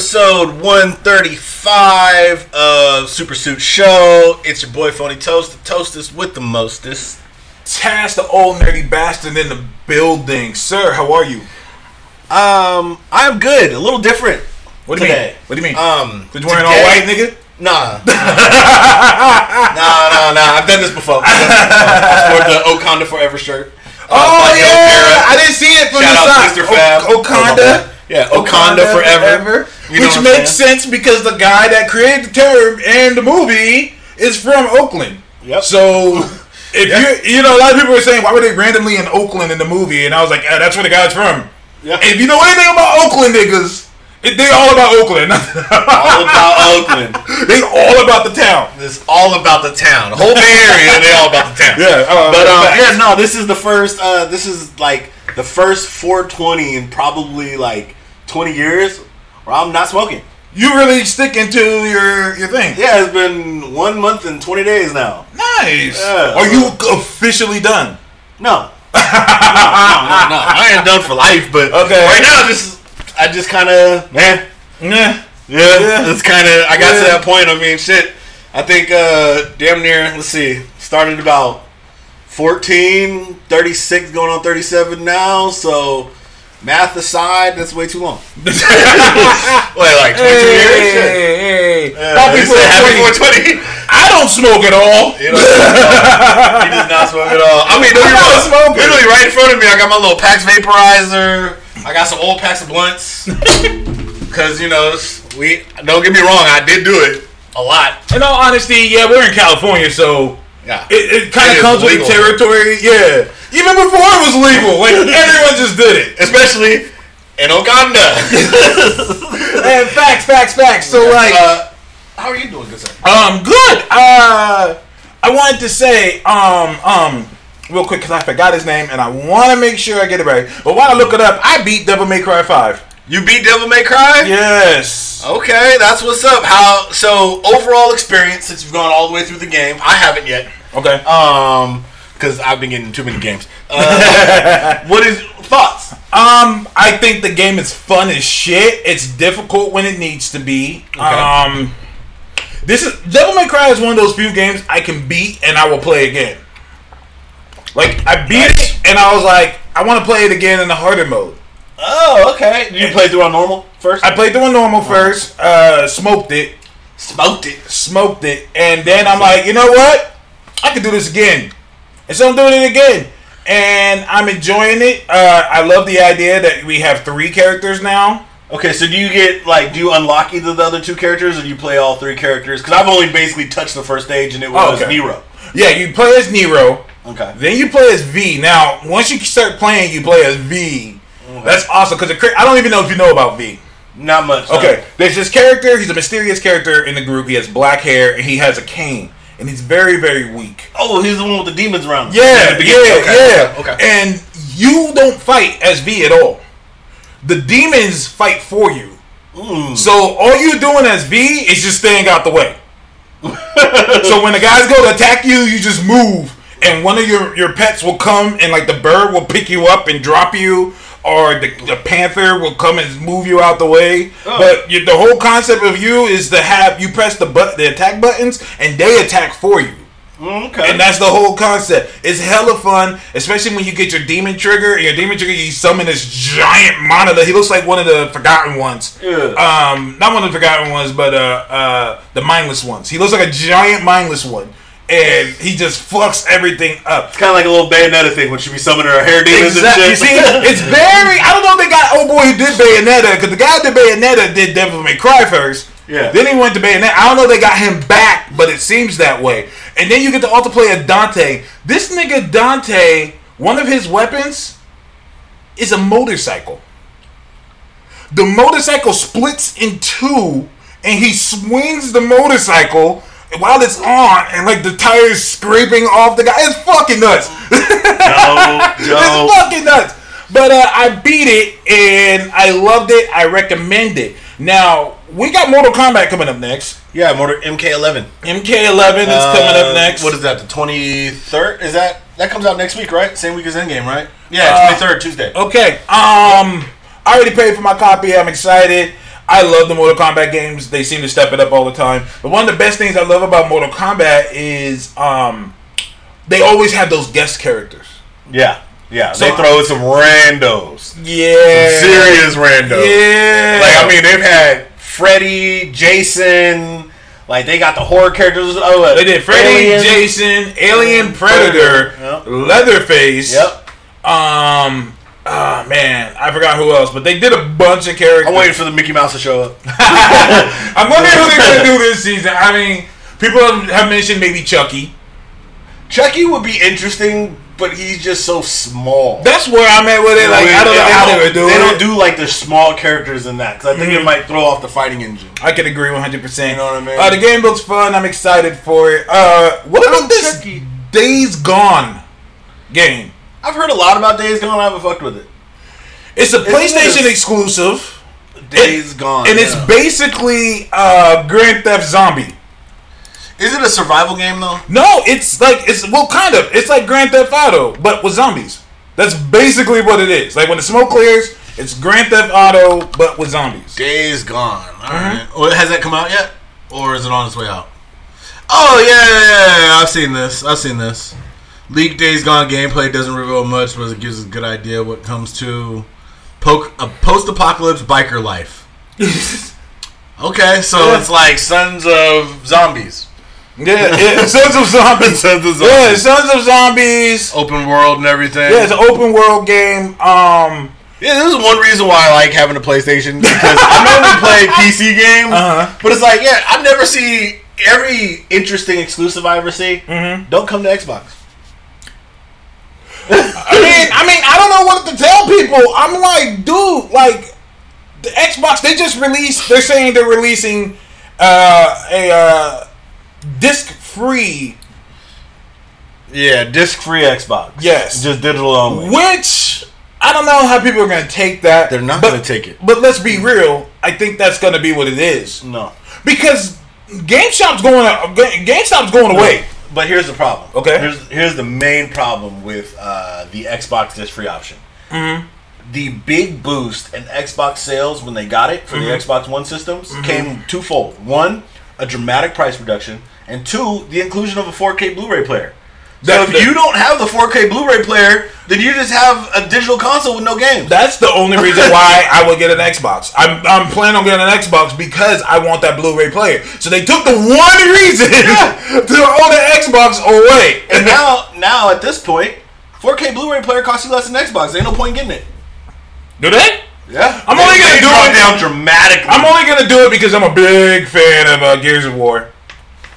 Welcome Hey. to episode 135 of Super Suit Show. It's your boy Phony Toast, the toastest with the mostest. Taz, the old nerdy bastard in the building. Sir, how are you? Um, I'm good. A little different. What do you Today. mean? What do you mean? Um, Did you wearing all white, nigga? Nah. nah, nah, nah. I've done this before. I've done this before. I wore the Wakanda Forever shirt. Uh, Oh, yeah. I didn't see it from Shout the side. Mr. Fab. Wakanda. Yeah, Wakanda, forever. You know Which makes sense because the guy that created the term and the movie is from Oakland. Yep. So if you you know a lot of people are saying why were they randomly in Oakland in the movie and I was like that's where the guy's from. Yeah. If you know anything about Oakland niggas, it, they all about Oakland. all about Oakland. they all about the town. It's all about the town. The whole Bay Area, they all about the town. Yeah, uh, But um, yeah, no, this is the first. Uh, this is like the first 420 and probably like 20 years where I'm not smoking. You really sticking to your your thing. Yeah, it's been one month and 20 days now. Nice. Yeah. Are you officially done? No, no, no, no. I ain't done for life, but Okay. right now, just I just kind of man. Yeah. Yeah, it's kind of. I got to that point. I mean, shit. I think uh damn near. Let's see. Started about 14, 36, going on 37 now. So, math aside, that's way too long. Wait, like 22 years? Shit. hey. Yeah, Happy he 420. 420. I don't smoke at all. You know, he does not smoke at all. I mean, don't I'm get me not wrong. smoking. Literally right in front of me, I got my little Pax vaporizer. I got some old packs of blunts. Cause you know, we don't get me wrong, I did do it a lot. In all honesty, yeah, we're in California, so Yeah, it, it kind of is comes with the territory. Yeah. Even before it was legal, like everyone just did it. especially in Uganda. And facts, facts, facts. So like, uh, how are you doing, good sir? Um, good. Uh, I wanted to say, um, um, real quick because I forgot his name and I want to make sure I get it right. But while I look it up, I beat Devil May Cry Five. You beat Devil May Cry? Yes. Okay, that's what's up. How so? Overall experience since you've gone all the way through the game. I haven't yet. Okay. Um, because I've been getting too many games. Uh, what is thoughts? Um, I think the game is fun as shit. It's difficult when it needs to be. Um, this is Devil May Cry is one of those few games I can beat and I will play again. Like I beat Nice. it and I was like, I want to play it again in the harder mode. Oh, okay. Did you play through on normal first? I played through on normal first, uh, smoked it, smoked it. smoked it, and then I'm like, you know what? I could do this again, and so I'm doing it again, and I'm enjoying it. Uh, I love the idea that we have three characters now. Okay, so do you get like do you unlock either of the other two characters, or do you play all three characters? Because I've only basically touched the first stage, and it was Oh, okay. Nero. Yeah, you play as Nero, Okay. then you play as V. Now, once you start playing, you play as V. That's awesome because I don't even know if you know about V. Not much. no. Okay, there's this character. He's a mysterious character in the group. He has black hair and he has a cane, and he's very, very weak. Oh, he's the one with the demons around. him. Yeah, yeah, Okay, yeah. Okay. And you don't fight as V at all. The demons fight for you. Mm. So all you're doing as V is just staying out the way. so when the guys go to attack you, you just move, and one of your your pets will come, and like the bird will pick you up and drop you. Or the, the panther will come and move you out the way, Oh. but you, the whole concept of you is to have you press the but the attack buttons and they attack for you. Mm, okay. And that's the whole concept. It's hella fun, especially when you get your demon trigger. And your demon trigger, you summon this giant monitor. He looks like one of the forgotten ones. Yeah. Um, not one of the forgotten ones, but uh, uh, the mindless ones. He looks like a giant mindless one, and he just fucks everything up. It's kind of like a little Bayonetta thing when she be summoning her hair demons Exactly. You see, it's very. I don't know if they got old boy who did Bayonetta because the guy who did Bayonetta did Devil May Cry first. Yeah. Then he went to Bayonetta. I don't know if they got him back, but it seems that way. And then you get to also play a Dante. This nigga Dante, one of his weapons is a motorcycle. The motorcycle splits in two, and he swings the motorcycle while it's on, and like the tires scraping off the guy. It's fucking nuts. Joe, Joe. It's fucking nuts. But uh, I beat it and I loved it. I recommend it. Now we got Mortal Kombat coming up next. Yeah, Mortal MK11 MK11 is coming up next. Uh, What is that? The twenty third? Is that that comes out next week, right? Same week as Endgame, right? Uh, Yeah, twenty third Tuesday. Okay. Um, I already paid for my copy. I'm excited. I love the Mortal Kombat games. They seem to step it up all the time. But one of the best things I love about Mortal Kombat is um, they always have those guest characters. Yeah, yeah. So they throw in some randos, Yeah. serious randos. Yeah. Like I mean, they've had Freddy, Jason. Like they got the horror characters. Oh, what, They did Freddy, Alien. Jason, Alien, Predator, Yep. Leatherface. Yep. Um. Ah man, I forgot who else, but they did a bunch of characters. I'm waiting for the Mickey Mouse to show up. I'm wondering who they're gonna do this season. I mean, people have mentioned maybe Chucky. Chucky would be interesting, but he's just so small. That's where I'm at with it. Like I don't know they how don't, they would do they don't do like the small characters in that because I think Mhm. it might throw off the fighting engine. I can agree 100. percent You know what I mean? Uh, the game looks fun. I'm excited for it. Uh, what Oh, about this Chucky. Days Gone game? I've heard a lot about Days Gone. I haven't fucked with it. It's a PlayStation it exclusive. Days Gone, and it's basically uh, Grand Theft Zombie. Is it a survival game though? No, it's like it's well, kind of. It's like Grand Theft Auto, but with zombies. That's basically what it is. Like when the smoke clears, it's Grand Theft Auto, but with zombies. Days Gone. All Mm-hmm. right. Has that come out yet, or is it on its way out? Oh yeah, yeah, yeah, yeah. I've seen this. I've seen this. Leaked Days Gone gameplay doesn't reveal much, but it gives us a good idea what comes to poke a post-apocalypse biker life. Okay, so Yeah. it's like Sons of Zombies. Yeah, yeah. Sons of Zombies. Sons of Yeah, Sons of Zombies. Open world and everything. Yeah, it's an open world game. Um, Yeah, this is one reason why I like having a PlayStation because I normally play PC games, Uh-huh. but it's like, yeah, I never see every interesting exclusive I ever see. Mhm. Don't come to Xbox. I mean, I mean, I don't know what to tell people. I'm like, dude, like the Xbox. They just released. They're saying they're releasing uh, a uh, disc-free, Yeah, disc-free Xbox. Yes. just digital only. which I don't know how people are going to take that. They're not going to take it. But let's be real. I think that's going to be what it is No, because GameStop's going. GameStop's going away. But here's the problem. Okay. here's here's the main problem with uh, the Xbox disc-free option. Mm-hmm. The big boost in Xbox sales when they got it for Mm-hmm. the Xbox One systems came twofold. One, a dramatic price reduction, and two, the inclusion of a 4K Blu-ray player. So if that- you don't have the 4K Blu-ray player, then you just have a digital console with no games. That's the only reason why I would get an Xbox. I'm, I'm planning on getting an Xbox because I want that Blu-ray player. So they took the one reason to own an Xbox away. and now, now at this point, 4K Blu-ray player costs you less than Xbox. There ain't no point in getting it. Do they? Yeah, I'm only gonna do it- down dramatically. I'm only gonna do it because I'm a big fan of uh, Gears of War.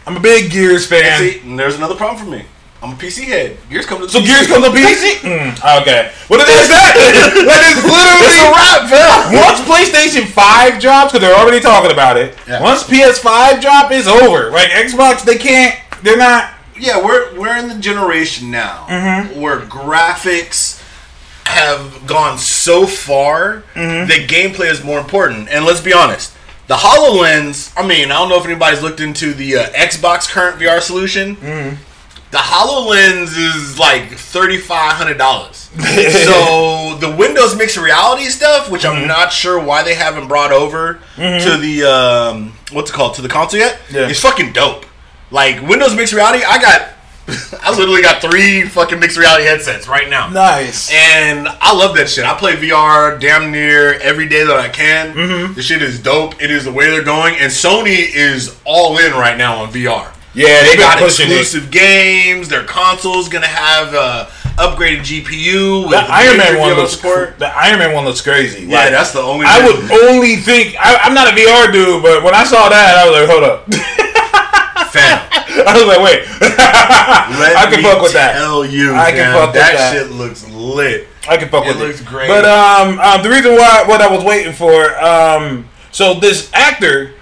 I'm a big Gears fan. See, and there's another problem for me. I'm a PC head. Gears come to the so PC. Gears comes on PC. Mm, okay. What it is that? that is literally It's a wrap, Phil. Once PlayStation 5 drops, because they're already talking about it. Yeah. Once PS5 drop, is over. Like Xbox, they can't. They're not. Yeah, we're we're in the generation now Mm-hmm. where graphics have gone so far Mm-hmm. that gameplay is more important. And let's be honest, the Hololens. I mean, I don't know if anybody's looked into the uh, Xbox current VR solution. Mm-hmm. The Hololens is like thirty five hundred dollars. so the Windows mixed reality stuff, which Mm-hmm. I'm not sure why they haven't brought over to the um, what's it called to the console yet, Yeah. is fucking dope. Like Windows mixed reality, I got, I literally got three fucking mixed reality headsets right now. Nice. And I love that shit. I play VR damn near every day that I can. Mm-hmm. The shit is dope. It is the way they're going. And Sony is all in right now on VR. Yeah, They got exclusive games. Their console's gonna have uh, upgraded GPU with The Iron Man one looks. support. The Iron Man one looks crazy. Yeah, Like, that's the only. I would only think. I, I'm not a VR dude, but when I saw that, I was like, hold up. Fam, I was like, wait. I can fuck with that. Tell you, I can fam, fuck with that, that. shit looks lit. I can fuck It with looks it. great. But um, um, the reason why what I was waiting for, um, so this actor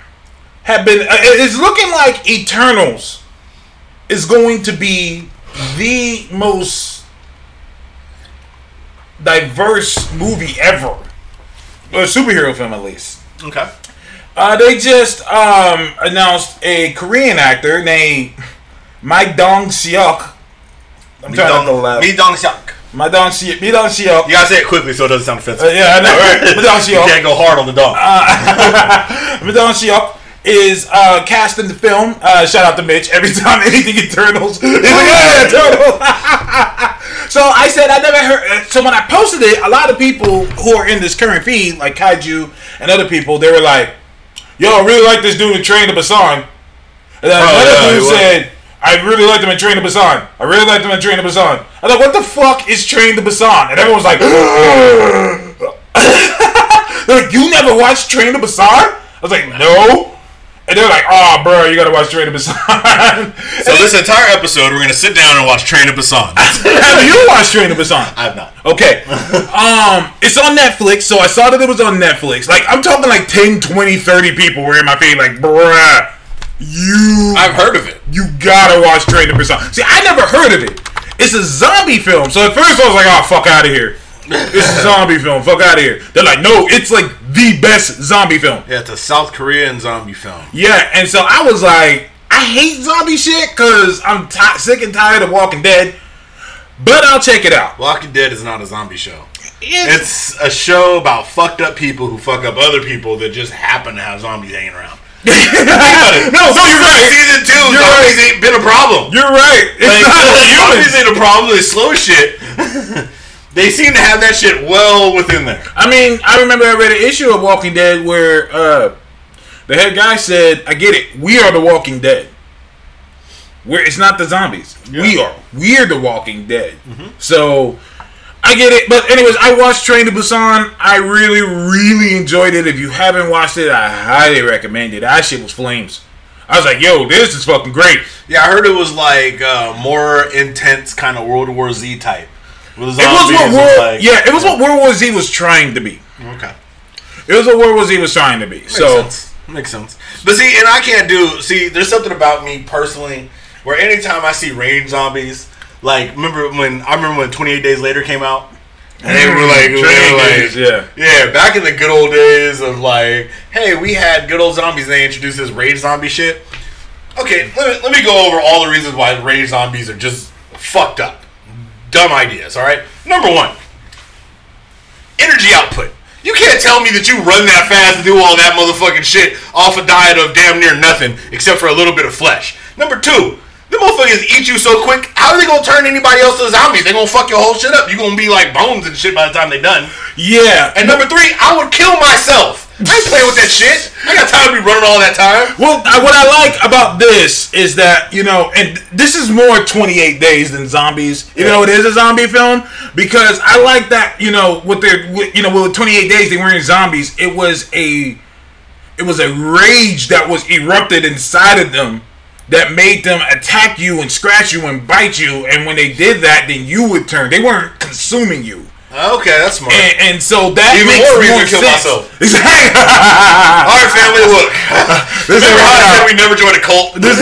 had been. Uh, it's looking like Eternals is going to be the most diverse movie ever, or superhero film at least. Okay. Uh, they just um, announced a Korean actor named Mike Dong Seok. I'm Mi trying Dong, to laugh. Mi Dong Seok. Madame Shio. Madame Shio. You gotta say it quickly so it doesn't sound offensive. Uh, yeah, I know, right? Madame you Shio. can't go hard on the dog. Dong Shio is uh, cast in the film. Uh, shout out to Mitch. Every time anything Eternals, he's like, yeah, Eternals. so I said I never heard. uh, So when I posted it, a lot of people who are in this current feed, like Kaiju and other people, they were like, "Yo, I really like this dude in Train to Busan." And then Oh, another yeah, dude was. said, "I really liked him in Train to Busan. I really liked him in Train to Busan." I was like, "What the fuck is Train to Busan?" And everyone was like. They're like, you never watched Train to Busan? I was like, no. And they're like, oh, bro, you gotta watch Train to Busan. so this entire episode, we're gonna sit down and watch Train to Busan. Have you watched Train to Busan? I have not. Okay. Um, it's on Netflix, so I saw that it was on Netflix. Like, I'm talking like 10, 20, 30 people were in my feed, like, bruh, you I've heard of it. you gotta watch Train to Busan. See, I never heard of it. It's a zombie film. So at first I was like, oh, fuck out of here. It's a zombie film. Fuck out of here. They're like, no, it's like the best zombie film. Yeah, it's a South Korean zombie film. Yeah, and so I was like, I hate zombie shit because I'm ti sick and tired of Walking Dead. But I'll check it out. Walking Dead is not a zombie show. It's, It's a show about fucked up people who fuck up other people that just happen to have zombies hanging around. no, no, you're right. Season two, You're zombies right. ain't been a problem. You're right. It's Like, not zombies ain't a problem. They slow shit. They seem to have that shit well within there. I mean, I remember I read an issue of Walking Dead where uh, the head guy said, "I get it. We are the Walking Dead. We're it's not the zombies. We are. We're the Walking Dead." So I get it. But anyways, I watched Train to Busan. I really, really enjoyed it. If you haven't watched it, I highly recommend it. That shit was flames. I was like, "Yo, this is fucking great." Yeah, I heard it was like uh, more intense, kind of World War Z type. With It was what World, like- yeah, it was what World War Z was trying to be. Okay. It was what World War Z was trying to be. Makes so sense. Makes sense. But see, and I can't do. See, there's something about me personally where anytime I see range zombies, like remember when I remember when 28 Days Later came out, and they were like, they were like, yeah. yeah, back in the good old days of like, hey, we had good old zombies. And they introduced this rage zombie shit. Okay, let me, let me go over all the reasons why rage zombies are just fucked up, dumb ideas. All right, number one, energy output. You can't tell me that you run that fast and do all that motherfucking shit off a diet of damn near nothing except for a little bit of flesh. Number two, the motherfuckers eat you so quick. How are they gonna turn anybody else to zombies? They gonna fuck your whole shit up. You gonna be like bones and shit by the time they done. yeah, And number three, I would kill myself. I ain't playing with that shit. I got time to be running all that time. Well, I, what I like about this is that you know, and this is more 28 days than zombies, even know, it is a zombie film, because I like that you know, with their, with, you know, with 28 days they weren't zombies. It was a, it was a rage that was erupted inside of them that made them attack you and scratch you and bite you. And when they did that, then you would turn. They weren't consuming you. Okay, that's smart. And, and so that Even makes more reason to kill sense. myself. Exactly. all right, family, look. This Remember how I said we never joined a cult? This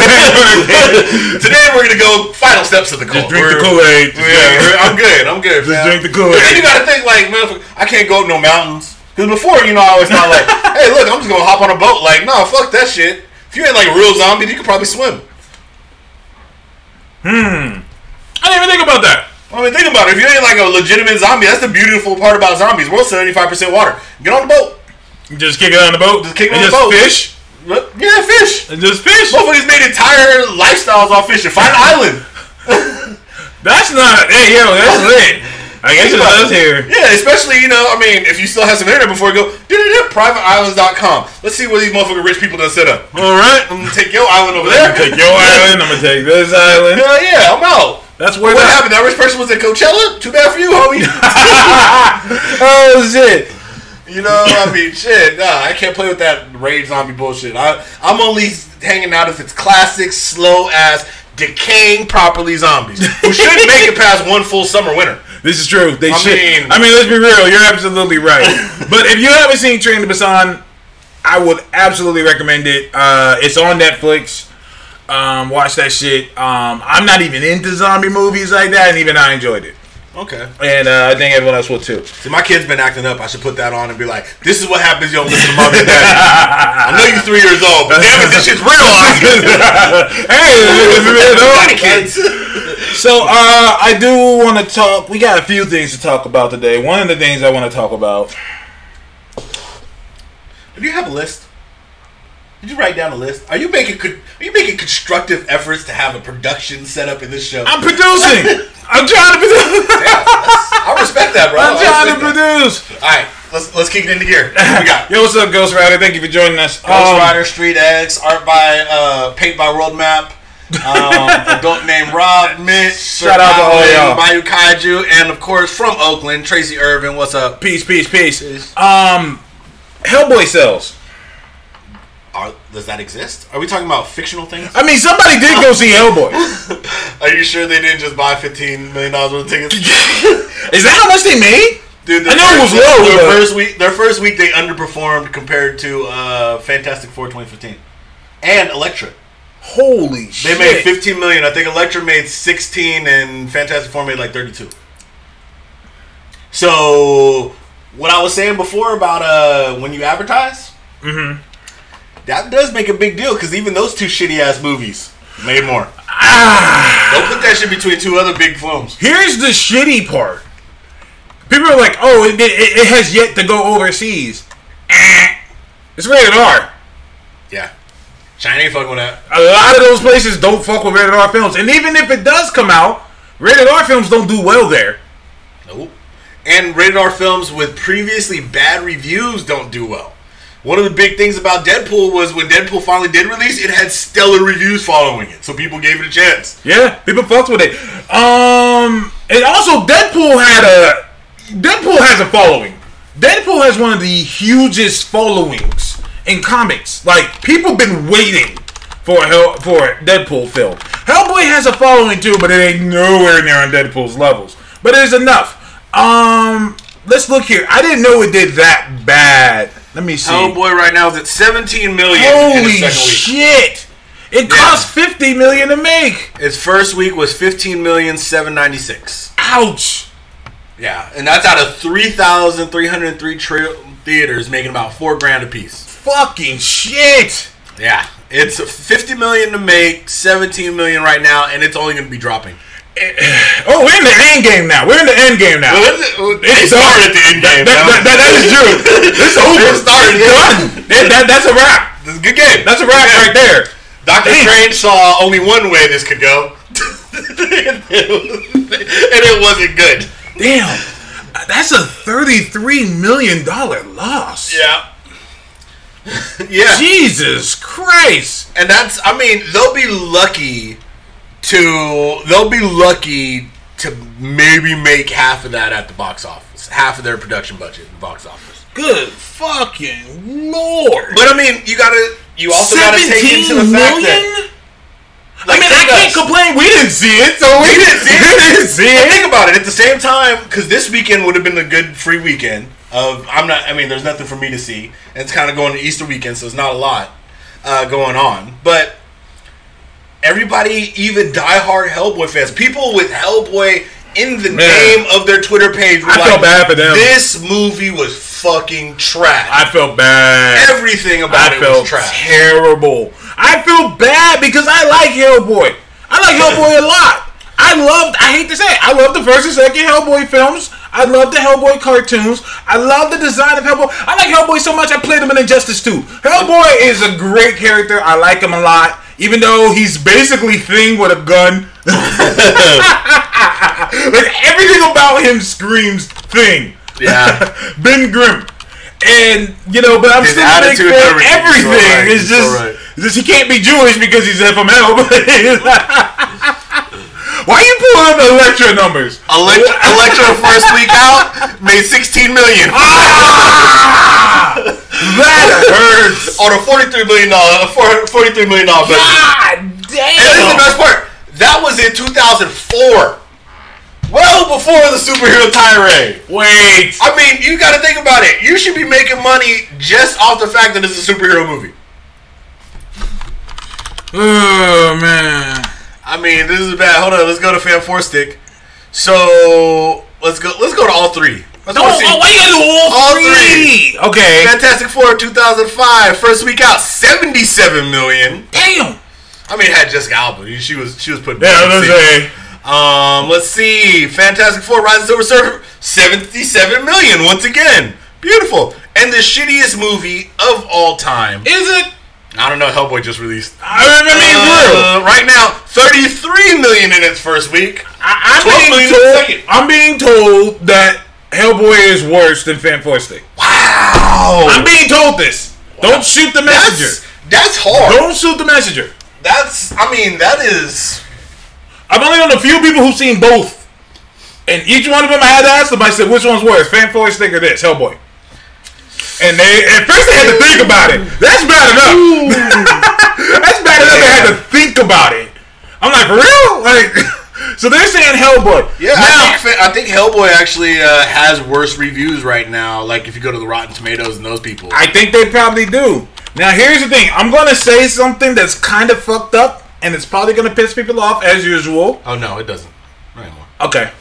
Today we're gonna go final steps of the cult. Just drink the We're- Kool-Aid. Yeah, we're- I'm good. I'm good. Just fam. drink the Kool-Aid. And you gotta think like, man, I can't go up no mountains. Because before, you know, I always thought like, hey, look, I'm just gonna hop on a boat. Like, no, fuck that shit. If you ain't like a real zombie, you could probably swim. Hmm. I didn't even think about that. I mean, think about it. If you ain't like a legitimate zombie, that's the beautiful part about zombies. We're 75% water. Get on the boat. Just kick it on the boat. Just kick it on the boat. fish. Yeah, fish. And just fish. Motherfuckers made entire lifestyles off fishing. Find an island. That's not. Hey, yo, that's lit. I guess it does here. Yeah, especially, you know, I mean, if you still have some internet before you go, privateislands.com. Let's see where these motherfucking rich people done set up. All right. I'm gonna take your island over there. Take your island. I'm gonna take this island. Hell yeah, I'm out. That's where What happened? That rich person was at Coachella? Too bad for you, homie. Oh shit. you know, I mean, shit. Nah, I can't play with that rage zombie bullshit. I, I'm only hanging out if it's classic, slow ass, decaying properly zombies who shouldn't make it past one full summer winter. This is true. They I should. mean- I mean, let's be real. You're absolutely right. but if you haven't seen Train to Busan, I would absolutely recommend it. Uh, it's on Netflix. Um, watch that shit. Um, I'm not even into zombie movies like that, and even I enjoyed it. Okay. And uh, I think everyone else will too. See, my kid's been acting up. I should put that on and be like, "This is what happens. You don't listen to mommy and daddy. I know you're three years old, but damn it, this shit's real." hey, Daddy kids. So uh, I do want to talk. We got a few things to talk about today. One of the things I want to talk about. Do you have a list? Did you write down a list? Are you making are you making constructive efforts to have a production set up in this show? I'm producing. I'm trying to produce. Yeah, I respect that, bro. I'm trying to that. produce. All right, let's let's kick it into gear. What we got Yo, what's up, Ghost Rider? Thank you for joining us. Ghost Um, Rider, Street X, art by uh, paint by World Map. Um, adult named Rob Mitch. Shout out to all y'all. Bayou Kaiju, and of course from Oakland, Tracy Irvin. What's up? Peace, peace, peace. Peace. Um, Hellboy sells. Are, does that exist? Are we talking about fictional things? I mean, somebody did go see Hellboy. Are you sure they didn't just buy fifteen million dollars worth of tickets? Is that how much they made? Dude, I know it was low, Their but- first week, their first week, they underperformed compared to uh, Fantastic Four 2015 and Elektra. Holy They shit! made 15 million. I think Elektra made 16, and Fantastic Four made like 32. So, what I was saying before about uh, when you advertise, Mm-hmm. That does make a big deal because even those two shitty ass movies made more. Ah. Don't put that shit between two other big films. Here's the shitty part. People are like, "Oh, it, it, it has yet to go overseas." Eh. It's rated R. Yeah, China ain't fucking with that. A lot of those places don't fuck with rated R films, and even if it does come out, rated R films don't do well there. Nope. And rated R films with previously bad reviews don't do well. One of the big things about Deadpool was when Deadpool finally did release, it had stellar reviews following it, so people gave it a chance. Yeah, people fucked with it. Um, and also Deadpool had a Deadpool has a following. Deadpool has one of the hugest followings in comics. Like people been waiting for a Hell, for a Deadpool film. Hellboy has a following too, but it ain't nowhere near on Deadpool's levels. But it is enough. Um, let's look here. I didn't know it did that bad. Let me see. Hellboy right now is at 17 million Holy second week. shit! It cost fifty million to make. Its first week was 15 million 796. Ouch. Yeah, and that's out of 3,303 tri- theaters, making about four grand a piece. Fucking shit. Yeah, it's 50 million to make, 17 million right now, and it's only going to be dropping. Oh, we're in the end game now. We're in the end game now. They It's started done. at the end game. That, that, that- that is true. It's over. It started. Done. That- that- that's a wrap. This is a good game. That's a wrap Yeah. right there. Doctor. Strange saw only one way this could go, and it wasn't good. Damn. That's a thirty-three million dollar loss. Yeah, yeah, Jesus Christ. and that's. I mean, they'll be lucky to. They'll be lucky to maybe make half of that at the box office, half of their production budget at the box office. Good fucking lord. But I mean, you gotta. You also gotta take into the fact that. I mean, I can't us. complain. We didn't see it, so we, We didn't see it. We didn't see But it. think about it. At the same time, because this weekend would have been a good free weekend. Of I'm not. I mean, there's nothing for me to see. And it's kind of going to Easter weekend, so it's not a lot uh, going on. But everybody, even diehard Hellboy fans, people with Hellboy in the Man. name of their Twitter page, were I like, felt bad for them. This movie was fucking trash. I felt bad. Everything about I it felt was trash. terrible. I feel bad because I like Hellboy. I like Hellboy a lot. I loved. I hate to say it. I love the first and second Hellboy films. I love the Hellboy cartoons. I love the design of Hellboy. I like Hellboy so much. I played him in Injustice 2. Hellboy is a great character. I like him a lot. Even though he's basically Thing with a gun. like everything about him screams Thing. Yeah. Ben Grimm. And you know, but I'm His still a big attitude, fan. everything. Everything He's all right. is just, right. just he can't be Jewish because he's FML. But why are you pulling up the Elektra numbers? Elektra, Elektra first week out made 16 million. Ah, that hurts. on a forty-three million dollar, forty-three million dollar budget. God And this is the best part. That was in two thousand four, well before the superhero tirade. Wait. I mean, you got to think about it. You should be making money just off the fact that it's a superhero movie. Oh man. I mean, this is bad. Hold on, let's go to Fan Four Stick. So let's go. Let's go to all three. Let's No, go oh, why you gotta do all, All three? Okay. Fantastic Four 2005 first week out 77 million. Damn. I mean, it had Jessica Alba. She was she was putting. Yeah, see. say. Um, let's see. Fantastic Four: Rise of Silver Surfer, seventy-seven million once again. Beautiful. And the shittiest movie of all time. Is it? I don't know. Hellboy just released. I mean. Uh, right now, thirty-three million in its first week. I, I'm, being told. I'm being told that Hellboy is worse than Fantastic. Wow. I'm being told this. Don't shoot the messenger. That's, that's hard. Don't shoot the messenger. That's. I mean, that is. I've only known a few people who've seen both, and each one of them I had to ask them. I said, "Which one's worse, Fantastic or this Hellboy?" And they at first they had to think about it. That's bad enough. That's bad enough. They had to think about it. I'm like, for real? Like, so they're saying Hellboy. Yeah, Now, I, think, I think Hellboy actually uh, has worse reviews right now. Like if you go to the Rotten Tomatoes and those people. I think they probably do. Now, here's the thing. I'm gonna say something that's kind of fucked up, and it's probably gonna piss people off as usual. oh no, it doesn't. Not anymore. Okay.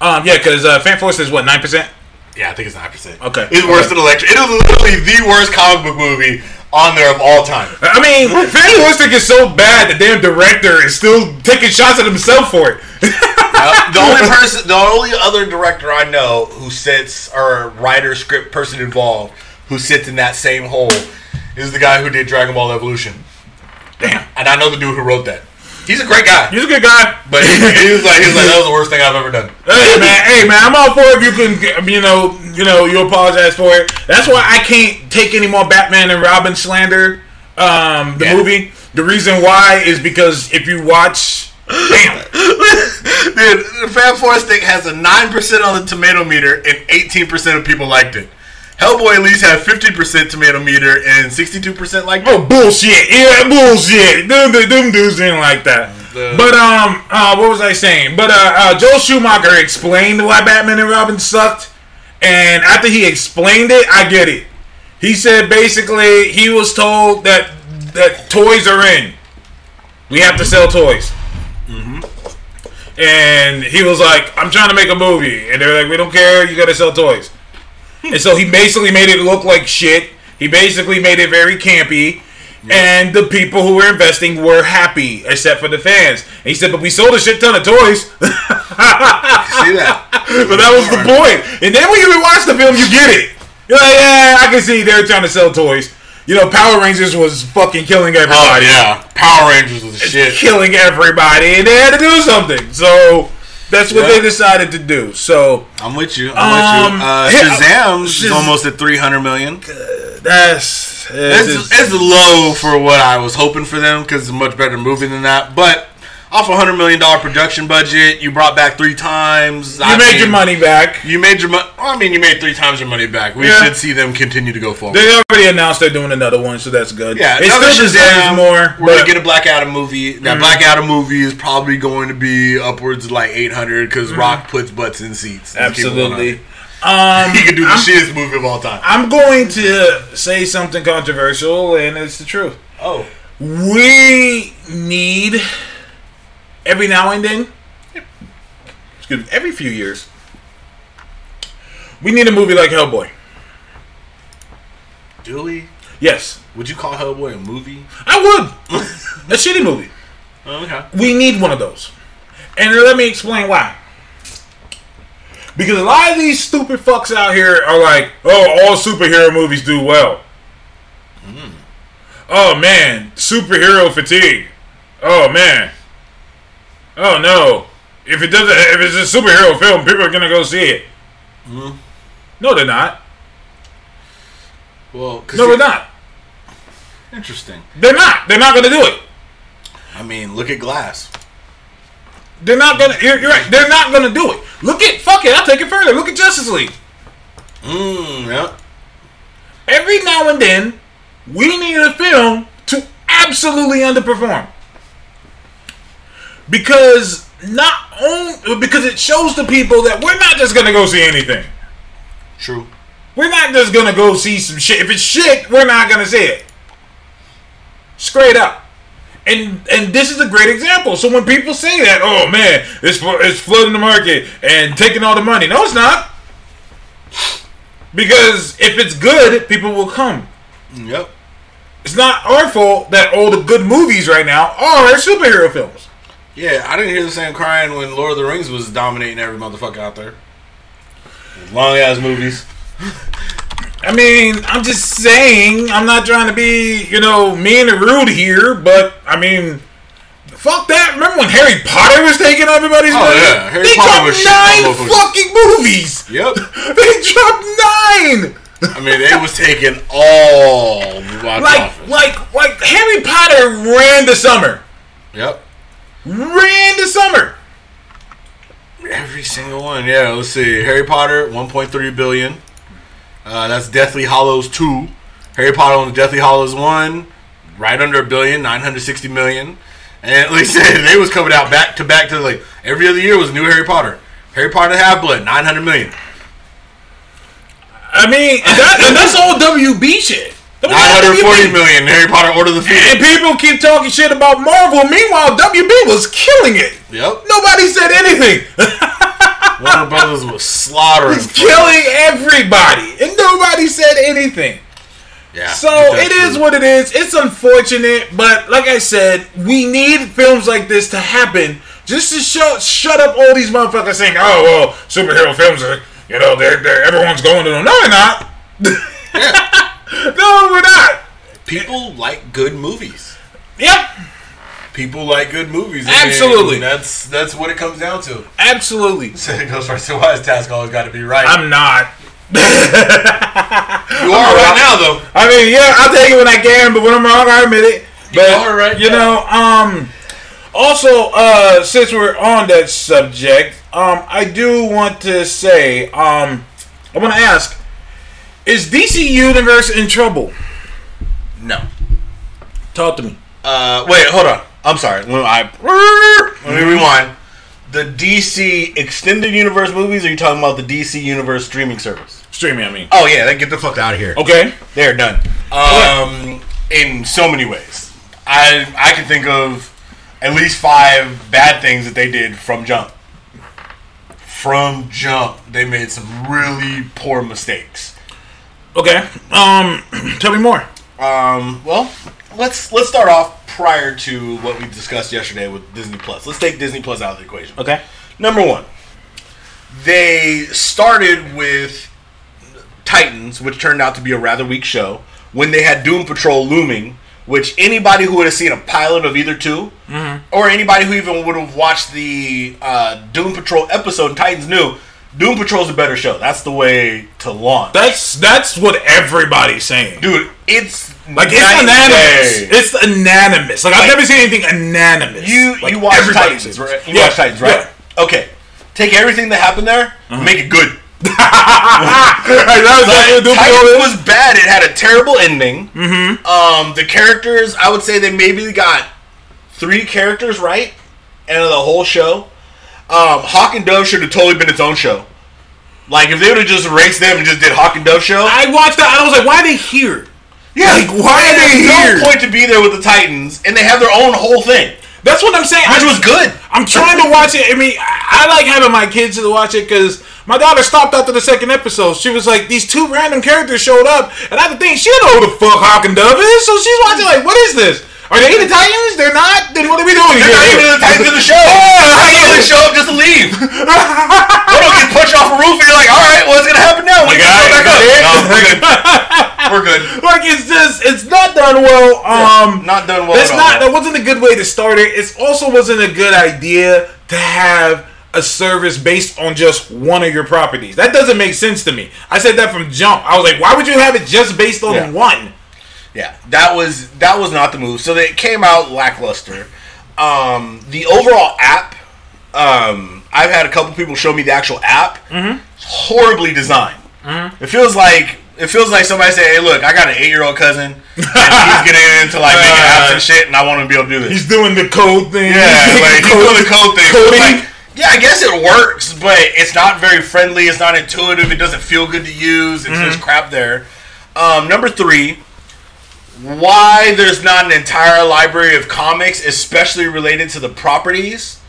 Um, yeah, because uh, Fan Force is what nine percent. Yeah, I think it's nine percent. Okay. it's worse Okay. than Elektra. It is literally the worst comic book movie on there of all time. I mean, Fantastic is so bad. The damn director is still taking shots at himself for it. Uh, the only person, the only other director I know who sits or writer, script person involved who sits in that same hole is the guy who did Dragon Ball Evolution, Damn, and I know the dude who wrote that. He's a great guy, he's a good guy. but he, he was like, he was like, that was the worst thing I've ever done. Hey man, hey man, I'm all for if you can, you know, you know, you apologize for it. That's why I can't take any more Batman and Robin slander. Um, the Yeah. movie. The reason why is because if you watch, damn, Dude, the Fan Force Stick has a 9% on the tomato meter and 18% of people liked it. Hellboy at least had 50% tomato meter and 62% like it. oh bullshit, yeah, bullshit. Them, them, them dudes didn't like that. The- But um, uh, what was I saying? But uh, uh, Joel Schumacher explained why Batman and Robin sucked, and after he explained it, I get it. He said basically he was told that that toys are in. We have to sell toys. And he was like, "I'm trying to make a movie," and they're like, "We don't care. You got to sell toys." And so he basically made it look like shit. He basically made it very campy. And the people who were investing were happy, except for the fans. And he said, "But we sold a shit ton of toys." See that? but that was the point. And then when you rewatch the film, you get it. You're like, yeah, I can see they're trying to sell toys. You know, Power Rangers was fucking killing everybody. Oh, yeah. Power Rangers was shit. Killing everybody, and they had to do something. So that's what Yeah. they decided to do. So I'm with you. I'm Um, with you. Uh, yeah, Shazam is Shaz- almost at 300 million. that's It's, it's, it's low for what I was hoping for them because it's a much better movie than that. But off a $100 million production budget, you brought back three times. you made your money back. You made your money. Well, I mean, you made three times your money back. We Yeah. should see them continue to go forward. They already announced they're doing another one, so that's good. yeah, it still deserves more. We're but Mm-hmm. gonna get a Black Adam movie. That Black Adam movie is probably going to be upwards of like 800 because Rock puts butts in seats. Let's keep it Mm-hmm. absolutely. Um, He could do the I'm- shittest movie of all time. I'm going to say something controversial, and it's the truth. Oh, We need every now and then, excuse me, every few years, we need a movie like Hellboy. do we? Yes, Would you call Hellboy a movie? I would. a shitty movie. Oh, okay. We need one of those. And let me explain why. Because a lot of these stupid fucks out here are like, oh, all superhero movies do well. Hmm. Oh man, superhero fatigue. Oh man. Oh no. If it doesn't, if it's a superhero film, people are gonna go see it. Mm-hmm. No, they're not. Well, 'cause No, they're not. interesting. They're not. They're not gonna do it. I mean, look at Glass. They're not gonna. You're, you're right. They're not gonna do it. Look at fuck it. I'll take it further. Look at Justice League. Mmm, yeah. every now and then we need a film to absolutely underperform because not only because it shows the people that we're not just gonna go see anything. True. we're not just gonna go see some shit. If it's shit we're not gonna see it. Straight up. And and this is a great example. So when people say that oh man it's it's flooding the market and taking all the money. No it's not. Because if it's good people will come. Yep. It's not our fault that all the good movies right now are superhero films. Yeah, I didn't hear the same crying when Lord of the Rings was dominating every motherfucker out there. Long ass movies. I mean, I'm just saying. I'm not trying to be, you know, mean or rude here, but I mean, fuck that. Remember when Harry Potter was taking everybody's Oh, money? yeah. Harry they Potter dropped nine fucking movies. Yep. They dropped nine. I mean, they was taking all Like, office. like, like Harry Potter ran the summer. Yep. Ran the summer. Every single one. Yeah, let's see. Harry Potter, 1.3 billion. Uh, that's Deathly Hallows 2. Harry Potter on the Deathly Hallows 1, right under a billion, 960 million. And like I said, they was coming out back to back to like every other year was new Harry Potter. Harry Potter Half Blood, 900 million. I mean, that, and that's all WB shit. That was all 940 WB. million. Harry Potter Order of the And people keep talking shit about Marvel. Meanwhile, WB was killing it. Yep. Nobody said anything. Warner Brothers was slaughtering. killing everybody, and nobody said anything. Yeah. So it is true. what it is. It's unfortunate, but like I said, we need films like this to happen just to show, shut up all these motherfuckers saying, "Oh well, superhero films are, you know, they're, they're everyone's going to them." No, they're not. no, we're not. People like good movies. Yep, People like good movies. Absolutely. that's that's what it comes down to. absolutely. So it goes right. So why is Taz always got to be right? I'm not. you are right now, though. I mean, yeah, I'll take it when I can, but when I'm wrong, I admit it. But are right you now. know, um, also, uh, since we're on that subject, um, I do want to say, um, I want to ask: Is DC Universe in trouble? No. Talk to me. Uh, wait, hold on. I'm sorry. Let, I, let me rewind. The DC extended universe movies? Or are you talking about the DC universe streaming service? Streaming, I mean. Oh yeah, then get the fuck out of here. Okay. They're done. Um, in so many ways, I I can think of at least five bad things that they did from jump. From jump, they made some really poor mistakes. Okay. Um, tell me more. Um, well, let's let's start off prior to what we discussed yesterday with Disney Plus. Let's take Disney Plus out of the equation. Okay. Number one, they started with Titans, which turned out to be a rather weak show. When they had Doom Patrol looming, which anybody who would have seen a pilot of either 2 or anybody who even would have watched the uh, Doom Patrol episode Titans knew Doom Patrol's a better show. That's the way to launch. That's that's what everybody's saying. Dude, it's Like it's unanimous. day. It's unanimous. Like, I've never seen anything unanimous. You like, you watch Titans, says- right? You Yeah, watch Titans, right? Okay. Take everything that happened there, make it good. Like, that was Like, like, Doom Titans Patrol was bad. It had a terrible ending. Mm-hmm. Um, the characters, I would say they maybe got three characters right, and the whole show. Um, Hawk and Dove should have totally been its own show. Like if they would have just erased them and just did Hawk and Dove show. I watched that and I was like, why are they here? yeah, like, why are they here? No point to be there with the Titans, and they have their own whole thing, That's what I'm saying. which I, was good. I'm trying to watch it. I mean, I, I like having my kids to watch it because my daughter stopped after the second episode. She was like, these two random characters showed up, and I had to think she don't know who the fuck Hawk and Dove is. So she's watching like, what is this? Are they the Titans? They're not. Then what are we doing They're here? not even the Titans in the show. Yeah. They show up just to leave. they don't get punched off a roof, and you're like, all right, what's gonna happen now? We like, gotta go back up. No, we're good. We're good. like it's just it's not done well. Um, Not done well That's at not. That wasn't a good way to start it. It also wasn't a good idea to have a service based on just one of your properties. That doesn't make sense to me. I said that from jump. I was like, why would you have it just based on Yeah. one? Yeah, that was that was not the move. So they came out lackluster. Um, the overall app, um, I've had a couple people show me the actual app. Mm-hmm. It's horribly designed. It feels like it feels like somebody said, "Hey, look, I got an eight year old cousin, and he's getting into like making apps and shit, and I want him to be able to do this." He's doing the code thing. Yeah, like he's doing the code thing. So like, yeah, I guess it works, but it's not very friendly. It's not intuitive. It doesn't feel good to use. It's Mm-hmm. just crap there. Um, number three, why there's not an entire library of comics, especially related to the properties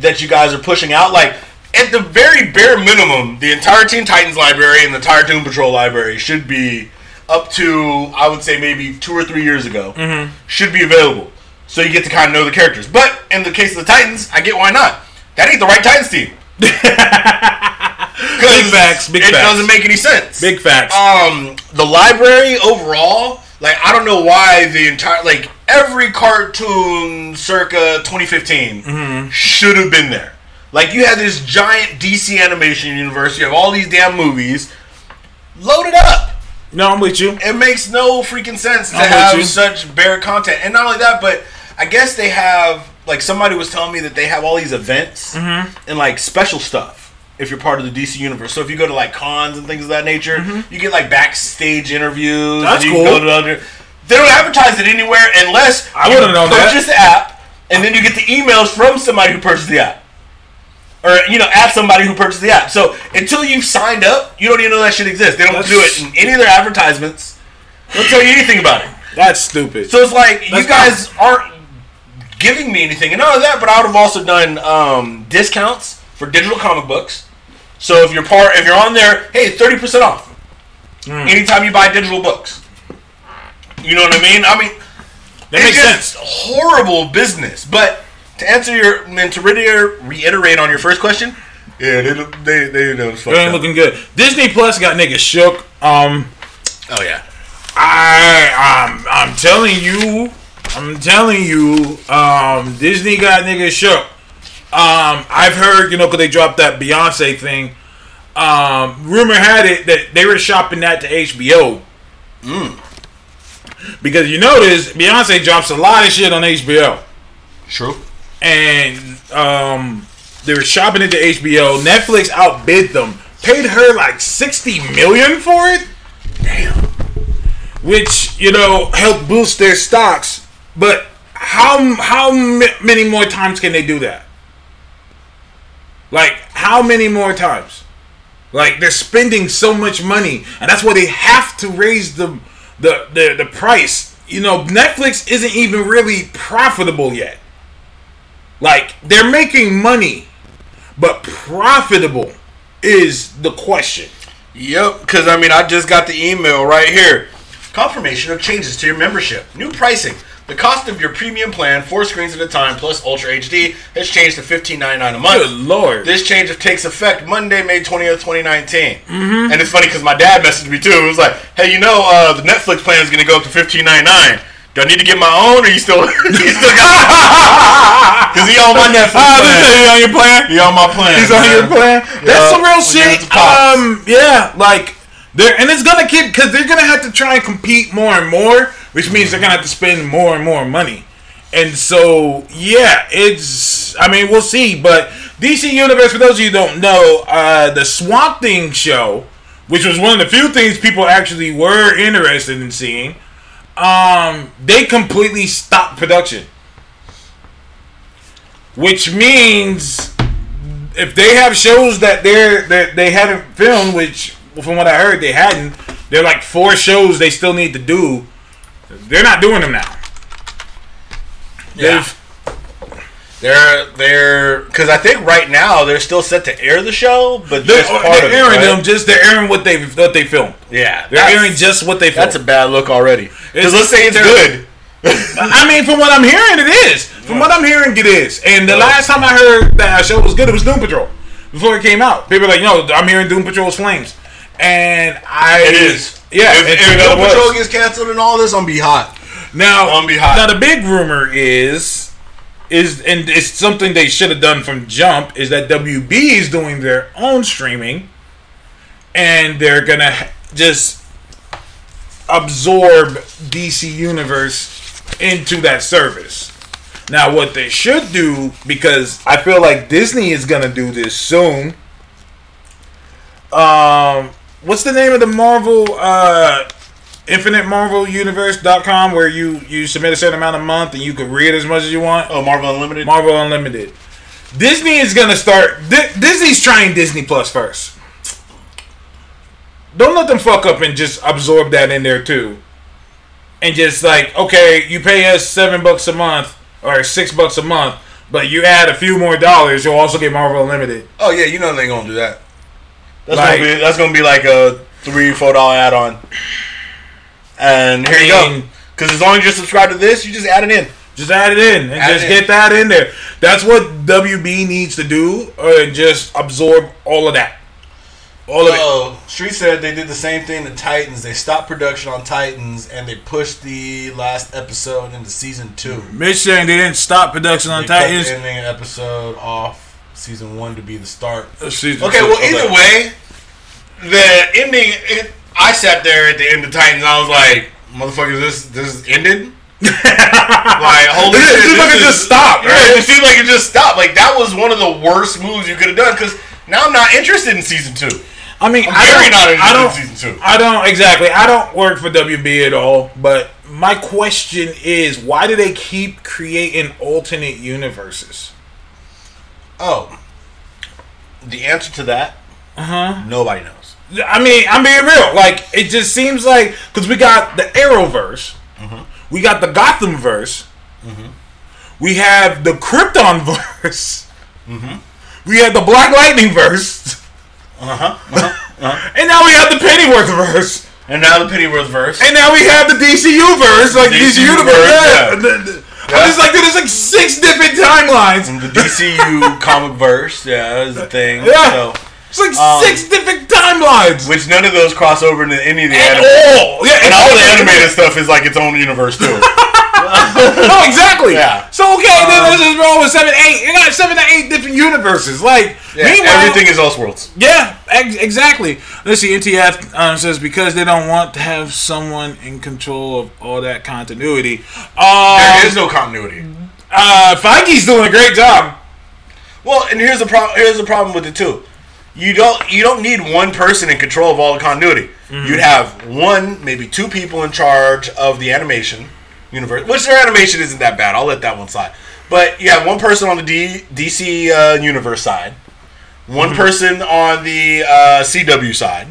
that you guys are pushing out. Like at the very bare minimum, the entire Teen Titans library and the entire Doom Patrol library should be up to I would say maybe two or three years ago. Should be available. so you get to kind of know the characters. But in the case of the Titans, I get why not. That ain't the right Titans team. Big facts, big facts. it facts. doesn't make any sense. Big facts. Um, the library overall, like I don't know why the entire like every cartoon circa 2015 Mm-hmm. should have been there. Like you had this giant DC animation universe. You have all these damn movies. Load it up. no, I'm with you. It makes no freaking sense to I'm have such bare content. And not only that, but I guess they have like somebody was telling me that they have all these events Mm-hmm. and like special stuff if you're part of the DC universe. So if you go to like cons and things of that nature, you get like backstage interviews. Mm-hmm. That's you cool. Other, they don't advertise it anywhere unless I you wouldn't know that. purchase the app and then you get the emails from somebody who purchased the app. Or you know, at somebody who purchased the app. So until you've signed up, you don't even know that shit exists. They don't That's- do it in any of their advertisements. They don't tell you anything about it. That's stupid. So it's like you That's guys aren't giving me anything, and none of that. But I would have also done um, discounts for digital comic books. So if you're part, if you're on there, hey, thirty percent off Hmm. anytime you buy digital books. You know what I mean? I mean, that makes sense. horrible business. But to answer your, and to reiterate on your first question, yeah, they look- they they know it's fucked It ain't looking good. Disney Plus got niggas shook. Um, Oh yeah, I I'm I'm telling you, I'm telling you, um, Disney got niggas shook. Um, I've heard, you know, because they dropped that Beyonce thing. Um, rumor had it that they were shopping that to HBO. Mm. Because you notice Beyonce drops a lot of shit on HBO. true. and um, they were shopping it to HBO. Netflix outbid them, paid her like sixty million for it. Damn. Which you know helped boost their stocks, but how how many more times can they do that? Like how many more times? Like they're spending so much money, and that's why they have to raise the the the, the price. You know, Netflix isn't even really profitable yet. Like they're making money, but profitable is the question. Yep, because I mean, I just got the email right here. Confirmation of changes to your membership. New pricing. The cost of your premium plan, four screens at a time plus Ultra HD, has changed to fifteen ninety nine a month. Good lord. This change takes effect Monday, May 20th, 2019. Mm-hmm. And it's funny because my dad messaged me too. It was like, hey, you know, uh, the Netflix plan is going to go up to $15.99. Do I need to get my own or you still, you still got Because he on my Netflix Ah, plan. this is on your plan. He on my plan. He's on your plan. That's some real we'll give it shit. Um, yeah, like they're and it's gonna keep because they're gonna have to try and compete more and more, which means they're gonna have to spend more and more money. And so, yeah, it's. I mean, we'll see. But DC Universe, for those of you don't know, uh, the Swamp Thing show, which was one of the few things people actually were interested in seeing, um, they completely stopped production. Which means if they have shows that they're that they haven't filmed, which from what I heard they hadn't, they're like four shows they still need to do. They're not doing them now. Yeah. They've- They're they're because I think right now they're still set to air the show, but They're, they're of it, airing right? them just they're airing what they what they filmed. Yeah, They're airing just what they filmed. That's a bad look already. Because let's say it's good. I mean, from what I'm hearing, it is. From what I'm hearing, it is. And the last time I heard that show was good, it was Doom Patrol. Before it came out, people were like, "No, I'm hearing Doom Patrol's flames," and I It is. Yeah, If, if really Patrol gets canceled and all this, I'm be hot. Now, On behalf- now the big rumor is, is and it's something they should have done from jump is that WB is doing their own streaming, and they're gonna just absorb DC Universe into that service. Now, what they should do, because I feel like Disney is gonna do this soon. Um, what's the name of the Marvel uh Infinite Marvel Universe.com where you you submit a certain amount a month and you can read as much as you want? Oh, Marvel Unlimited. Marvel Unlimited. Disney is gonna start. Di- Disney's trying Disney Plus first. Don't let them fuck up and just absorb that in there too. And just like, okay, you pay us seven bucks a month or six bucks a month, but you add a few more dollars, you'll also get Marvel Unlimited. oh yeah, you know they ain't gonna do that. That's Like- gonna be that's gonna be like a three four dollar add on. And here I you go. Because as long as you're subscribed to this, you just add it in. Just add it in and Add just it get in. that in there. That's what WB needs to do, or just absorb all of that. All of it. Oh, Street said they did the same thing to Titans. They stopped production on Titans and they pushed the last episode into season two. Mitch saying they didn't stop production on They cut Titans. the ending episode off season one to be the start. Season Okay, two. well, either way, the ending. It, I sat there at the end of Titans. I was like, "Motherfucker, this this ended." like, holy It shit! seemed like this it is- just stopped, Yeah, it seemed like it just stopped. Like that was one of the worst moves you could have done. Because now I'm not interested in season two. I mean, I'm I very don't, not I interested don't, in season two. I don't exactly. I don't work for WB at all. But my question is, why do they keep creating alternate universes? Oh, the answer to that, Uh huh. nobody knows. I mean, I'm being real. Like, it just seems like because we got the Arrowverse, mm-hmm. we got the Gotham verse, mm-hmm. we have the Krypton verse, mm-hmm. we have the Black Lightning verse, Uh huh. Uh-huh, uh-huh. and now we have the Pennyworth verse. And now the Pennyworth verse. And now we have the DCU verse, like DC, DCU universe. verse, Yeah. Yeah. The- the- I'm like, dude, there's like six different timelines. the DCU comic verse, yeah, that was a thing. Yeah. So, It's like Um, six different timelines. which none of those cross over into any of the At animated. all. Yeah, And all the animated stuff is like its own universe too. Oh, exactly. Yeah. So okay, then Um, let's just roll with seven, eight. You got seven to eight different universes. Like, Yeah, everything is Elseworlds. Yeah, ex- exactly. Let's see. NTF um, says because they don't want to have someone in control of all that continuity. Um, There is no continuity. uh, Feige's doing a great job. Well, and here's the problem. Here's the problem with it too. You don't you don't need one person in control of all the continuity. Mm-hmm. You'd have one, maybe two people in charge of the animation universe. Which their animation isn't that bad. I'll let that one slide. But you have one person on the D, DC uh, universe side, one Mm-hmm. person on the uh, CW side.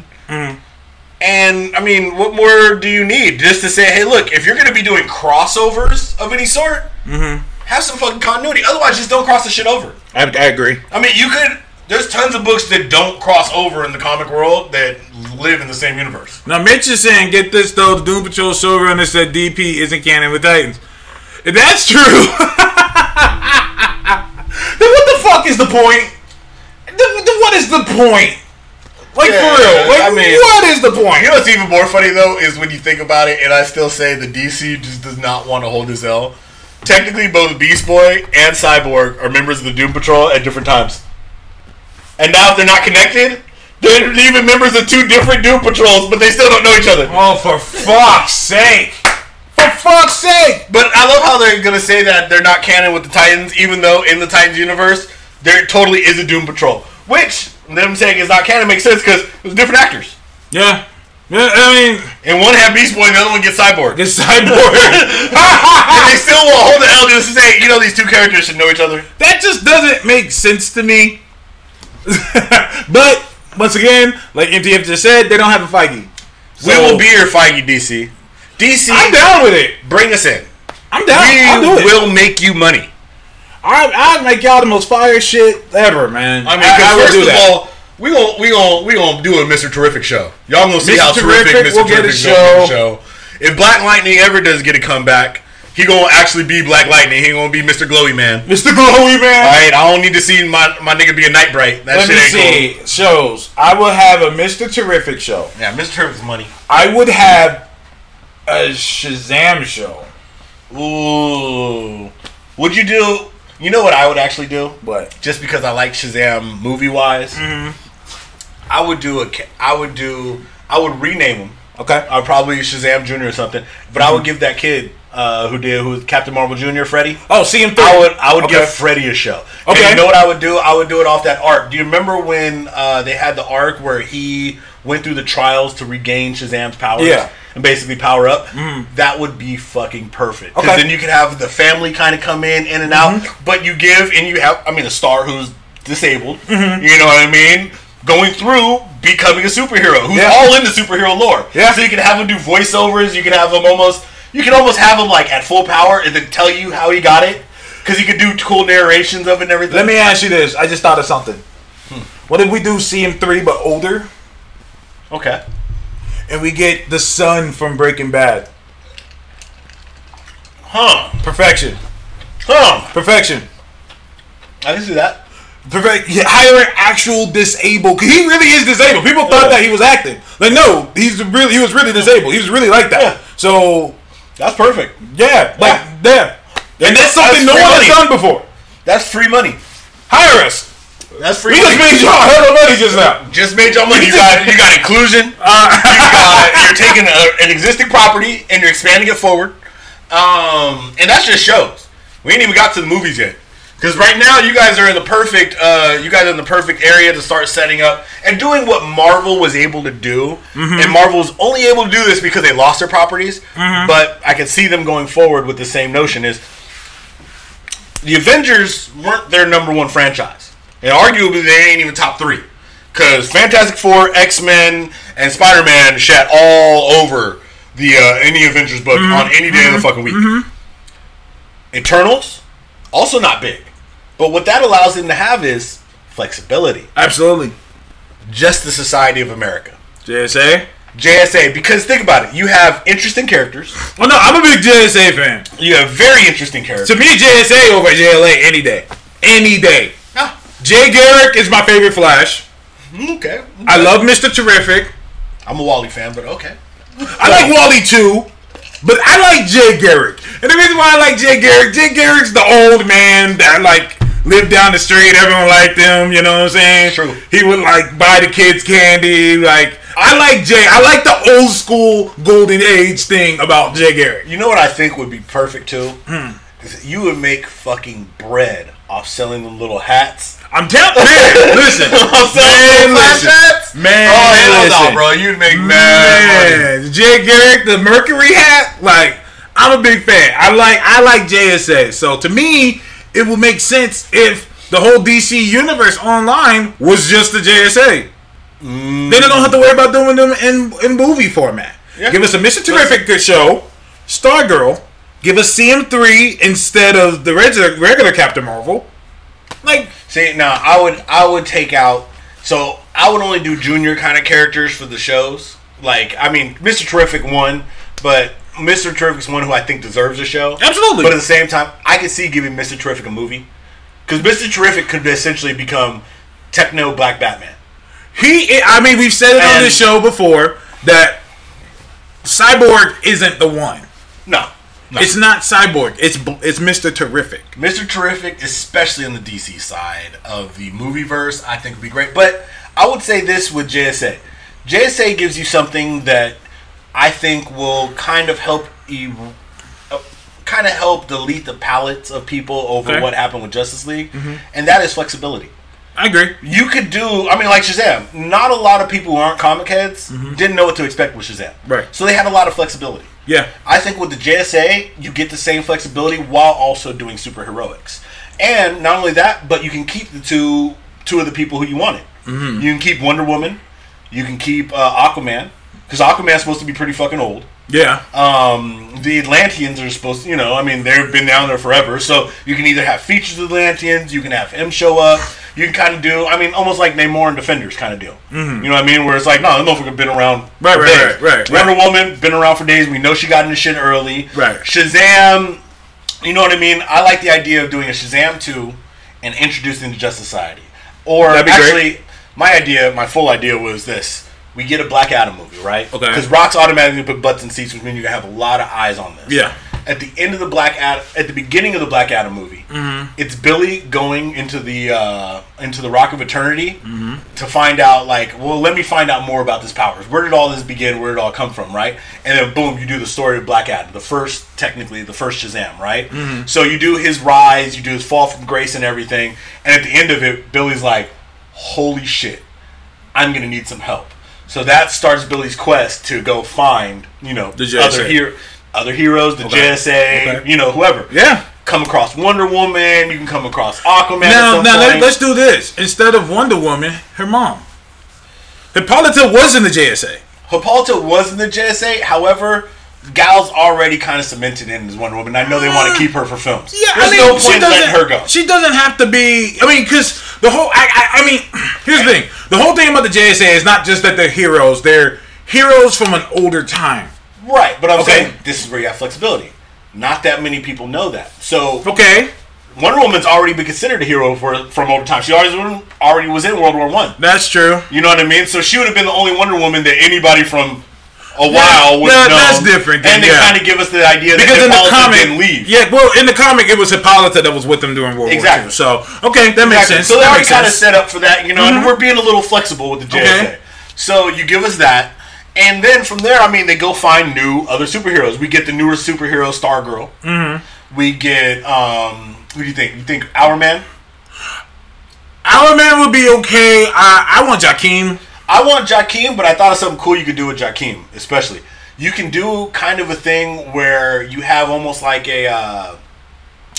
And I mean, what more do you need? Just to say, hey, look, if you're going to be doing crossovers of any sort, Mm-hmm. have some fucking continuity. Otherwise, just don't cross the shit over. I, I agree. I mean, you could. There's tons of books that don't cross over in the comic world that live in the same universe. Now Mitch is saying, get this though, the Doom Patrol showrunner said DP isn't canon with Titans. If that's true, then what the fuck is the point? Then- then what is the point? Like Yeah, for real, like I mean- what is the point? You know what's even more funny though is when you think about it, and I still say the DC just does not want to hold his L. Technically, both Beast Boy and Cyborg are members of the Doom Patrol at different times. And now, if they're not connected, they're even members of two different Doom Patrols, but they still don't know each other. Oh, for fuck's sake! For fuck's sake! But I love how they're gonna say that they're not canon with the Titans, even though in the Titans universe there totally is a Doom Patrol. Which them saying is not canon makes sense because it was different actors. Yeah, yeah. I mean, And one had Beast Boy, and the other one gets Cyborg. this cyborg. and they still will hold the L just to say, you know, these two characters should know each other. that just doesn't make sense to me. but once again, like MTF just said, they don't have a Feige. we will be your Feige DC. DC, I'm down with it. bring us in. I'm down. I'll do We it. will make you money. I I make y'all the most fire shit ever, man. I mean, I, will first do of that. all, we gon' we gon' we gonna do a Mr. Terrific show. Y'all gonna see Mr. how terrific, Terrific Mr. will get a Terrific's gonna get a show. If Black Lightning ever does get a comeback, he gonna actually be Black Lightning. He gonna be Mr. Glowy Man. Mr. Glowy man. All right, I don't need to see my my nigga be a Night Bright. That Let shit me ain't see shows. I will have a Mr. Terrific show. Yeah, Mr. Terrific's money. I would have a Shazam show. Ooh, would you do? You know what I would actually do? But just because I like Shazam movie wise, Mm-hmm. I would do a. ca- I would do. I would rename him. okay, I would probably Shazam Junior or something. But I would give that kid uh, who did who Captain Marvel Junior, Freddie. oh, see him. I would. I would Okay. give Freddie a show. And Okay. you know what I would do? I would do it off that arc. Do you remember when uh, they had the arc where he went through the trials to regain Shazam's powers? Yeah. And basically power up. That would be fucking perfect. Because Okay. then you could have the family kind of come in, in and out. But you give, and you have, I mean, a star who's disabled. You know what I mean? Going through becoming a superhero who's Yeah. all into superhero lore. Yeah. So you can have him do voiceovers. You can have him almost. You can almost have him like at full power and then tell you how he got it. Because he could do cool narrations of it and everything. Let me ask you this. I just thought of something. Hmm. What if we do CM3 but older, Okay. and we get the son from Breaking Bad? Huh. Perfection. Huh. Perfection. I can see that. Perfect. Yeah, hiring actual disabled. 'cause he really is disabled. People thought Yeah. that he was acting. Like, no, he's really he was really disabled. He was really like that. Yeah. So That's perfect. yeah, like yeah. And that's something That's no one money. has done before. That's free money. Hire us. That's free We just money. made y'all hell of money just now. Just made y'all money. You got you got inclusion. Uh, you got, you're taking a, an existing property and you're expanding it forward. And that's just shows. We ain't even got to the movies yet. Because right now you guys are in the perfect uh, you guys are in the perfect area to start setting up and doing what Marvel was able to do. Mm-hmm. And Marvel was only able to do this because they lost their properties. Mm-hmm. But I can see them going forward with the same notion is the Avengers weren't their number one franchise, and arguably they ain't even top three, because Fantastic Four, X Men, and Spider Man shat all over the uh, any Avengers book mm-hmm. on any day of the fucking week. Eternals, also not big, but what that allows them to have is flexibility. Absolutely. Justice Society of America, JSA. JSA, because think about it, you have interesting characters, Well, no, I'm a big JSA fan. you have very interesting characters. To me, JSA over JLA any day. Any day. Ah, Jay Garrick is my favorite Flash. okay, I love Mr. Terrific. I'm a Wally fan, but okay. I like Wally too, but I like Jay Garrick. And the reason why I like Jay Garrick, Jay Garrick's the old man that like lived down the street. Everyone liked him. You know what I'm saying? True. He would like buy the kids candy. Like I like Jay. I like the old school golden age thing about Jay Garrick. You know what I think would be perfect too? Hmm. Is you would make fucking bread off selling them little hats. I'm telling man, listen, Off selling man, listen, hats? man, oh hell listen. no, bro! You'd make mad money. Man, Jay Garrick, the Mercury hat, like I'm a big fan. I like I like JSA. So to me, it would make sense if the whole DC universe online was just the JSA. Mm. Then they don't have to worry about doing them in in movie format. Yeah. Give us a Mr. Terrific good show, Stargirl. Give us CM3 instead of the regular regular Captain Marvel. Like See, now I would I would take out. So I would only do junior kind of characters for the shows. Like I mean, Mr. Terrific one, but Mr. Terrific's one who I think deserves a show. Absolutely. But at the same time, I could see giving Mr. Terrific a movie because Mr. Terrific could essentially become Techno Black Batman. He, I mean, we've said it on And- this show before that Cyborg isn't the one. No, no. It's not Cyborg. It's it's Mister Terrific. Mr. Terrific, especially on the DC side of the movie verse, I think would be great. But I would say this with JSA. JSA gives you something that I think will kind of help you, uh, kind of help delete the palates of people over Okay. what happened with Justice League, and that is flexibility. I agree. You could do, I mean, like Shazam. Not a lot of people who aren't comic heads didn't know what to expect with Shazam. Right. So they had a lot of flexibility. Yeah. I think with the JSA, you get the same flexibility while also doing superheroics. And not only that, but you can keep the two two of the people who you wanted. Mm-hmm. You can keep Wonder Woman. You can keep uh, Aquaman because Aquaman's supposed to be pretty fucking old. Yeah. Um, the Atlanteans are supposed to, you know, I mean, they've been down there forever. So you can either have features of the Atlanteans, you can have him show up. You can kind of do, I mean, almost like Namor and Defenders kind of deal. You know what I mean? Where it's like, no, the motherfucker been around Mm-hmm. Right, right, days. right, right, Wonder Woman been around for days. We know she got into shit early. Right. Shazam, you know what I mean? I like the idea of doing a Shazam 2 and introducing the Justice Society. Or That'd be actually, great. my idea, my full idea was this. We get a Black Adam movie, right? Okay. Because Rock's automatically put butts in seats, which means you have a lot of eyes on this. Yeah. At the end of the Black Adam, at the beginning of the Black Adam movie, Mm-hmm. it's Billy going into the uh, into the Rock of Eternity Mm-hmm. to find out, like, well, let me find out more about this powers. Where did all this begin? Where did it all come from? Right? And then boom, you do the story of Black Adam, the first, technically, the first Shazam, right? Mm-hmm. So you do his rise, you do his fall from grace and everything, and at the end of it, Billy's like, holy shit, I'm gonna need some help. So that starts Billy's quest to go find, you know, The other hero, other heroes, the Okay. JSA, Okay. you know, whoever. Yeah. Come across Wonder Woman, you can come across Aquaman. Now, now let, let's do this. Instead of Wonder Woman, her mom. Hippolyta was in the JSA. Hippolyta was in the JSA. However, Gal's already kind of cemented in as Wonder Woman. I know they want to uh, keep her for films. Yeah, There's I mean, no she point letting her go. She doesn't have to be. I mean, because the whole. I, I, I mean, here's the thing. The whole thing about the JSA is not just that they're heroes. They're heroes from an older time. Right, but I'm Okay. saying this is where you have flexibility. Not that many people know that. So Okay, Wonder Woman's already been considered a hero for from older time. She already already was in World War One. that's true. You know what I mean? So she would have been the only Wonder Woman that anybody from a while have known. that's different then, And they yeah. kind of give us the idea Because that in the comic, leave. yeah, well, in the comic, it was Hippolyta that was with them during World Exactly. War II. So, okay, that makes Exactly. sense. So they that already kind of set Mm-hmm. up for that, you know, and we're being a little flexible with the JSA. Okay. So you give us that, and then from there, I mean, they go find new other superheroes. We get the newer superhero Stargirl. Mm-hmm. We get um, who do you think? You think Hourman? Our Man would be okay. I, I want Jakeem. I want Jakeem, but I thought of something cool you could do with Jakeem, especially. You can do kind of a thing where you have almost like a uh,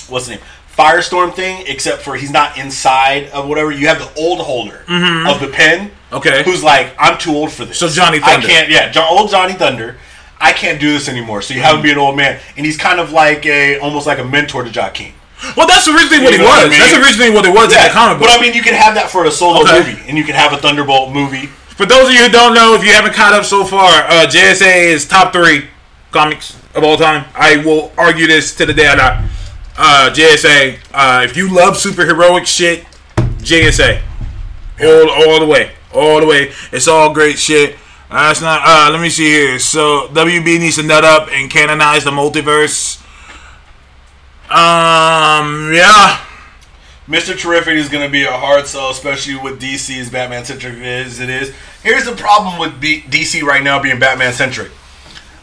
what's the name? Firestorm thing, except for he's not inside of whatever. You have the old holder of the pen. Okay. Who's like, I'm too old for this. So Johnny I can't. Yeah, jo- old Johnny Thunder. I can't do this anymore. So you have him be an old man, and he's kind of like a almost like a mentor to Jakeem. Well, that's originally what he was. I mean? That's originally what it was in the comic book. but I mean, you can have that for a solo Okay. movie, and you can have a Thunderbolt movie. For those of you who don't know, if you haven't caught up so far, uh, JSA is top three comics of all time. I will argue this to the day I die. Uh, JSA, uh, if you love superheroic shit, JSA, all all the way, all the way. It's all great shit. Uh, it's not. Uh, let me see here. So WB needs to nut up and canonize the multiverse. Um, yeah. Mr. Terrific is going to be a hard sell, especially with DC's Batman centric as it is. Here's the problem with B- DC right now being Batman centric.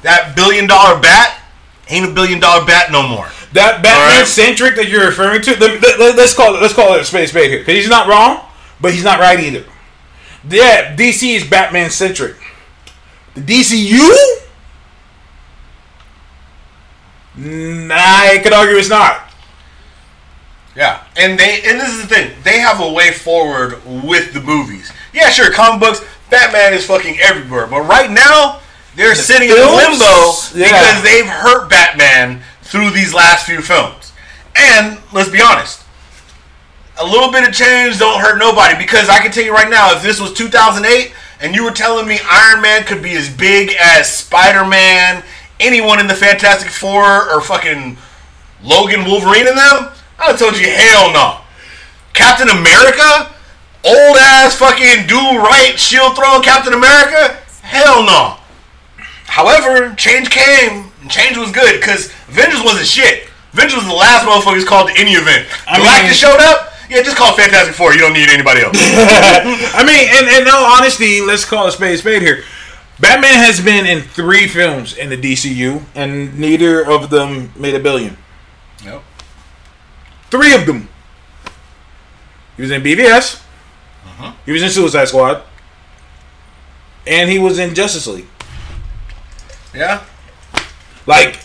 That billion dollar bat ain't a billion dollar bat no more. That Batman Alright. centric that you're referring to, let, let, us call it let's call it a space spade here because he's not wrong, but he's not right either. Yeah, DC is Batman centric. The DCU, nah, I could argue it's not. Yeah, and they and this is the thing. They have a way forward with the movies. Yeah, sure, comic books, Batman is fucking everywhere, but right now they're sitting in limbo Yeah. because they've hurt Batman through these last few films. And let's be honest, a little bit of change don't hurt nobody because I can tell you right now, if this was 2008 and you were telling me Iron Man could be as big as Spider Man, anyone in the Fantastic Four, or fucking Logan Wolverine in them, I would have told you hell no. Captain America, old ass fucking dual right shield throwing Captain America, hell no. However, change came, and change was good because Avengers wasn't shit. Avengers was the last motherfuckers called to any event. I Galactus mean- showed up. Yeah, just call Fantastic Four. You don't need anybody else. I mean, in, in all honesty, let's call a spade a spade here. Batman has been in three films in the DCU, and neither of them made a billion. Yep. Three of them. He was in BVS. Uh-huh. He was in Suicide Squad. And he was in Justice League. Yeah. Like,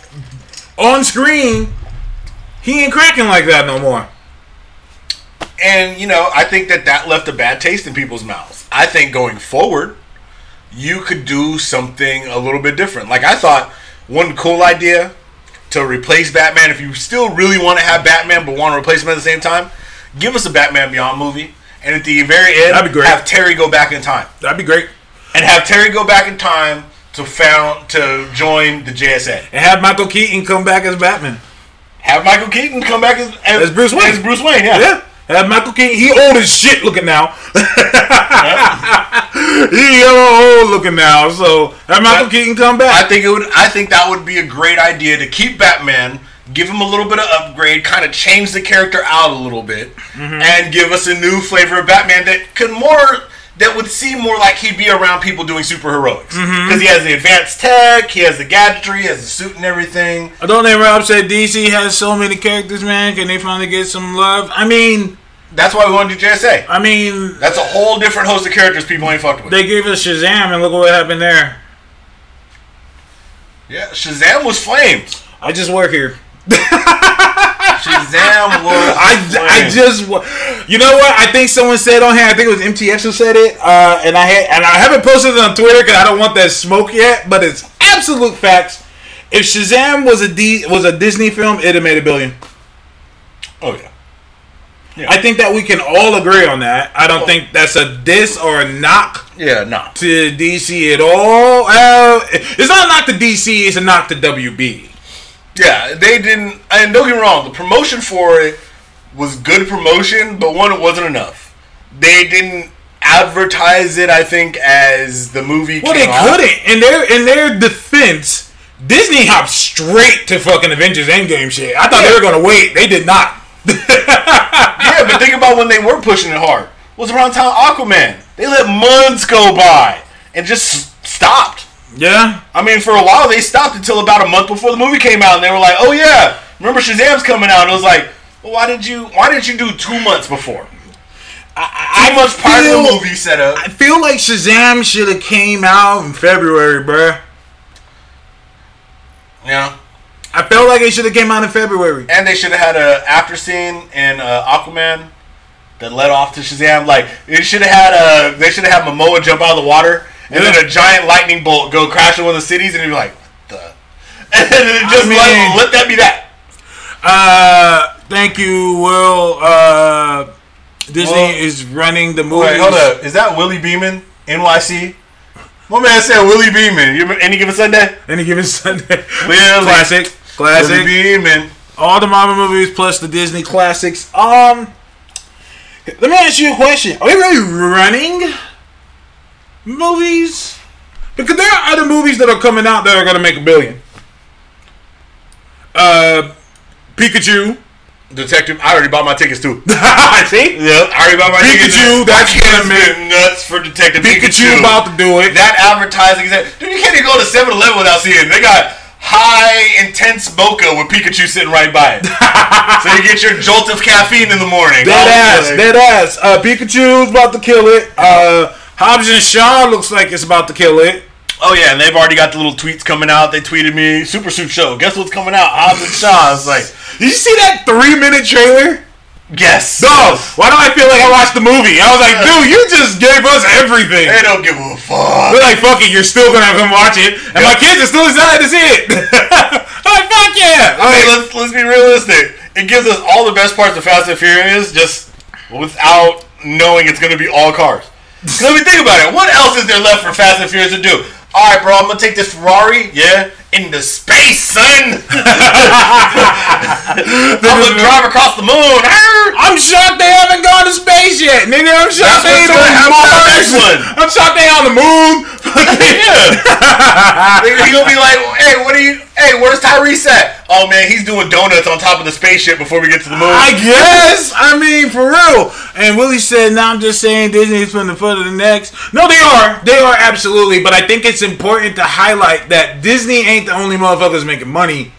on screen, he ain't cracking like that no more. And you know, I think that that left a bad taste in people's mouths. I think going forward, you could do something a little bit different. Like I thought, one cool idea to replace Batman. If you still really want to have Batman but want to replace him at the same time, give us a Batman Beyond movie, and at the very end, That'd be great. have Terry go back in time, That'd be great. and have Terry go back in time to found to join the JSA. And have Michael Keaton come back as Batman. Have Michael Keaton come back as, as, As Bruce Wayne. As Bruce Wayne, yeah. Yeah. Have Michael Keaton. He old as shit looking now. he old looking now. So have Michael But- Keaton come back. I think it would. I think that would be a great idea to keep Batman, give him a little bit of upgrade, kind of change the character out a little bit, Mm-hmm. and give us a new flavor of Batman that could more that would seem more like he'd be around people doing super heroics because Mm-hmm. he has the advanced tech, he has the gadgetry, he has the suit and everything. I Don't they Rob said DC has so many characters, man. Can they finally get some love? I mean, That's why we want to do JSA. I mean, That's a whole different host of characters people ain't fucked with. they gave us Shazam, and look what happened there. yeah, Shazam was flames. I just work here. Shazam was. I, I just you know what I think someone said on here I think it was MTX who said it uh, and I had, and I haven't posted it on Twitter because I don't want that smoke yet but it's absolute facts if Shazam was a D was a Disney film it'd have made a billion Oh yeah. I think that we can all agree on that I don't think that's a diss or a knock Yeah, no. to DC at all uh, it's not a knock to DC it's a knock to WB Yeah, they didn't. And don't get me wrong, the promotion for it was good promotion, but one, it wasn't enough. They didn't advertise it. I think as the movie. Well, they couldn't. In their in their defense, Disney hopped straight to fucking Avengers Endgame shit. I thought they were gonna wait. They did not. Yeah, but think about when they were pushing it hard. Was around time Aquaman. They let months go by and just stopped. Yeah. I mean, for a while they stopped until about a month before the movie came out, and they were like, "Oh yeah, remember Shazam's coming out?" And it was like, "Well, why did you? Why didn't you do two months before? I, Two months prior to feel- the movie setup." I feel like Shazam should have came out in February, bruh. Yeah, I felt like it should have came out in February. and they should have had a after scene in uh, Aquaman that led off to Shazam. Like it should have had a. They should have had Momoa jump out of the water, and Yeah. then a giant lightning bolt go crash in one of the cities, and you're like, "What the?" And then just mean- let, let that be that. Uh, thank you, Will. Uh, Disney Well- is running the movie. Wait, hold up. Is that Willie Beeman, NYC? My man said Willie Beeman. You any given Sunday? Any given Sunday. Classic. Classic. Beeman. All the Marvel movies plus the Disney classics. Um, let me ask you a question: Are we really running movies? Because there are other movies that are coming out that are going to make a billion. Uh, Pikachu. Detective. I already bought my tickets too. See, Yep, I already bought my tickets. Pikachu, that's gonna make- nuts for Detective Pikachu Pikachu. about to do it. that advertising is that dude. You can't even go to 7-Eleven without seeing. it. They got high intense mocha with Pikachu sitting right by it, so you get your jolt of caffeine in the morning. Dead Oh, ass, dead ass. Uh, Pikachu's about to kill it. Uh, Hobbs and Shaw looks like it's about to kill it. Oh yeah, and they've already got the little tweets coming out. They tweeted me, Super Suit Show. Guess what's coming out? Hobbs and Shaw. It's like, Did you see that three minute trailer? Yes. No, why do I feel like I watched the movie? I was like, dude, you just gave us everything. They don't give a fuck. They're like, fuck it, you're still gonna come watch it, and my kids are still excited to see it. I'm like, fuck yeah! I mean, let's let's be realistic. It gives us all the best parts of Fast and Furious, just without knowing it's to be all cars. Let me think about it. What else is there left for Fast and Furious to do? All right, bro, I'm gonna take this Ferrari, yeah, into space, son. I'm gonna drive across the moon. I'm shocked they haven't gone to space yet, nigga. I'm shocked That's they ain't on gonna happen the Mars. next one. I'm shocked they on the moon. Yeah. He's gonna be like, hey, what are you? Hey, where's Tyrese at? Oh man, he's doing donuts on top of the spaceship before we get to the moon. I guess. I mean, for real. And Willie said, "Now I'm just saying Disney's putting the foot of the next." No, they are. They are absolutely. But I think it's important to highlight that Disney ain't the only motherfuckers making money.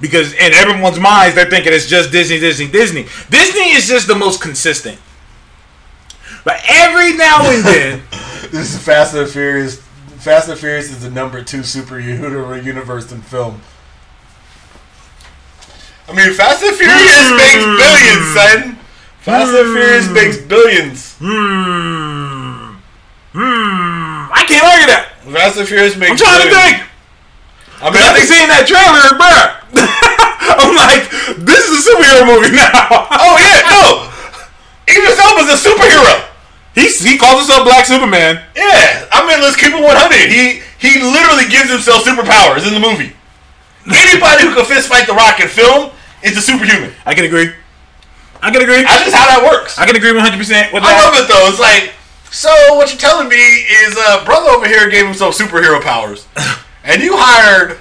Because in everyone's minds, they're thinking it's just Disney, Disney, Disney. Disney is just the most consistent. But every now and then, This is Fast and Furious. Fast and Furious is the number two superhero universe in film. I mean, Fast and Furious makes billions, son. Fast and Furious makes billions. hmm, hmm, I can't argue that. Fast and Furious makes. I'm trying to billions. think. I mean, I After think. seeing that trailer, bruh, I'm like, this is a superhero movie now. Oh yeah, no. Idris Elba's a superhero. He's, he calls himself Black Superman. Yeah, I mean, let's keep it 100. He he literally gives himself superpowers in the movie. Anybody who can fist fight the Rock in film is a superhuman. I can agree. I can agree. That's just how that works. I can agree 100 percent with that. I love it though. It's like, so what you're telling me is, uh, brother over here gave himself superhero powers, and you hired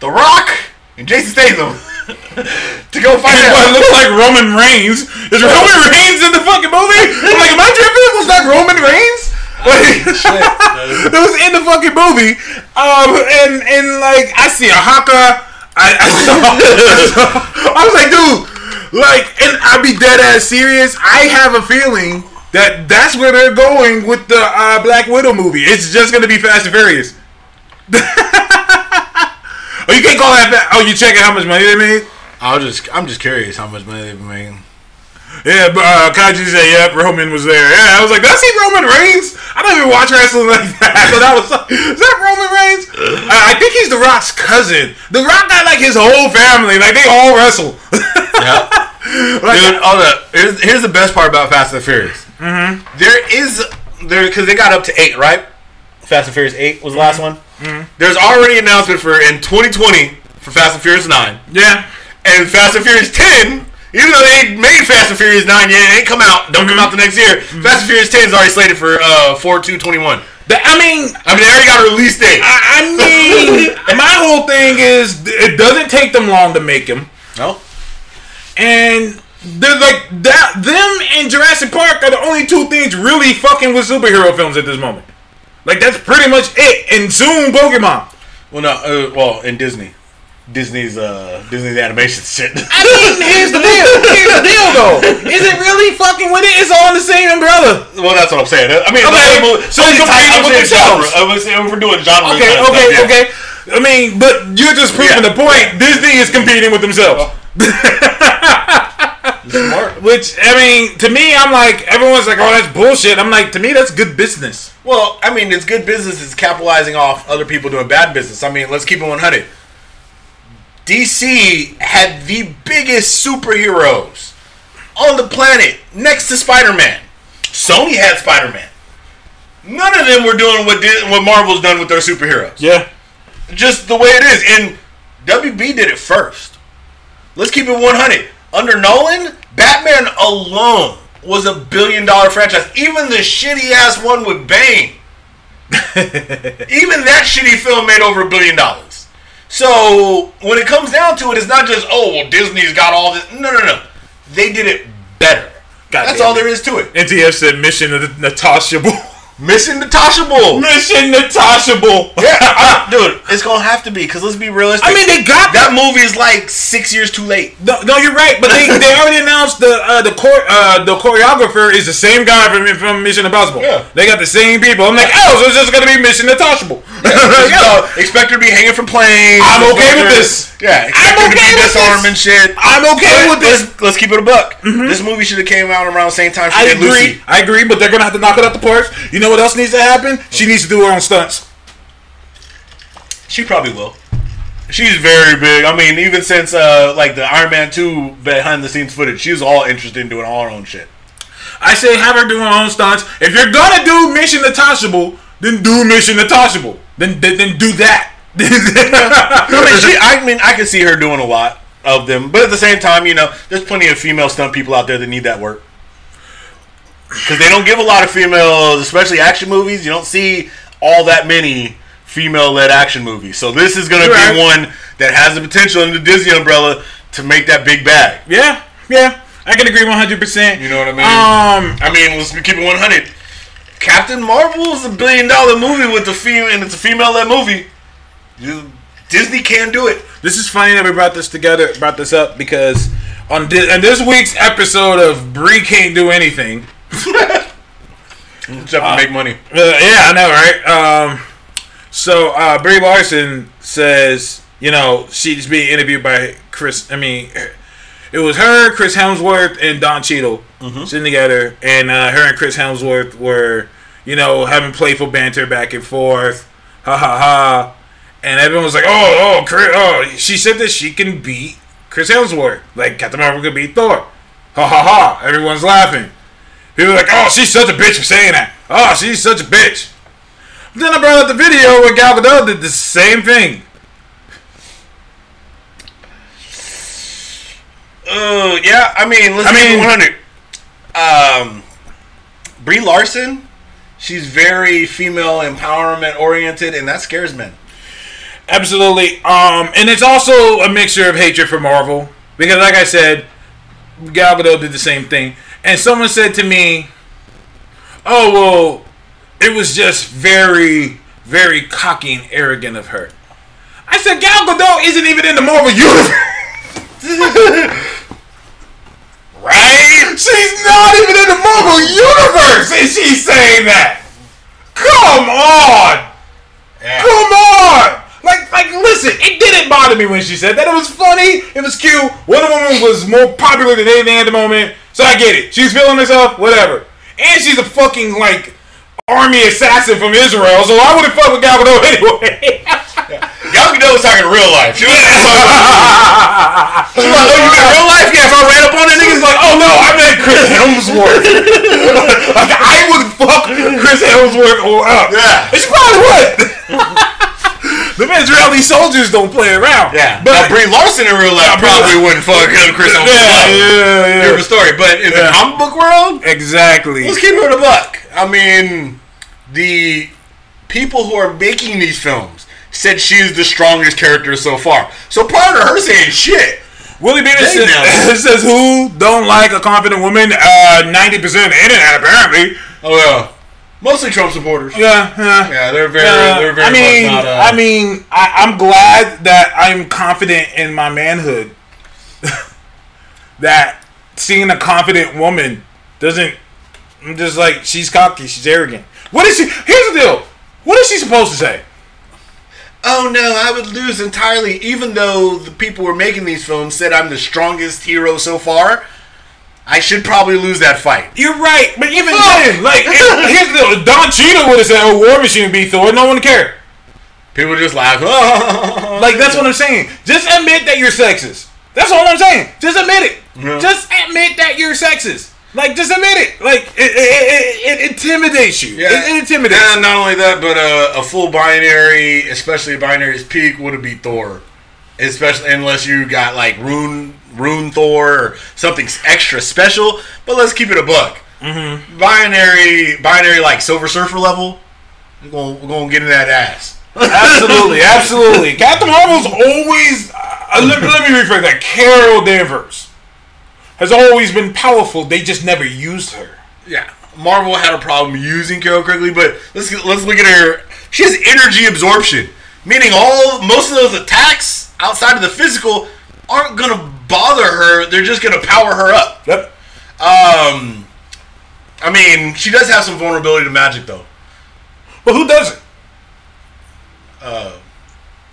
The Rock and Jason Statham to go find And what out. looks like Roman Reigns is Roman Reigns in the fucking movie. I'm like, am I tripping? Was that Roman Reigns? Like, it was in the fucking movie. Um, and and like I see a haka. I, I saw. I was like, dude, like, and I'd be dead ass serious. I have a feeling that that's where they're going with the uh, Black Widow movie. It's just gonna be Fast and Furious. Oh, you can't call that. fa- Oh, you checking how much money they made? I was just, I'm just curious how much money they've been making. Yeah, but uh, Kaji said, "Yep, Roman was there." Yeah, I was like, "Did I see Roman Reigns?" I don't even watch wrestling like that. So that was like, is that Roman Reigns? Uh, I think he's The Rock's cousin. The Rock got like his whole family, like they all wrestle. Yeah. Like, Dude, hold up. Here's, here's the best part about Fast and Furious. Mm-hmm. is there because they got up to eight, right? Fast and Furious eight was the last one. Mm-hmm. There's already an announcement for in 2020 for Fast and Furious Nine, Yeah. and Fast and Furious Ten. Even though they made Fast and Furious Nine yet, it ain't come out. Don't come mm-hmm. out the next year. Mm-hmm. Fast and Furious Ten is already slated for uh, four two twenty one. The- I mean, I mean, they already got a release date. I, I mean, my whole thing is it doesn't take them long to make them, no, and they're like that. Them and Jurassic Park are the only two things really fucking with superhero films at this moment. Like that's pretty much it. And soon Pokemon. well, no, uh, well, in Disney, Disney's uh, Disney's animation shit. I mean, here's the deal. Here's the deal, though. Is it really fucking with it? It's all in the same umbrella. well, that's what I'm saying. I mean, Okay, like, so it's competing with themselves. I was saying we're doing genre. Okay, kind okay, stuff, yeah. okay. I mean, but you're just proving Yeah. the point. Disney is competing with themselves. Smart. Which I mean, to me, I'm like everyone's like, "Oh, that's bullshit." I'm like, to me, that's good business. Well, I mean, it's good business. It's capitalizing off other people doing bad business. I mean, let's keep it 100. DC had the biggest superheroes on the planet next to Spider-Man. Sony had Spider-Man. None of them were doing what Dis- what Marvel's done with their superheroes. Yeah, Just the way it is. And WB did it first. Let's keep it 100. Under Nolan, Batman alone was a billion dollar franchise. Even the shitty ass one with Bane. Even that shitty film made over a billion dollars. So when it comes down to it, it's not just, oh, well, Disney's got all this. No, no, no. They did it better. God That's all it. there is to it. NTF said mission of Natasha Bull. Missing Natasha Bull. mission Natasha Bull. Yeah, I- dude, it's gonna have to be because let's be realistic. I mean, they got that movie is like six years too late. No, no, you're right. But they, they already announced the uh, the chor- uh, the choreographer is the same guy from from Mission Impossible. Yeah. They got the same people. I'm like, oh, so it's just gonna be Mission Untouchable. So, expect her to be hanging from planes. I'm okay Expect with her- this. Yeah, expect I'm her to okay be with disarming this. shit. I'm okay But with this. Let's, let's keep it a buck. This movie should have came out around the same time she I did agree. Lucy. I agree, but they're gonna have to knock it out the park. You know what else needs to happen? She needs to do her own stunts. She probably will. She's very big. I mean, even since uh, like the Iron Man two behind the scenes footage, she was all interested in doing all her own shit. I say have her do her own stunts. If you're gonna do Mission Impossible, then do Mission Impossible. Then then, then do that. I mean, she, I mean, I can see her doing a lot of them, but at the same time, you know, there's plenty of female stunt people out there that need that work because they don't give a lot of females, especially action movies. You don't see all that many female-led action movies, so this is going to You're be right. one that has the potential in the Disney umbrella to make that big bag. yeah, yeah. I can agree 100. percent You know what I mean? Um, I mean, let's keep it 100. Captain Marvel is a billion-dollar movie with the female, and it's a female-led movie. You- Disney can do it. This is funny that we brought this together, brought this up because on this, on this week's episode of Brie can't do anything. Except to make money. Uh, yeah, I know, right? Um, so uh, Brie Larson says, you know, she's being interviewed by Chris. I mean, it was her, Chris Hemsworth, and Don Cheadle sitting together, and uh, her and Chris Hemsworth were, you know, having playful banter back and forth. Ha ha ha. And everyone was like, "Oh, oh, Chris, oh!" She said that she can beat Chris Hemsworth, like Captain Marvel could beat Thor. Ha ha ha! Everyone's laughing. People are like, "Oh, she's such a bitch for saying that." Oh, she's such a bitch. Then I brought up the video where Gal Gadot did the same thing. Oh yeah, I mean, let's I mean, 100. Um, Brie Larson, she's very female empowerment oriented, and that scares men. Absolutely. Um, and it's also a mixture of hatred for Marvel because, like I said, Gal Gadot did the same thing. And someone said to me, "Oh well, it was just very, very cocky and arrogant of her." I said, "Gal Gadot isn't even in the Marvel universe." right? She's not even in the Marvel universe, and she's saying that. Come on. Come on! Like, like, listen, it didn't bother me when she said that. It was funny. It was cute. Wonder Woman was more popular than anything at the moment, so I get it. She's feeling herself, whatever. And she's a fucking like army assassin from Israel, so I wouldn't fuck with Gal Gadot anyway. Gal Gadot was talking real life. She was she was like, "Oh, you mean real life? Yeah, if I ran up on that nigga's like, oh no, I meant Chris Hemsworth. like, I would fuck Chris Hemsworth or up. Yeah. And she probably would. The Israeli soldiers don't play around. Yeah, but now Brie Larson in real life probably wouldn't fuck him, Chris yeah, yeah, yeah. Different story, but in the Yeah. comic book world, exactly. let's keep it a buck. I mean, the people who are making these films said she's the strongest character so far. So prior to her saying shit, Willie Beamer says, says, "Who don't like a confident woman?" Uh, Ninety percent of the internet, apparently. oh yeah, mostly Trump supporters. Yeah, yeah. Yeah, they're very, Uh, they're very I mean, much not. Uh, I mean, I, I'm glad that I'm confident in my manhood. that seeing a confident woman doesn't. I'm just like she's cocky, she's arrogant. What is she? Here's the deal. What is she supposed to say? oh no, I would lose entirely, even though the people who are making these films said I'm the strongest hero so far. I should probably lose that fight. You're right, but even then, like, here's the Don Cheadle would have said, "Oh, War Machine would be Thor," no one would care. People just laugh. Like that's what I'm saying. Just admit that you're sexist. That's all I'm saying. Just admit it. Yeah. Just admit that you're sexist. Like just admit it. Like it, it, it, it intimidates you. It, it intimidates. And not only that, but uh, a full binary, especially binary's peak, would have beat Thor. Especially unless you got like Rune, Rune Thor or something extra special. But let's keep it a buck. Mm-hmm. Binary, binary like Silver Surfer level. We're gonna, we're gonna get in that ass. absolutely, absolutely. Captain Marvel's always. Uh, let, let me rephrase that. Carol Danvers has always been powerful. They just never used her. Yeah, Marvel had a problem using Carol Quigley, but let's let's look at her. She has energy absorption, meaning all most of those attacks outside of the physical aren't gonna bother her. They're just gonna power her up. Yep. Um, I mean, she does have some vulnerability to magic, though. But who doesn't?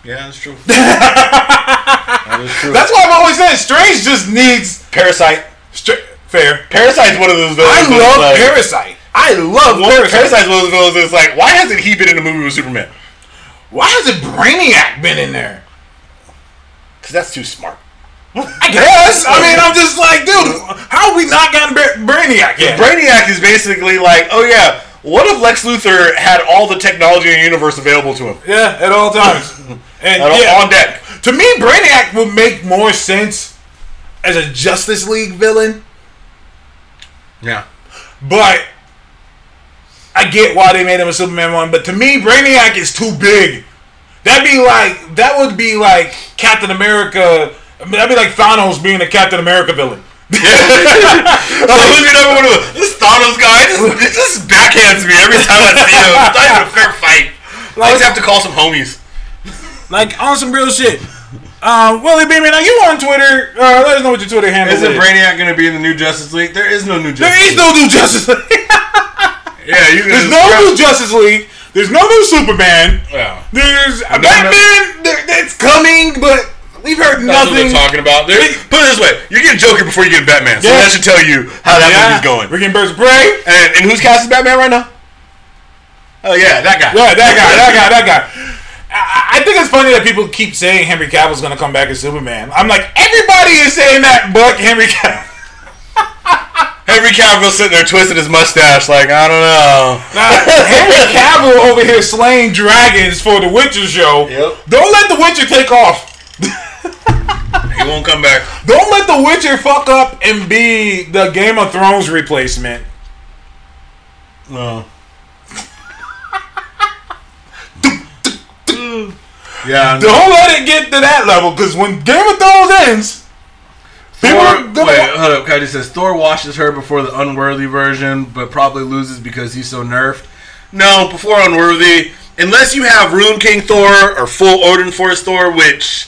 Yeah, that's true. that is true. That's why I've always said Strange just needs. Parasite. Stra- fair. Parasite's one of those I love like, Parasite. I love Well, Parasite. Parasite's one of those villains that's like, why hasn't he been in a movie with Superman? Why hasn't Brainiac been in there? Because that's too smart. I guess. I mean, I'm just like, dude, how have we not gotten Bra- Brainiac yet? Brainiac is basically like, oh yeah, what if Lex Luthor had all the technology in the universe available to him? yeah, at all times. And At- yeah, On deck. to me, Brainiac would make more sense as a Justice League villain, Yeah. but I get why they made him a Superman one. But to me, Brainiac is too big. That'd be like that would be like Captain America. I mean, that'd be like Thanos being a Captain America villain. oh, who's your number one? of the- This Thanos guy just, just backhands me every time I see him. It's not even a fair fight. Like, I just have to call some homies. Like on some real shit. Uh, Willie Beeman, are you on Twitter? Uh, let us know what your Twitter handle is. Isn't Brainiac going to be in the new Justice League? There is no new Justice there is League. no new Justice League. Yeah, you can There's no grab- new Justice League. There's no new Superman. Yeah. There's a Batman. There, it's coming, but we've heard That's what nothing. they're talking about. They're, put it this way: you're getting Joker before you get Batman, so Yeah. that should tell you how that yeah, movie's going. We're getting Birds of Prey. And, and who's casting Batman right now? Oh yeah, that guy. Yeah, that guy, that guy, that guy. I, I think it's funny that people keep saying Henry Cavill's gonna come back as Superman. I'm like, everybody is saying that, but Henry Cavill. Henry Cavill sitting there twisting his mustache, like I don't know. Now, Henry Cavill over here slaying dragons for the Witcher show. Yep. Don't let the Witcher take off. He won't come back. Don't let the Witcher fuck up and be the Game of Thrones replacement. No. yeah. no. Don't let it get to that level, because when Game of Thrones ends, people Thor, wait, hold up. Kaiji says Thor washes her before the unworthy version, but probably loses because he's so nerfed. No, before unworthy, unless you have Rune King Thor or full Odin Force Thor, which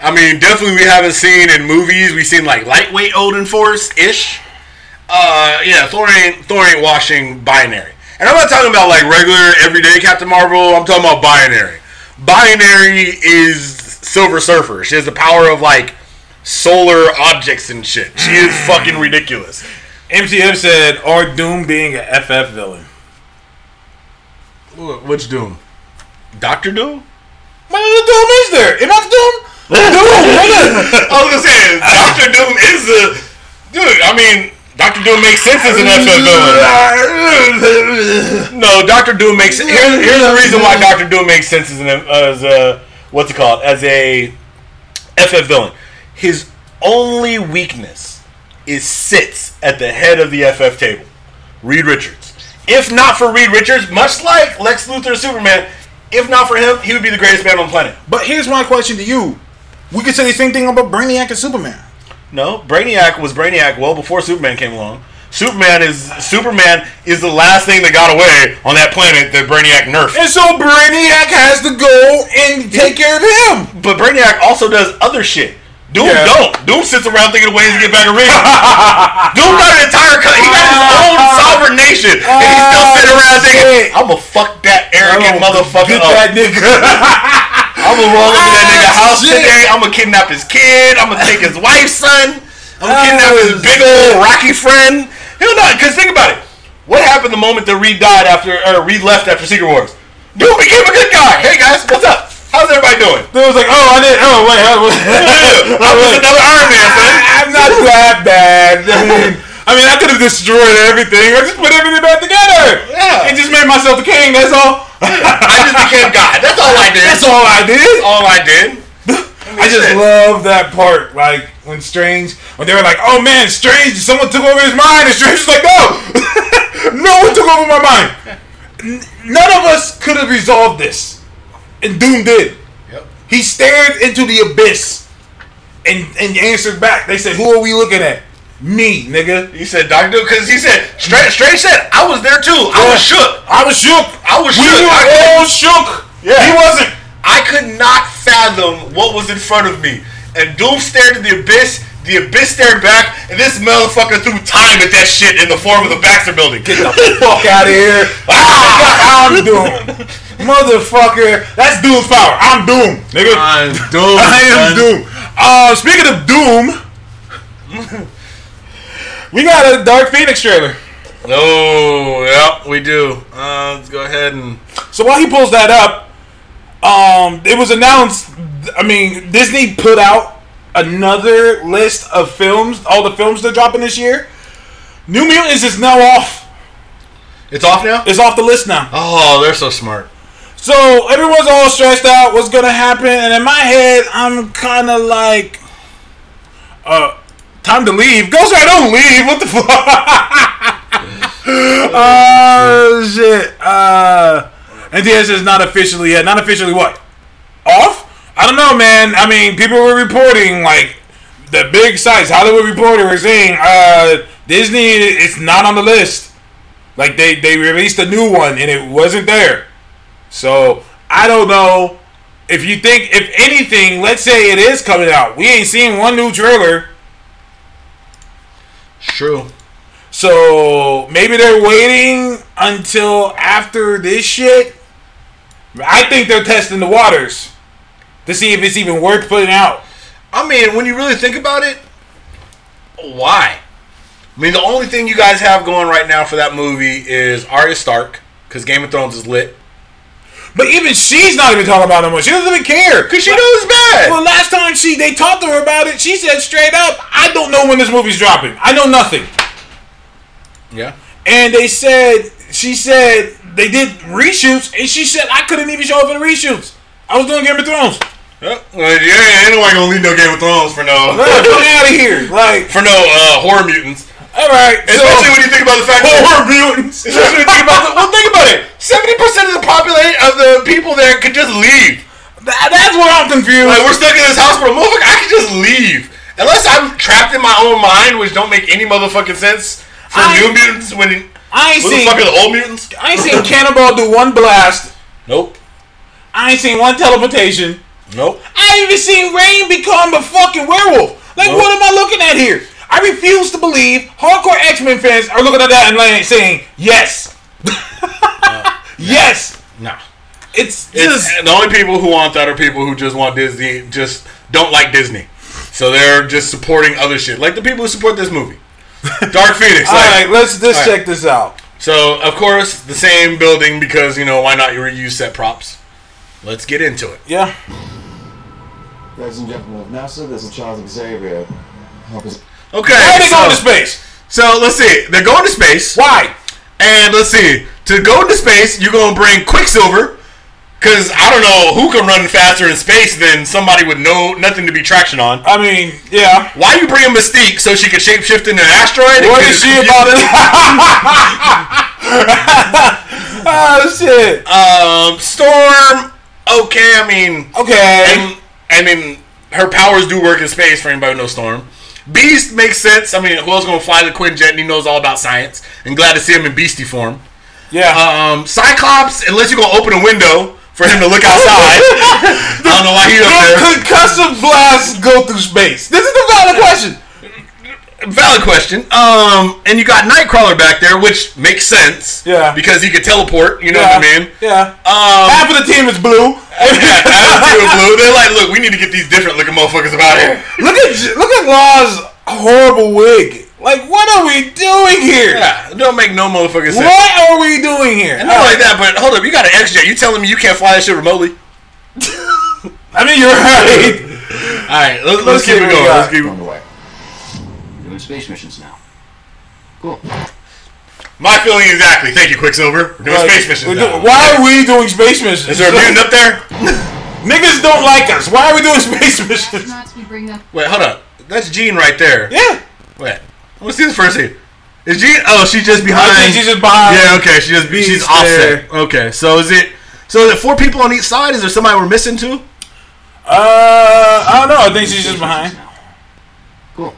I mean, definitely we haven't seen in movies. We've seen like lightweight Odin Force ish. Uh, yeah, Thor ain't Thor ain't washing binary, and I'm not talking about like regular everyday Captain Marvel. I'm talking about binary. Binary is Silver Surfer. She has the power of like solar objects and shit. She is fucking ridiculous. MTF said, or Doom being a FF villain. Wh- Which Doom? Doctor Doom? What other Doom is there? I Doom? Doom, nigga. I was gonna say Doctor Doom is the dude. I mean, Doctor Doom makes sense as an FF villain. No, Doctor Doom makes. Here's, here's the reason why Doctor Doom makes sense as an as a what's it called as a FF villain. His only weakness is sits at the head of the FF table. Reed Richards. If not for Reed Richards, much like Lex Luthor Superman, if not for him, he would be the greatest man on the planet. But here's my question to you: We could say the same thing about Brainiac and Superman. No, Brainiac was Brainiac well before Superman came along. Superman is Superman is the last thing that got away on that planet that Brainiac nerfed. And so Brainiac has to go and take care of him. But Brainiac also does other shit. Doom Yeah. don't. Doom sits around thinking of ways to get back a ring. Doom got an entire co- he got his own ah. sovereign nation, and he's still sitting ah, around thinking, "I'm gonna fuck that arrogant motherfucker Get up. that nigga. I'm gonna roll into that nigga Ah, house shit. today. I'm gonna kidnap his kid. I'm gonna take his wife's son. I'm gonna kidnap his ah, big old Rocky friend. Hell no, because think about it. What happened the moment that Reed died after, or Reed left after Secret Wars? Dude became a good guy. Hey guys, what's up? How's everybody doing? They was like, oh, I didn't. Oh, wait, I was, I was another Iron Man, son. I'm not that bad. I mean, I mean, I could have destroyed everything. I just put everything back together. Yeah. And just made myself the king. That's all. I just became God. That's all I did. That's all I did. That's all I did. I just shit. love that part. Like when Strange, when they were like, "Oh man, Strange, someone took over his mind," and Strange was like, "No, no one took over my mind. None of us could have resolved this, and Doom did. Yep. He stared into the abyss and and answered back. They said, "Who are we looking at? Me, nigga." He said, Doctor because he said, straight, Strange said, I was there too. I was shook. I was shook. I was we shook. were I- all shook. Yeah. He wasn't. I could not fathom what was in front of me. And Doom stared at the abyss, the abyss stared back, and this motherfucker threw time at that shit in the form of the Baxter building. Get the fuck out of here. Ah, I'm Doom. Motherfucker. That's Doom's power. I'm Doom, nigga. I'm Doom. I am. Doom. Uh, speaking of Doom, we got a Dark Phoenix trailer. Oh, yeah, we do. Uh, let's go ahead and. So while he pulls that up, um, it was announced. I mean, Disney put out another list of films, all the films they're dropping this year. New Mutants is now off. It's off now? It's off the list now. Oh, they're so smart. So everyone's all stressed out. What's gonna happen? And in my head, I'm kind of like, uh, time to leave. Ghost Rider, don't leave. What the fuck? Oh shit. Uh, NTS is not officially yet. Not officially what? Off? I don't know, man. I mean, people were reporting like the big sites. Hollywood Reporter were saying uh, Disney is not on the list. Like they they released a new one and it wasn't there. So I don't know if you think if anything. Let's say it is coming out. We ain't seen one new trailer. True. So maybe they're waiting until after this shit. I think they're testing the waters to see if it's even worth putting out. I mean, when you really think about it, why? I mean, the only thing you guys have going right now for that movie is Arya Stark, because Game of Thrones is lit. But even she's not even talking about it anymore. She doesn't even care. Because she knows it's bad. Well, last time she they talked to her about it, she said straight up, "I don't know when this movie's dropping. I know nothing." yeah. And they said she said they did reshoots, and she said I couldn't even show up in the reshoots. I was doing Game of Thrones. Yeah, ain't nobody gonna leave no Game of Thrones for no Get out of here! Like, for no uh, horror mutants. All right. Especially when you think about the fact that horror mutants. Especially when you think about the, well, think about it. Seventy percent of the population of the people there could just leave. That- that's what I'm confused. Like we're stuck in this house for a motherfucker. I can just leave unless I'm trapped in my own mind, which don't make any motherfucking sense for I- new mutants. When I ain't seen. the old mutants? I ain't seen Cannonball do one blast. Nope. I ain't seen one teleportation. Nope. I ain't even seen Rahne become a fucking werewolf. Like, Nope. what am I looking at here? I refuse to believe hardcore X Men fans are looking at that and like saying yes, yes. Nah. It's It's, just the only people who want that are people who just want Disney, just don't like Disney. So they're just supporting other shit, like the people who support this movie. Dark Phoenix. all like- right. Let's let's all right. check this out. So of course the same building because you know why not reuse set props. Let's get into it. Yeah. Ladies and gentlemen of NASA, this is Charles Xavier. Help us- Okay. Why are they so, going to space? so let's see. They're going to space. Why? And let's see. To go into space, you're gonna bring Quicksilver, Because I don't know who can run faster in space than somebody with no nothing to be traction on. I mean, yeah. Why you bring in Mystique so she could shapeshift into an asteroid? What is she about it? oh shit. Um, Storm. Okay, I mean, Okay. and I mean, her powers do work in space for anybody who knows Storm. Beast makes sense. I mean, who else gonna fly the Quinjet and he knows all about science? And glad to see him in beastie form. Yeah. Um, Cyclops, unless you're gonna open a window for him to look outside. I don't know why he's up there. Could concussive blasts go through space? This is the valid question. Valid question. Um, and you got Nightcrawler back there, which makes sense. Yeah. Because he could teleport. You know yeah. what I mean? Yeah. Um, Half of the team is blue. yeah, attitude of blue. They're like, look, we need to get these different looking motherfuckers about here. look at J- look at Law's horrible wig. Like, what are we doing here? Yeah, don't make no motherfucking sense. What are we doing here? And not like that, but hold up, you got an X-Jet. You telling me you can't fly that shit remotely? I mean, you're right. All right, let's, let's, Let's keep it going. Let's keep it. Underway. Doing space missions now. Cool. My feeling exactly. Thank you, Quicksilver. We're doing Like, space missions now. do- Why are we doing space missions? Is there a mutant up there? Niggas don't like us. Why are we doing space missions? Astronauts, we bring them. Wait, hold up. That's Jean right there. Yeah. Wait, let's see this first Is Jean? Oh, she's just behind. I think she's just behind. Yeah, okay. She just she's Beast offset. Okay, so is it? So is it four people on each side? Is there somebody we're missing too? Uh, I don't know. I think she's just behind. Cool.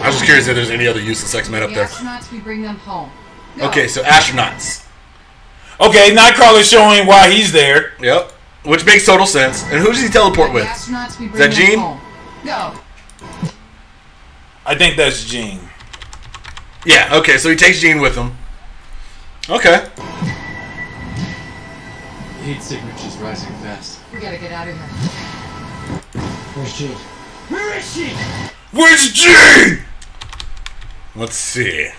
I was just curious if there's any other useless X Men up The there. astronauts, we bring them home. Go. Okay, so astronauts. Okay, Nightcrawler's showing why he's there. Yep. Which makes total sense. And who does he teleport with? astronauts, we bring that them Jean? home. Go. I think that's Jean. Yeah. Okay, so he takes Jean with him. Okay. Heat signature's rising fast. We gotta get out of here. Where's Jean? Where is she? Where's Jean? Let's see.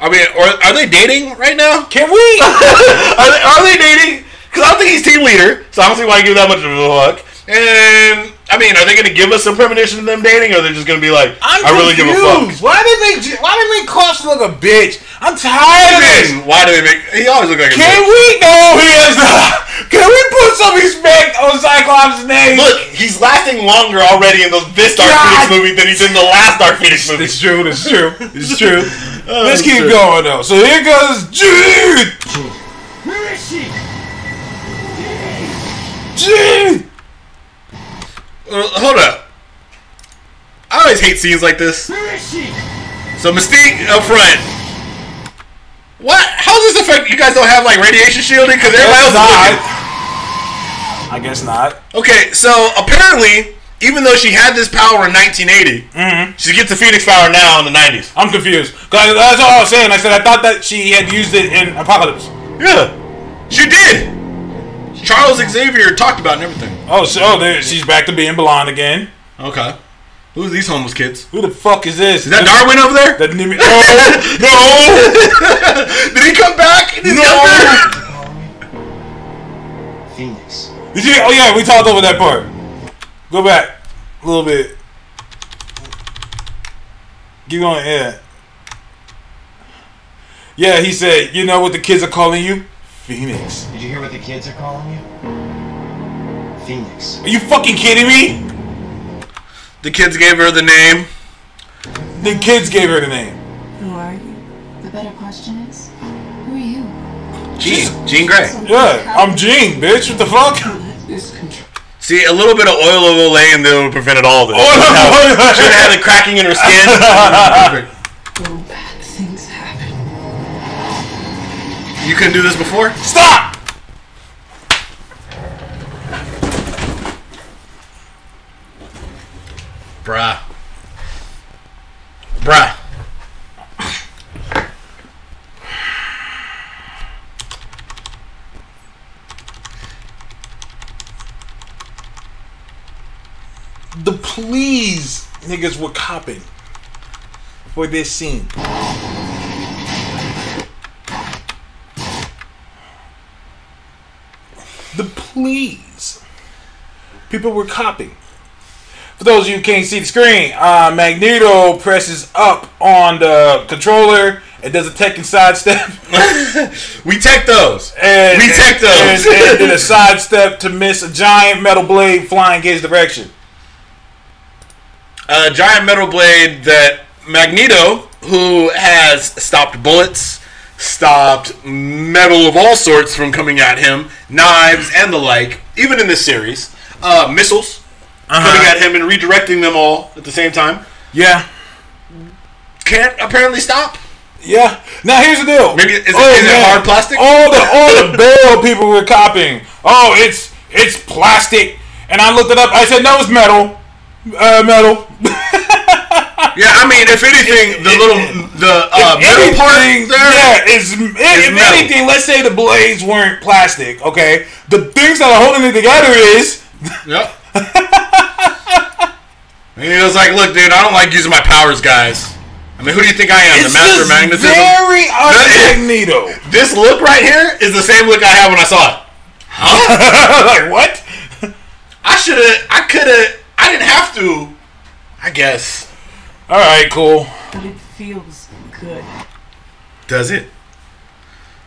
I mean, are, are they dating right now? Can we? Are they, are they dating? Because I don't think he's team leader, so I don't see why you give that much of a fuck. And I mean, are they going to give us some premonition of them dating, or are they just going to be like, I'm I really give a fuck? confused. Why did they make Je- Why did they make Klaus look a bitch? I'm tired of this. Why do they make? He always look like a bitch. Can bitch. we? No, he is not. Can we put some respect on Cyclops' name? Look, he's lasting longer already in those this Dark God. Phoenix movie than he did in the last Dark Phoenix movie. It's true. It's true. It's true. Oh, Let's it's keep true. going though. So here goes Jean. Jean. Where is she? Jean. Uh, hold up. I always hate scenes like this. Where is she? So Mystique up front. What? How does this affect? You guys don't have like radiation shielding because everybody else Guess is looking. I guess not. Okay, so apparently, even though she had this power in 1980, Mm-hmm. she gets the Phoenix power now in the 90s. I'm confused. 'Cause that's all I was saying. I said I thought that she had used it in Apocalypse. Yeah, she did. Charles Xavier talked about and everything. Oh, so oh, there, she's back to being blonde again. Okay. Who's these homeless kids? Who the fuck is this? Is that Darwin over there? That Nimi- no, Did he come back? He's no, younger? no. Phoenix. Did you? Oh yeah, we talked over that part. Go back a little bit. Keep going. Yeah. Yeah, he said, "You know what the kids are calling you, Phoenix." Did you hear what the kids are calling you? Phoenix. Are you fucking kidding me? The kids gave her the name. The kids gave her the name. Who are you? The better question is, who are you? Jean. Jean Grey. Yeah, I'm Jean, bitch. What the fuck? See, a little bit of oil of Olay and then would have prevented all this. Oh, no. Should have had the cracking in her skin. You couldn't do this before? Stop! Bruh. Bruh. The please niggas were copping for this scene. The please. People were copying. For those of you who can't see the screen, uh, Magneto presses up on the controller and does a tech Tekken sidestep. We tech those. And, We tech those. And, and did a sidestep to miss a giant metal blade flying his direction. a giant metal blade that Magneto, who has stopped bullets, stopped metal of all sorts from coming at him, knives and the like, even in this series, uh, missiles coming at him and redirecting them all at the same time, Yeah. can't apparently stop. Yeah. Now here's the deal. Maybe- is it- Oh, is it hard plastic? All the all the barrel people were copying. Oh, it's it's plastic. And I looked it up. I said no, it's metal. Uh, metal. Yeah, I mean, if anything, the little the uh, metal part there. yeah, is if, if metal. anything, let's say the blades weren't plastic. Okay, the things that are holding it together is Yep. and he was like, "Look, dude, I don't like using my powers, guys. I mean, who do you think I am, it's the master of magnetism? very Magneto. This look right here is the same look I had when I saw it. Huh? like what? I should have. I could have. I didn't have to. I guess. All right, cool. But it feels good. Does it?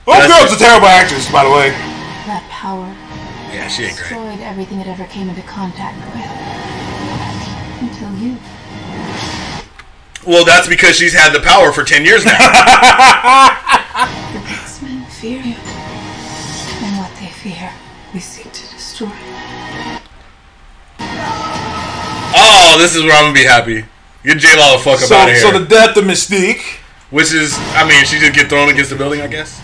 Oh, That's girl's it. a terrible actress, by the way. That power Yeah, she ain't great. destroyed everything it ever came into contact with. Until you. Well, that's because she's had the power for ten years now. The X-Men fear you. And what they fear, we seek to destroy. oh, this is where I'm gonna be happy. Get J Law the fuck So, out of here. so the death of Mystique. Which is, I mean, she just get thrown against the building, I guess.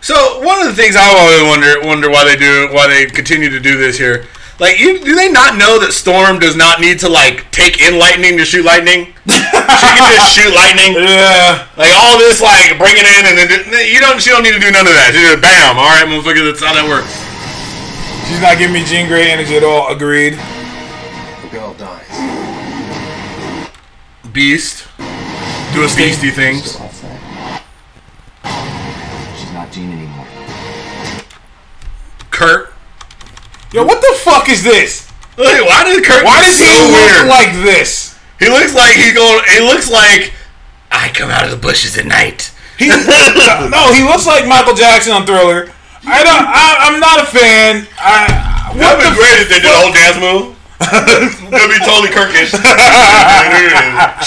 So one of the things I always wonder wonder why they do why they continue to do this here. Like, you, do they not know that Storm does not need to like take in lightning to shoot lightning? she can just shoot lightning. Yeah. Like all this, like bring it in, and then you don't. She don't need to do none of that. She just bam. All right, motherfucker. That's how that works. She's not giving me Jean Grey energy at all. Agreed. The girl dies. Beast doing beastie things. Still outside. She's not Jean anymore. Kurt. Yo, what the fuck is this? Look, why does Kurt? Why look does he so look weird? like this? He looks like he's going. He looks like I come out of the bushes at night. He no, he looks like Michael Jackson on Thriller. I don't. I, I'm not a fan. I, That'd be the great if they did a whole dance move. That'd be totally Kirkish.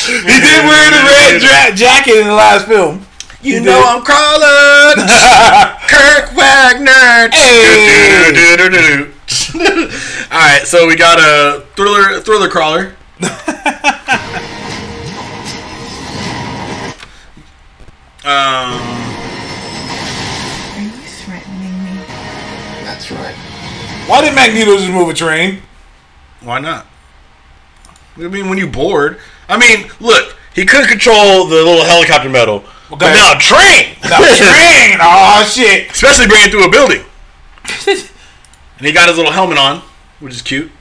He did wear the red dra- jacket in the last film. You He know did. I'm crawling, Kurt Wagner. Hey. All right, so we got a thriller thriller crawler. um, Why did Magneto just move a train? why not? I mean, when you bored, I mean, look, he couldn't control the little helicopter metal, but Okay. now a train, No, train! Oh shit! especially bringing it through a building. and he got his little helmet on, which is cute.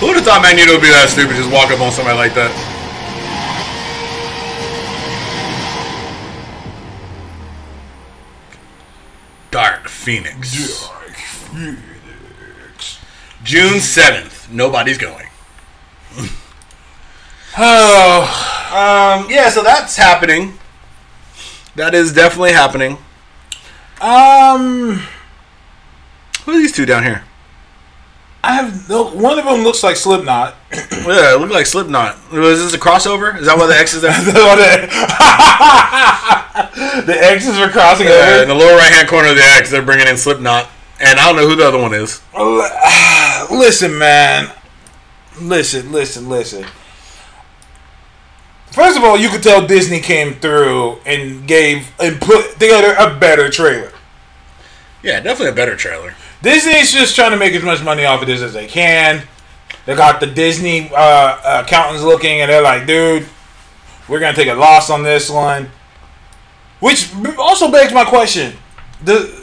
Who would have thought Magneto would be that stupid? Just walk up on somebody like that. Dark Phoenix. Dark Phoenix. June seventh. Nobody's going. Oh, Um. Yeah. So that's happening. That is definitely happening. um, Who are these two down here? I have no. One of them looks like Slipknot. Yeah, it look like Slipknot. Was this a crossover? Is that why the X is there? the X's are crossing Yeah, over. in the lower right hand corner of the X, they're bringing in Slipknot, and I don't know who the other one is. Listen, man. Listen, listen, listen. First of all, you could tell Disney came through and gave and put together a better trailer. Yeah, definitely a better trailer. Disney's just trying to make as much money off of this as they can. They got the Disney uh, accountants looking, and they're like, "Dude, we're gonna take a loss on this one." Which also begs my question: the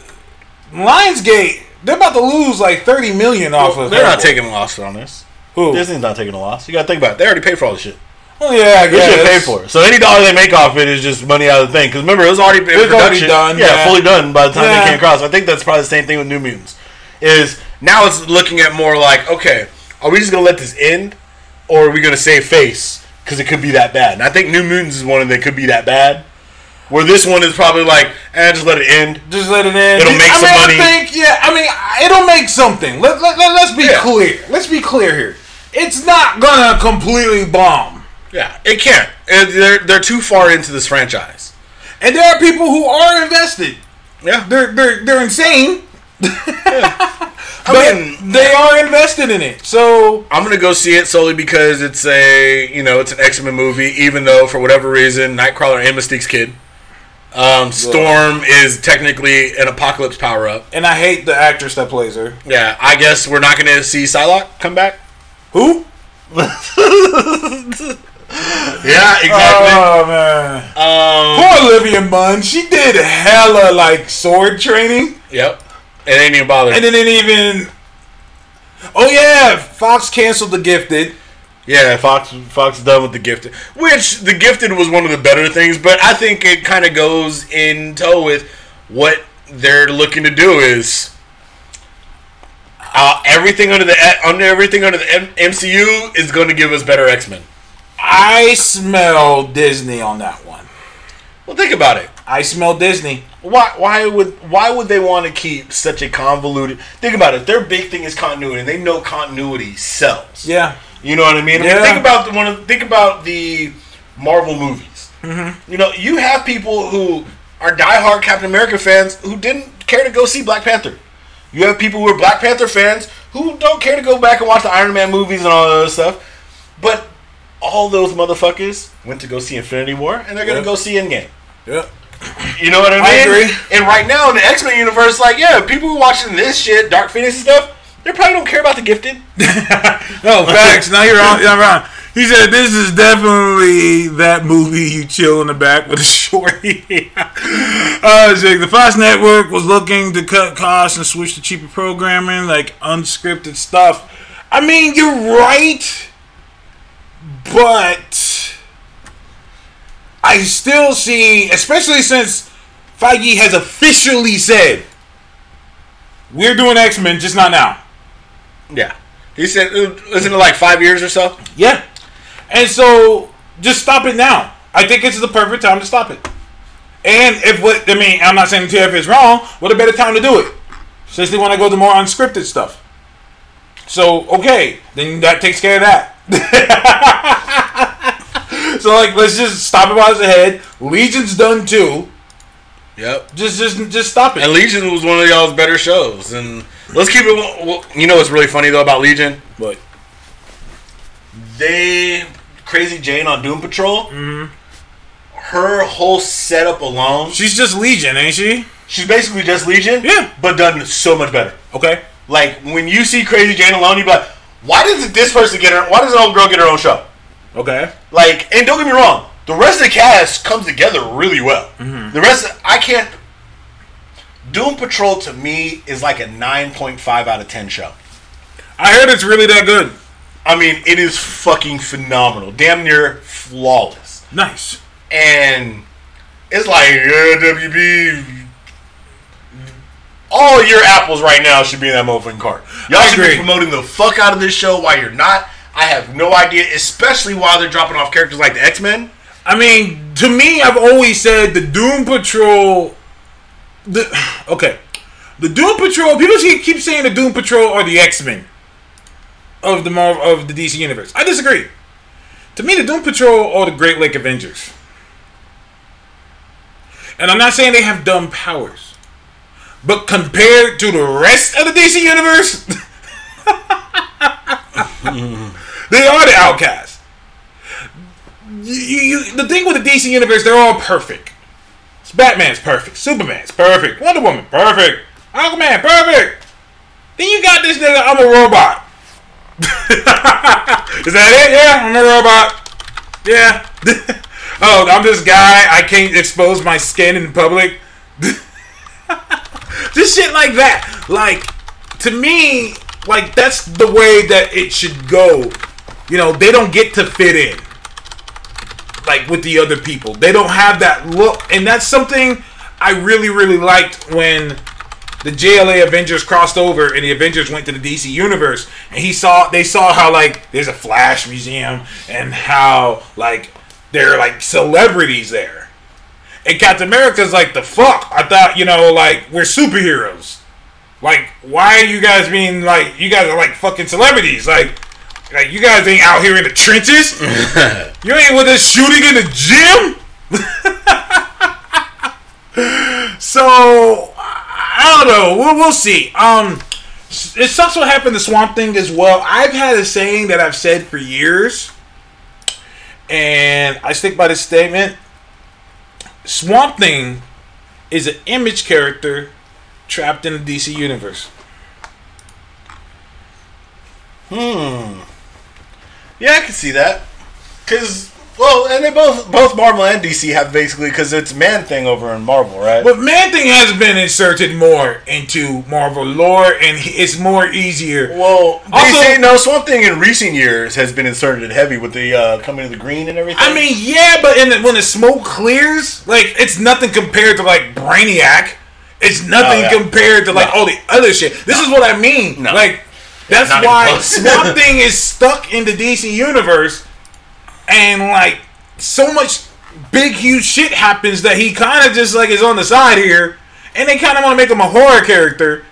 Lionsgate, they're about to lose like thirty million off of. They're not taking a loss on this. who? Disney's not taking a loss. You gotta think about it. They already paid for all this shit. Oh yeah, I They should guess. pay for it. So any dollar they make off it is just money out of the thing. Because remember, it was already It was already production. done, yeah, yeah. fully done by the time Yeah. they came across. I think that's probably the same thing with New Mutants. Is now it's looking at more like, okay, are we just gonna let this end, or are we gonna save face because it could be that bad? And I think New Mutants is one of that could be that bad. Where this one is probably like, eh, just let it end. Just let it end. It'll make I some mean, money. I think, yeah, I mean, it'll make something. Let, let, let, us be Yeah. clear. Let's be clear here. It's not gonna completely bomb. Yeah, it can't. Uh, They're they're too far into this franchise. And there are people who are invested. Yeah, They're they're they're insane. I but mean, they are invested in it. So I'm gonna go see it solely because it's a you know it's an X Men movie. Even though for whatever reason Nightcrawler and Mystique's kid, um, Storm is technically an Apocalypse power up. and I hate the actress that plays her. Yeah, I guess we're not gonna see Psylocke come back. Who? Yeah, exactly. Oh man. um, Poor Olivia Munn. She did hella like sword training. yep, it ain't even bothered. And then it even. Oh yeah, Fox canceled the Gifted. Yeah, Fox Fox done with the Gifted, which the Gifted was one of the better things, but I think it kind of goes in tow with what they're looking to do is uh, everything under the under everything under the M- MCU is going to give us better X Men. I smell Disney on that one. Well, think about it. I smell Disney. Why why would why would they want to keep such a convoluted? Think about it. Their big thing is continuity, and they know continuity sells. Yeah. You know what I mean? I mean, think about the one. Of, think about the Marvel movies. Mm-hmm. You know, you have people who are diehard Captain America fans who didn't care to go see Black Panther. You have people who are Black Panther fans who don't care to go back and watch the Iron Man movies and all that other stuff. But all those motherfuckers went to go see Infinity War, and they're gonna Yeah. go see Endgame. Yeah. You know what I mean? I agree. And right now in the X Men universe, like, yeah, people who are watching this shit, Dark Phoenix and stuff, they probably don't care about the Gifted. No facts. now you're on. You're wrong. He said this is definitely that movie you chill in the back with a shorty. uh, Jake, the Fox Network was looking to cut costs and switch to cheaper programming, like unscripted stuff. I mean, you're right, but I still see, especially since Feige has officially said we're doing X Men, just not now. Yeah. He said, uh, isn't it like five years or so? Yeah. And so just stop it now. I think it's the perfect time to stop it. And if what I mean, I'm not saying TF is wrong, what a better time to do it? Since they want to go to more unscripted stuff. So okay, then that takes care of that. so like let's just stop it while it's ahead. Legion's done too. Yep. Just just just stop it. And Legion was one of y'all's better shows. And let's keep it. You know what's really funny though about Legion? But They Crazy Jane on Doom Patrol. Mm-hmm. Her whole setup alone, she's just Legion, ain't she? she's basically just Legion. Yeah. But done so much better. Okay. Like when you see Crazy Jane alone, you be like, why does this person get her? Why does an old girl get her own show? Okay. Like, and don't get me wrong, the rest of the cast comes together really well. Mm-hmm. The rest, of, I can't. Doom Patrol to me is like a nine point five out of ten show. I heard it's really that good. I mean, it is fucking phenomenal, damn near flawless, Nice. and it's like WB. All your apples right now should be in that motherfucking cart. Y'all I should agree. be promoting the fuck out of this show while you're not. I have no idea, especially while they're dropping off characters like the X Men. I mean, to me, I've always said the Doom Patrol. The okay, the Doom Patrol. People keep keep saying the Doom Patrol are the X Men of the Marvel of the DC universe. I disagree. To me, the Doom Patrol are the Great Lake Avengers, and I'm not saying they have dumb powers, but compared to the rest of the DC universe, they are the outcasts you, you, the thing with the DC universe, they're all perfect. Batman's perfect. Superman's perfect. Wonder Woman, perfect. Aquaman, perfect. Then you got this nigga, I'm a robot. Is that it? Yeah, I'm a robot. Yeah. oh, I'm this guy. I can't expose my skin in public. Just shit like that. Like, to me, like, that's the way that it should go. You know, they don't get to fit in. like with the other people. They don't have that look, and that's something I really really liked when the JLA Avengers crossed over and the Avengers went to the DC universe and he saw they saw how like there's a Flash museum and how like there are like celebrities there. And Captain America's like the fuck. I thought, you know, like we're superheroes. Like, why are you guys being like you guys are like fucking celebrities? Like like you guys ain't out here in the trenches. you ain't with us shooting in the gym. so I don't know. We'll, we'll see. Um, it sucks what happened to Swamp Thing as well. I've had a saying that I've said for years, and I stick by this statement. Swamp Thing is an Image character trapped in the DC universe. Hmm. Yeah, I can see that. Cause well, and they both both Marvel and DC have basically because it's Man Thing over in Marvel, right? But Man Thing has been inserted more into Marvel lore, and it's more easier. well, Also- DC no Swamp Thing in recent years has been inserted heavy with the uh, coming of the green and everything. I mean, yeah, but in the, when the smoke clears, like it's nothing compared to like Brainiac. It's nothing Oh, yeah. compared to like all the other shit. This is what I mean. No. Like that's why. Swamp Thing is stuck in the DC universe, and like so much big huge shit happens that he kind of just like is on the side here, and they kind of want to make him a horror character,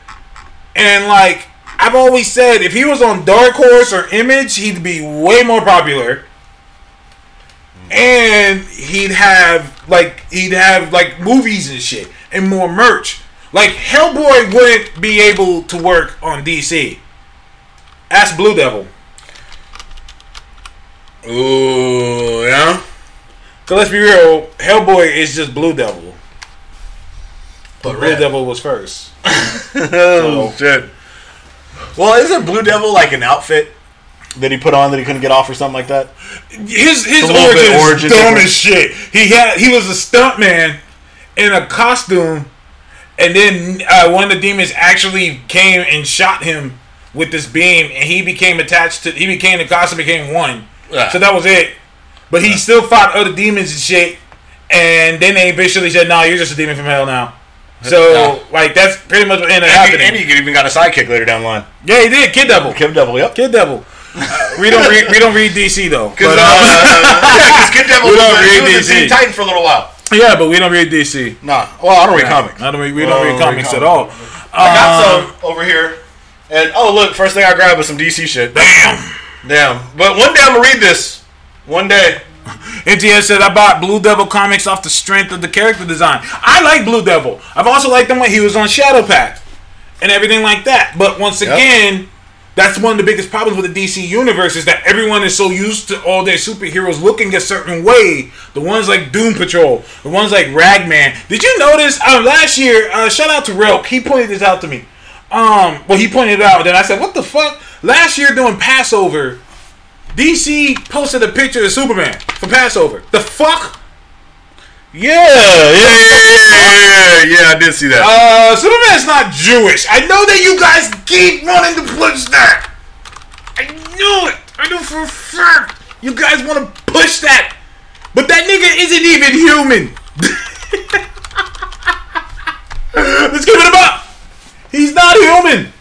and like. I've always said if he was on Dark Horse or Image, he'd be way more popular and he'd have like he'd have like movies and shit and more merch. Like Hellboy wouldn't be able to work on DC. Ask Blue Devil. ooh, yeah. Cause let's be real, Hellboy is just Blue Devil. But Blue red. Devil was first. oh shit. Well, isn't Blue Devil like an outfit that he put on that he couldn't get off or something like that? His his little origin, is origin dumb as shit. He had he was a stuntman in a costume, and then uh, one of the demons actually came and shot him with this beam, and he became attached to. He became the costume became one. Yeah. So that was it. But he still fought other demons and shit, and then they eventually said, "No, you're just a demon from hell now." So Yeah. like that's pretty much what ended up happening. and he even got a sidekick later down the line. yeah, he did. Kid Devil. Kid Devil, yep. Kid Devil. Uh, we don't read. We don't read DC though. Because uh, yeah, Kid Devil We was, don't read was DC. Titan for a little while. Yeah, but we don't read DC. Nah, well, I don't read comics. I don't read, we Oh, don't read read comics comics. at all. I got Um, some over here. And oh, look, first thing I grab was some DC shit. Damn. Damn. But one day I'm gonna read this. One day. MTS said I bought Blue Devil comics off the strength of the character design. I like Blue Devil. I've also liked him when he was on Shadow Pact and everything like that. But once Yep. again, that's one of the biggest problems with the DC universe is that everyone is so used to all their superheroes looking a certain way. The ones like Doom Patrol, the ones like Ragman. Did you notice uh, last year? Uh, shout out to Relk. He pointed this out to me. Um, well, he pointed it out. Then I said, "What the fuck?" Last year during Passover, DC posted a picture of Superman for Passover. The fuck? Yeah, yeah, yeah, yeah, yeah, I did see that. Uh, Superman's not Jewish. I know that you guys keep wanting to push that. I knew it. I knew for fact. You guys want to push that. But that nigga isn't even human. Let's give it a buck. He's not human.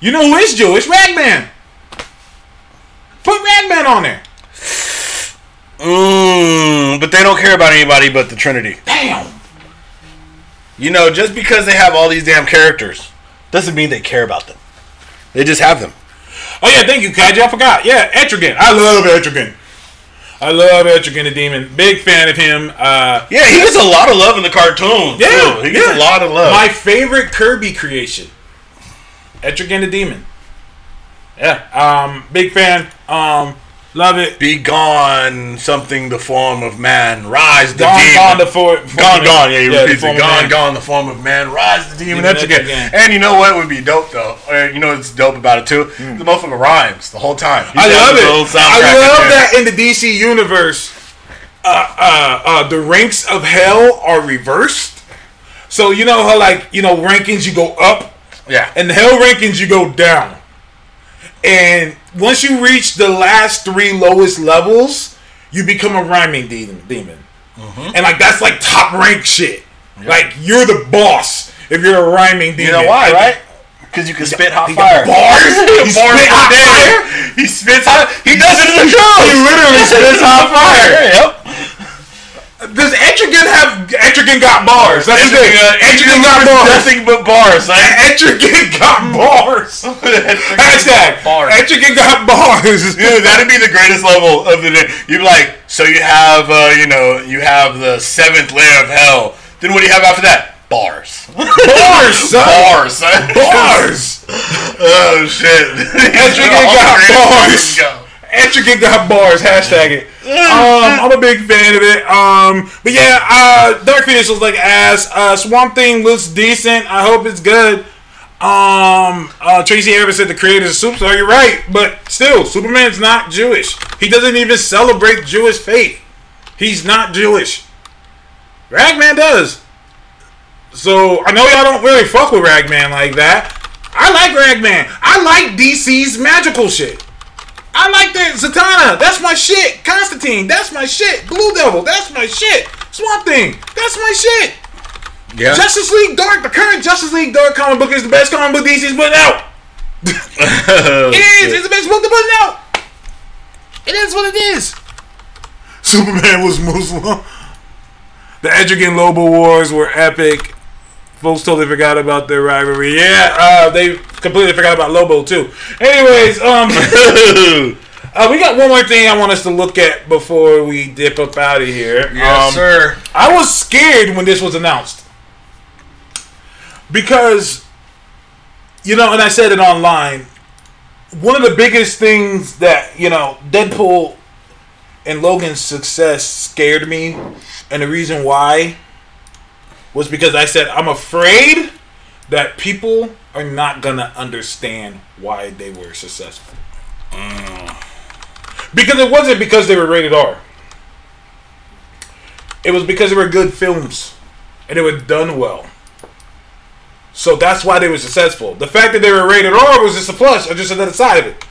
You know who is Jewish? Ragman. Put Ragman on there. Mm, but they don't care about anybody but the Trinity. Damn. You know, just because they have all these damn characters doesn't mean they care about them. They just have them. Oh yeah, thank you, Kaji. I forgot. Yeah, Etrigan. I love Etrigan. I love Etrigan the Demon. Big fan of him. Uh, Yeah, he gets a lot of love in the cartoon. yeah, too. he gets yeah. a lot of love. My favorite Kirby creation, Etrigan the Demon. Yeah, um, big fan. Um, love it. Be gone, something the form of man. Rise the Gone, demon. gone the for, Gone, gone. Yeah, he the repeats form it. Gone, gone, the form of man. Rise the demon. Demon That's again. again. And you know what would be dope though? Or, you know what's dope about it too? The motherfucker rhymes the whole time. He I love it. I love that in the DC universe, uh, uh, uh, the ranks of hell are reversed. So you know how like you know rankings you go up, Yeah. and the hell rankings you go down. And once you reach the last three lowest levels, you become a rhyming demon. demon. Mm-hmm. And like that's like top rank shit. Like you're the boss if you're a rhyming demon. You know why, right? Because you can spit hot He fire. bars. He Bars spit hot fire. He spits hot. He does it in the show. He literally spits hot fire. Yep. Does Etrigan have Etrigan got bars? That's the thing. Etrigan Etrigan got got bars. nothing but bars. Like, Etrigan got bars. Hashtag bars. Etrigan got bars. Dude, that'd be the greatest level of the day. You'd be like, so you have, uh, you know, you have the seventh layer of hell. Then what do you have after that? Bars. Bars, son. Bars, son. Bars. Oh shit. Etrigan got bars. Etrigan got bars. Hashtag it. Um, I'm a big fan of it. Um, but yeah, uh, Dark Phoenix looks like ass. Uh, Swamp Thing looks decent. I hope it's good. Um, uh, Tracy Evans said the creators of Superstar. You're right, but still, Superman's not Jewish. He doesn't even celebrate Jewish faith. He's not Jewish. Ragman does. So I know y'all don't really fuck with Ragman like that. I like Ragman. I like DC's magical shit. I like that Zatanna. That's my shit. Constantine. That's my shit. Blue Devil. That's my shit. Swamp Thing. That's my shit. Yeah. Justice League Dark. The current Justice League Dark comic book is the best comic book DC's putting out. It is. It's the best book they're putting out. It is what it is. Superman was Muslim. The Etrigan Lobo Wars were epic. Folks totally forgot about their rivalry. Yeah, uh, they completely forgot about Lobo too. Anyways, um, uh, we got one more thing I want us to look at before we dip up out of here. Yes, Um, sir. I was scared when this was announced because, you know, and I said it online. One of the biggest things that you know, Deadpool and Logan's success scared me, and the reason why was because I said I'm afraid that people are not gonna understand why they were successful. Mm. Because it wasn't because they were rated R. It was because they were good films and they were done well. So that's why they were successful. The fact that they were rated R was just a plus, or just another side of it.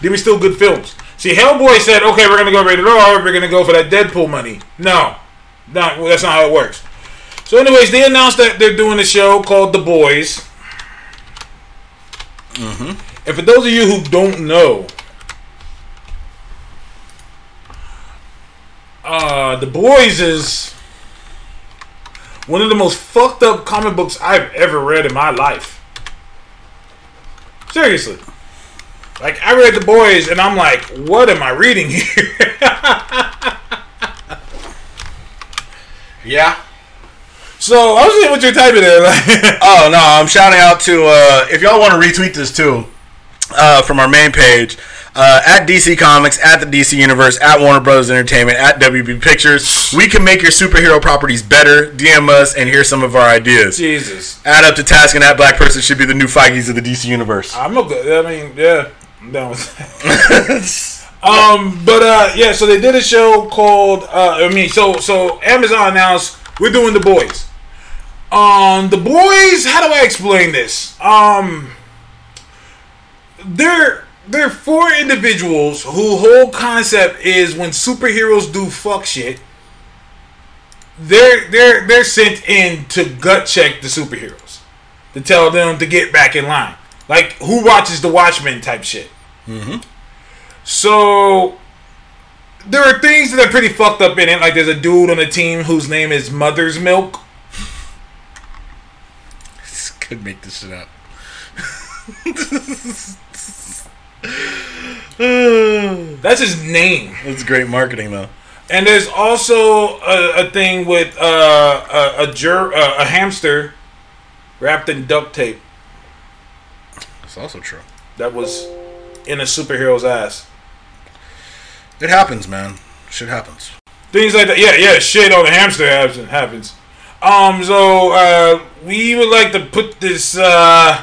They were still good films. See, Hellboy said, "Okay, we're gonna go rated R. We're gonna go for that Deadpool money." No, no, that's not how it works. So, anyways, they announced that they're doing a show called The Boys. And for those of you who don't know, uh, The Boys is one of the most fucked up comic books I've ever read in my life. Seriously. Like, I read The Boys and I'm like, what am I reading here? Yeah. So, I was seeing what you're typing in. Oh no, I'm shouting out to uh, if y'all want to retweet this too uh, from our main page uh, at DC Comics, at the DC Universe, at Warner Brothers Entertainment, at WB Pictures. We can make your superhero properties better. DM us and hear some of our ideas. Jesus. Add up to task, and that black person should be the new Feige's of the DC Universe. I'm good. I mean, yeah, I'm down with that. um, but uh, yeah, so they did a show called. Uh, I mean, so so Amazon announced we're doing the boys. Um, the boys. How do I explain this? Um, they're they're four individuals who whole concept is when superheroes do fuck shit. They're they're they're sent in to gut check the superheroes to tell them to get back in line. Like who watches the Watchmen type shit. Mm-hmm. So there are things that are pretty fucked up in it. Like there's a dude on the team whose name is Mother's Milk. Could make this shit up. That's his name. It's great marketing though. And there's also a, a thing with uh, a a, jur- uh, a hamster wrapped in duct tape That's also true. that was in a superhero's ass. It happens, man. Shit happens. Things like that. Yeah, yeah. Shit on the hamster happens. happens. Um. So uh, we would like to put this. Uh,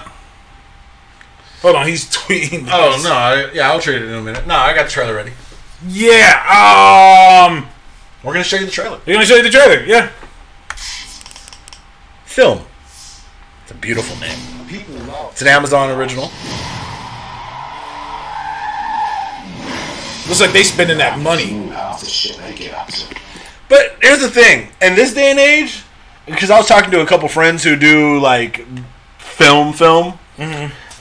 hold on. He's tweeting. Oh no, I, yeah, I'll trade it in a minute. No, I got the trailer ready. Yeah. Um. We're gonna show you the trailer. We're gonna show you the trailer. Yeah. Film. It's a beautiful name. It's an Amazon original. Looks like they spending that money. Move half the shit they get up to. But here's the thing: in this day and age, because I was talking to a couple friends who do like film, film,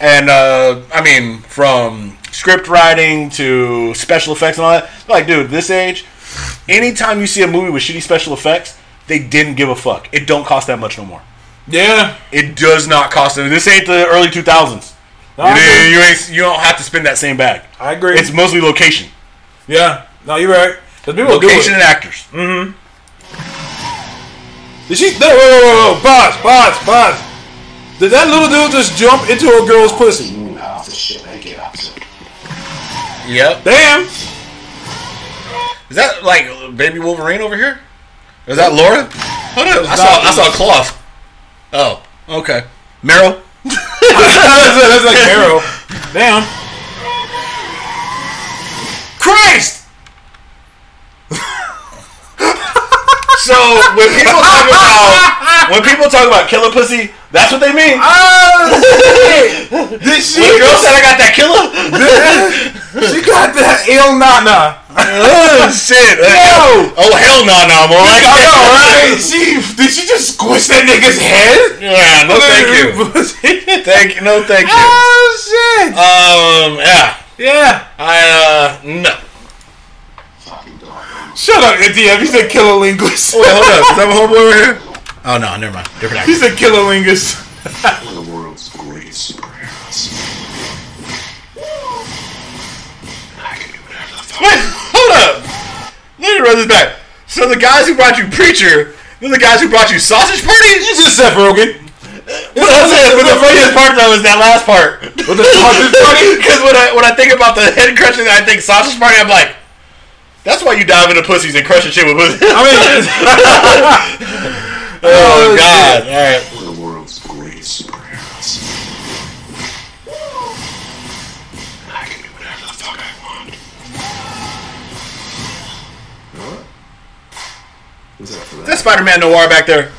and uh, I mean from script writing to special effects and all that. Like, dude, this age, anytime you see a movie with shitty special effects, they didn't give a fuck. It don't cost that much no more. Yeah. It does not cost them. This ain't the early two thousands. No, agree. You, ain't, you don't have to spend that same bag. I agree. It's mostly location, yeah. No, you're right. people do location it. and actors. Did she? No, whoa, whoa, whoa, whoa. Pause, pause, pause. Did that little dude just jump into a girl's pussy? Move half the shit they get up to. Yep. Damn. Is that like baby Wolverine over here? Is that Laura? Hold up. I saw I saw a cloth. Oh, okay. Meryl. that's, that's like Meryl. Damn. Christ! So when people talk about when people talk about killer pussy, that's what they mean. Oh, shit. Did she? When girl said I got that killer. she got that ill nana. oh shit! Yo! Oh hell no, no, more I know, right? She did she just squish that nigga's head? Yeah, no, thank you. you. Thank you, no, thank you. oh shit! Um, yeah, Yeah. I uh, no. Fucking dog. Shut up, DM. He said killer linguist. Wait, hold up. Is that my homeboy over here? Oh no, never mind. Different He actor. said killer linguist. One of the world's greatest superheroes. I can do whatever the fuck. Wait, hold up. Let me run this back. So the guys who brought you preacher, then the guys who brought you sausage party. This is Seth Rogen. But I'm saying, but the funniest part though is that last part. With the sausage party? Because when I when I think about the head crushing, I think sausage party. I'm like, that's why you dive into pussies and crushing shit with pussies. I mean, oh, Oh, god! All right. One of the world's greatest superheroes. I can do whatever the fuck I want. What? What's that for that? That's Spider-Man Noir back there.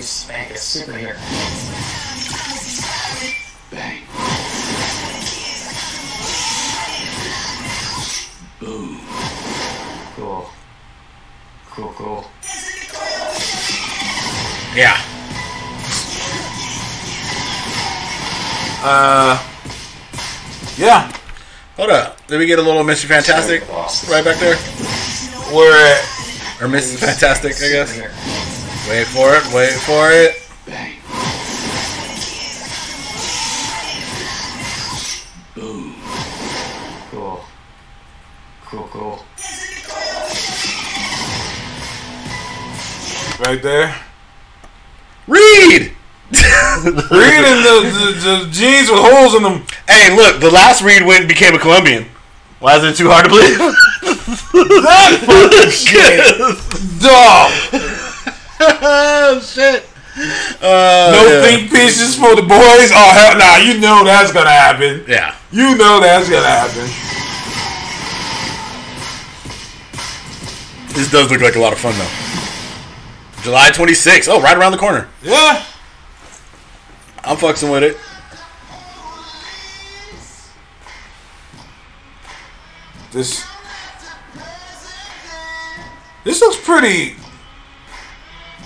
Do spank a superhero? Bang. Cool. Cool, cool. Yeah. uh, yeah. Hold up. Did we get a little Mr. Fantastic Spank the bosses. right back there? We're at Or Mrs. Fantastic, I guess. Wait for it. Wait for it. Bang. Boom. Cool. Cool, cool. right there. Read. Reading the, the, the jeans with holes in them. Hey, look. The last Reed went and became a Colombian. Why is it too hard to believe? That fucking shit. Dog. Oh shit. Uh, No yeah. think pieces for the boys. Oh hell, nah. You know that's gonna happen. Yeah. You know that's gonna happen. This does look like a lot of fun though. July 26th. Oh, right around the corner. Yeah. I'm fucking with it. This. This looks pretty.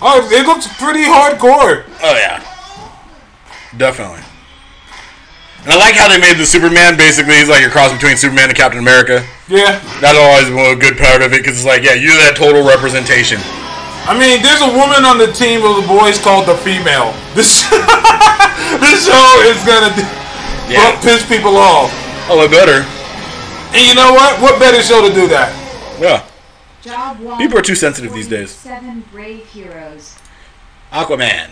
Oh, it looks pretty hardcore. Oh yeah, definitely. And I like how they made the Superman. Basically, he's like a cross between Superman and Captain America. Yeah. That's always a good part of it because it's like, yeah, you're that total representation. I mean, there's a woman on the team of the boys called the female. This this show is gonna Yeah. piss people off. Oh, it better. And you know what? What better show to do that? Yeah. Job one. People are too sensitive these days. Seven brave heroes. Aquaman.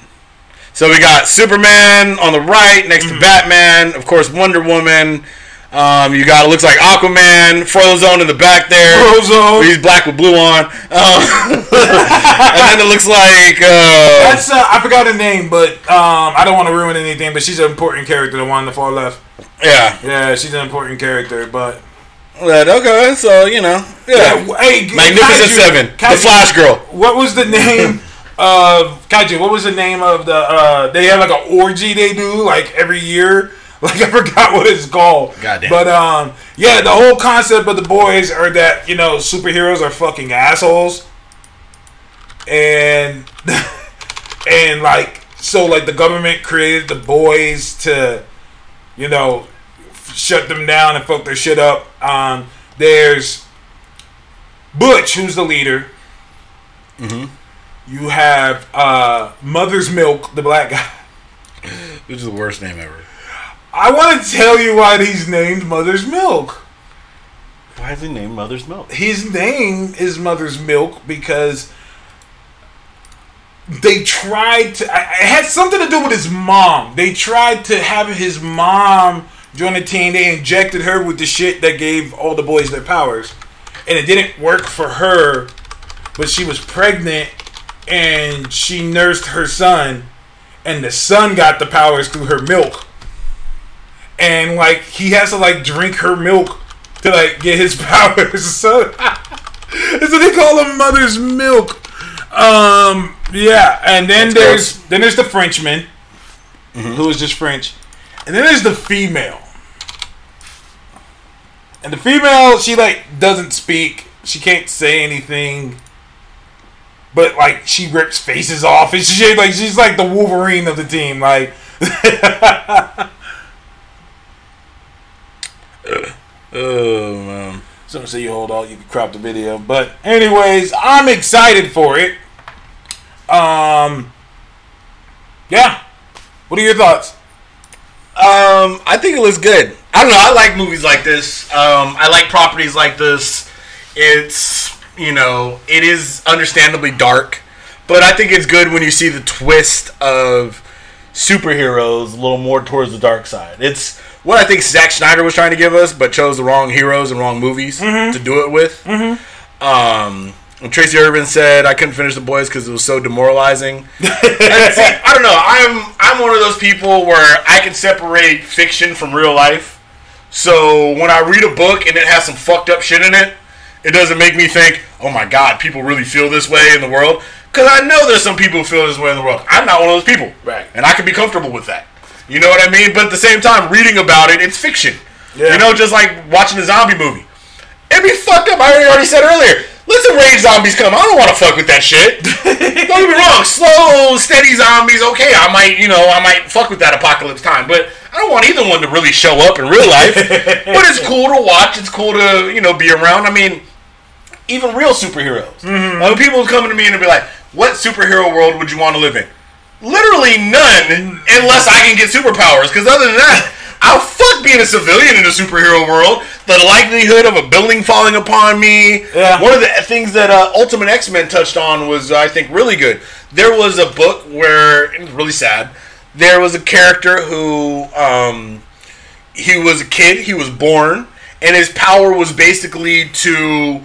So we got Superman on the right next to Batman. Of course, Wonder Woman. Um, you got it looks like Aquaman, Frozone in the back there. Frozone. He's black with blue on. Um, and then it looks like uh, That's uh, I forgot her name, but um, I don't want to ruin anything. But she's an important character, the one on the far left. yeah. Yeah, she's an important character. But But okay, so you know, yeah. Yeah, hey, Magnificent Kaiju- Seven, Kaiju- the Flash Girl. What was the name of Kaiju? What was the name of the? uh They have like an orgy they do like every year. Like I forgot what it's called. Goddamn. But um, yeah, the whole concept of the boys are that you know superheroes are fucking assholes, and and like so like the government created the boys to, you know, f- shut them down and fuck their shit up. Um, there's Butch, who's the leader. You have uh, Mother's Milk, the black guy. Which is the worst name ever. I want to tell you why he's named Mother's Milk. Why is he named Mother's Milk? His name is Mother's Milk because they tried to. It had something to do with his mom. They tried to have his mom join the team. They injected her with the shit that gave all the boys their powers, and it didn't work for her. But she was pregnant, and she nursed her son, and the son got the powers through her milk. And like he has to like drink her milk to like get his powers. So, so they call him Mother's Milk. Um, yeah, and then That's there's gross. then there's the Frenchman, who is just French, and then there's the female. And the female, she like doesn't speak. She can't say anything. But like she rips faces off and shit. Like she's like the Wolverine of the team. Like Oh man. Someone say you hold on, you can crop the video. But anyways, I'm excited for it. Um Yeah. What are your thoughts? Um, I think it looks good. I don't know. I like movies like this. Um, I like properties like this. It's you know, it is understandably dark, but I think it's good when you see the twist of superheroes a little more towards the dark side. It's what I think Zack Snyder was trying to give us, but chose the wrong heroes and wrong movies to do it with. Um, Tracy Irvin said I couldn't finish the boys because it was so demoralizing. See, I don't know. I'm I'm one of those people where I can separate fiction from real life. So when I read a book and it has some fucked up shit in it, it doesn't make me think, oh my god, people really feel this way in the world. Because I know there's some people who feel this way in the world. I'm not one of those people. Right. And I can be comfortable with that. You know what I mean? But at the same time, reading about it, it's fiction. Yeah. You know, just like watching a zombie movie. It'd be fucked up. I already said earlier. Let some rage zombies come. I don't want to fuck with that shit. don't get me wrong. Slow, steady zombies. Okay, I might, you know, I might fuck with that apocalypse time, but I don't want either one to really show up in real life. but it's cool to watch. It's cool to, you know, be around. I mean, even real superheroes. When people come to me and be like, "What superhero world would you want to live in?" Literally none, unless I can get superpowers. Because other than that, I'll fuck being a civilian in a superhero world. The likelihood of a building falling upon me. Yeah. One of the things that uh, Ultimate X Men touched on was, I think, really good. There was a book where it was really sad. There was a character who um, he was a kid. He was born, and his power was basically to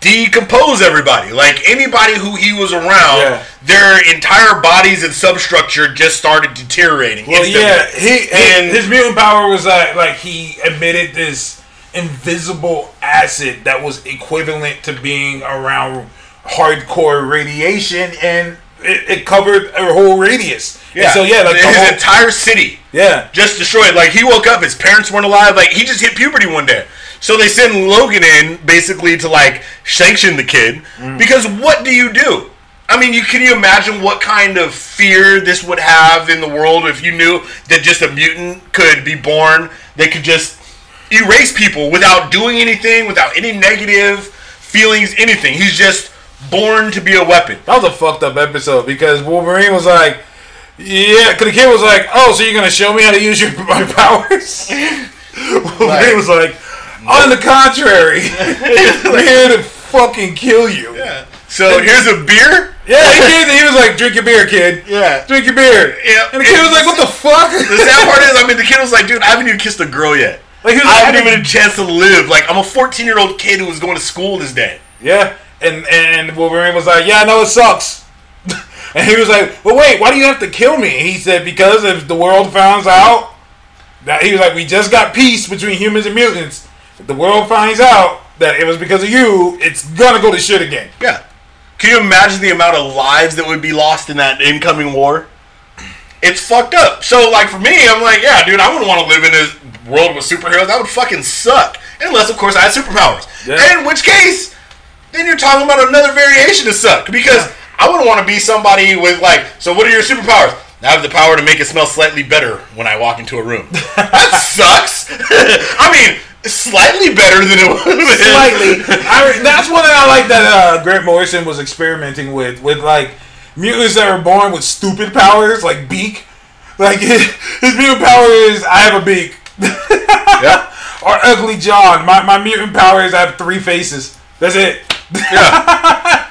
decompose everybody. Like anybody who he was around, Yeah. their entire bodies and substructure just started deteriorating. Well, yeah, he And- his mutant power was that like he emitted this invisible acid that was equivalent to being around hardcore radiation, and it, it covered a whole radius. And yeah. so yeah, like his whole- entire city. yeah, just destroyed. Like he woke up, his parents weren't alive. Like he just hit puberty one day. So they send Logan in basically to like sanction the kid mm. because what do you do? I mean, you can you imagine what kind of fear this would have in the world if you knew that just a mutant could be born? They could just erase people without doing anything, without any negative feelings, anything. He's just born to be a weapon. that was a fucked up episode because Wolverine was like. Yeah, because the kid was like, "Oh, so you're gonna show me how to use your my powers?" Wolverine Right. was like, "On the contrary, I'm here to fucking kill you." Yeah. So here's a beer. Yeah, he did. He was like, "Drink your beer, kid. Yeah. Drink your beer." Yeah. And the kid was like, "What the fuck?" The sad part is, I mean, the kid was like, dude, I haven't even kissed a girl yet. Like, I like, haven't even had a chance to live. Like, I'm a 14 year old kid who was going to school this day. Yeah, and and Wolverine was like, "Yeah, I know it sucks." and he was like, "Well, wait, why do you have to kill me?" He said, "Because if the world finds out That he was like, we just got peace between humans and mutants. If the world finds out that it was because of you, it's gonna go to shit again. Yeah. Can you imagine the amount of lives that would be lost in that incoming war? It's fucked up. So, like, for me, I'm like, yeah, dude, I wouldn't want to live in this world with superheroes. That would fucking suck. Unless, of course, I had superpowers. Yeah. In which case, then you're talking about another variation of suck. Because I wouldn't want to be somebody with, like, so what are your superpowers? I have the power to make it smell slightly better when I walk into a room. that sucks. I mean, slightly better than it was. Slightly. I, that's one thing I like that uh, Grant Morrison was experimenting with, with like mutants that are born with stupid powers, like beak. Like his, his mutant power is I have a beak. yeah. Or ugly John. My, my mutant power is I have three faces. That's it.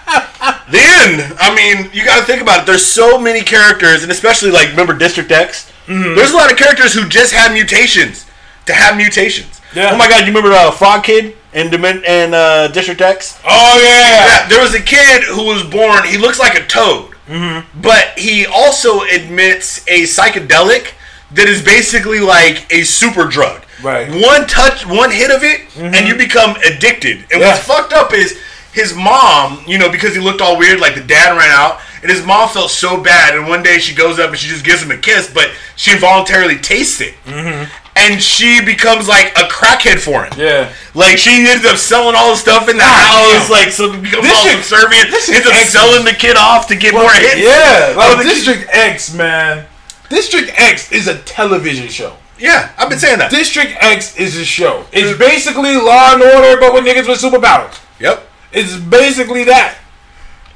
Then, I mean, you got to think about it. There's so many characters, and especially like remember District X. Mm-hmm. There's a lot of characters who just have mutations to have mutations. Yeah. Oh my god, you remember uh, Frog Kid Dimen- in uh, District X? Oh yeah. Yeah, there was a kid who was born. He looks like a toad, Mm-hmm. but he also admits a psychedelic that is basically like a super drug. Right. One touch, one hit of it, and you become addicted. And Yeah. what's fucked up is his mom. You know, because he looked all weird, like the dad ran out, and his mom felt so bad. And one day she goes up and she just gives him a kiss, but she involuntarily tastes it. Mm-hmm. And she becomes like a crackhead for him. Yeah. Like she ends up selling all the stuff in the God house, like so becomes This all subservient. this is Ends up excellent. selling the kid off to get more hits. Yeah. Oh, Like the- District X, man. District X is a television show. yeah, I've been saying that. District X is a show. It's basically Law and Order, but with niggas with superpowers. Yep, It's basically that.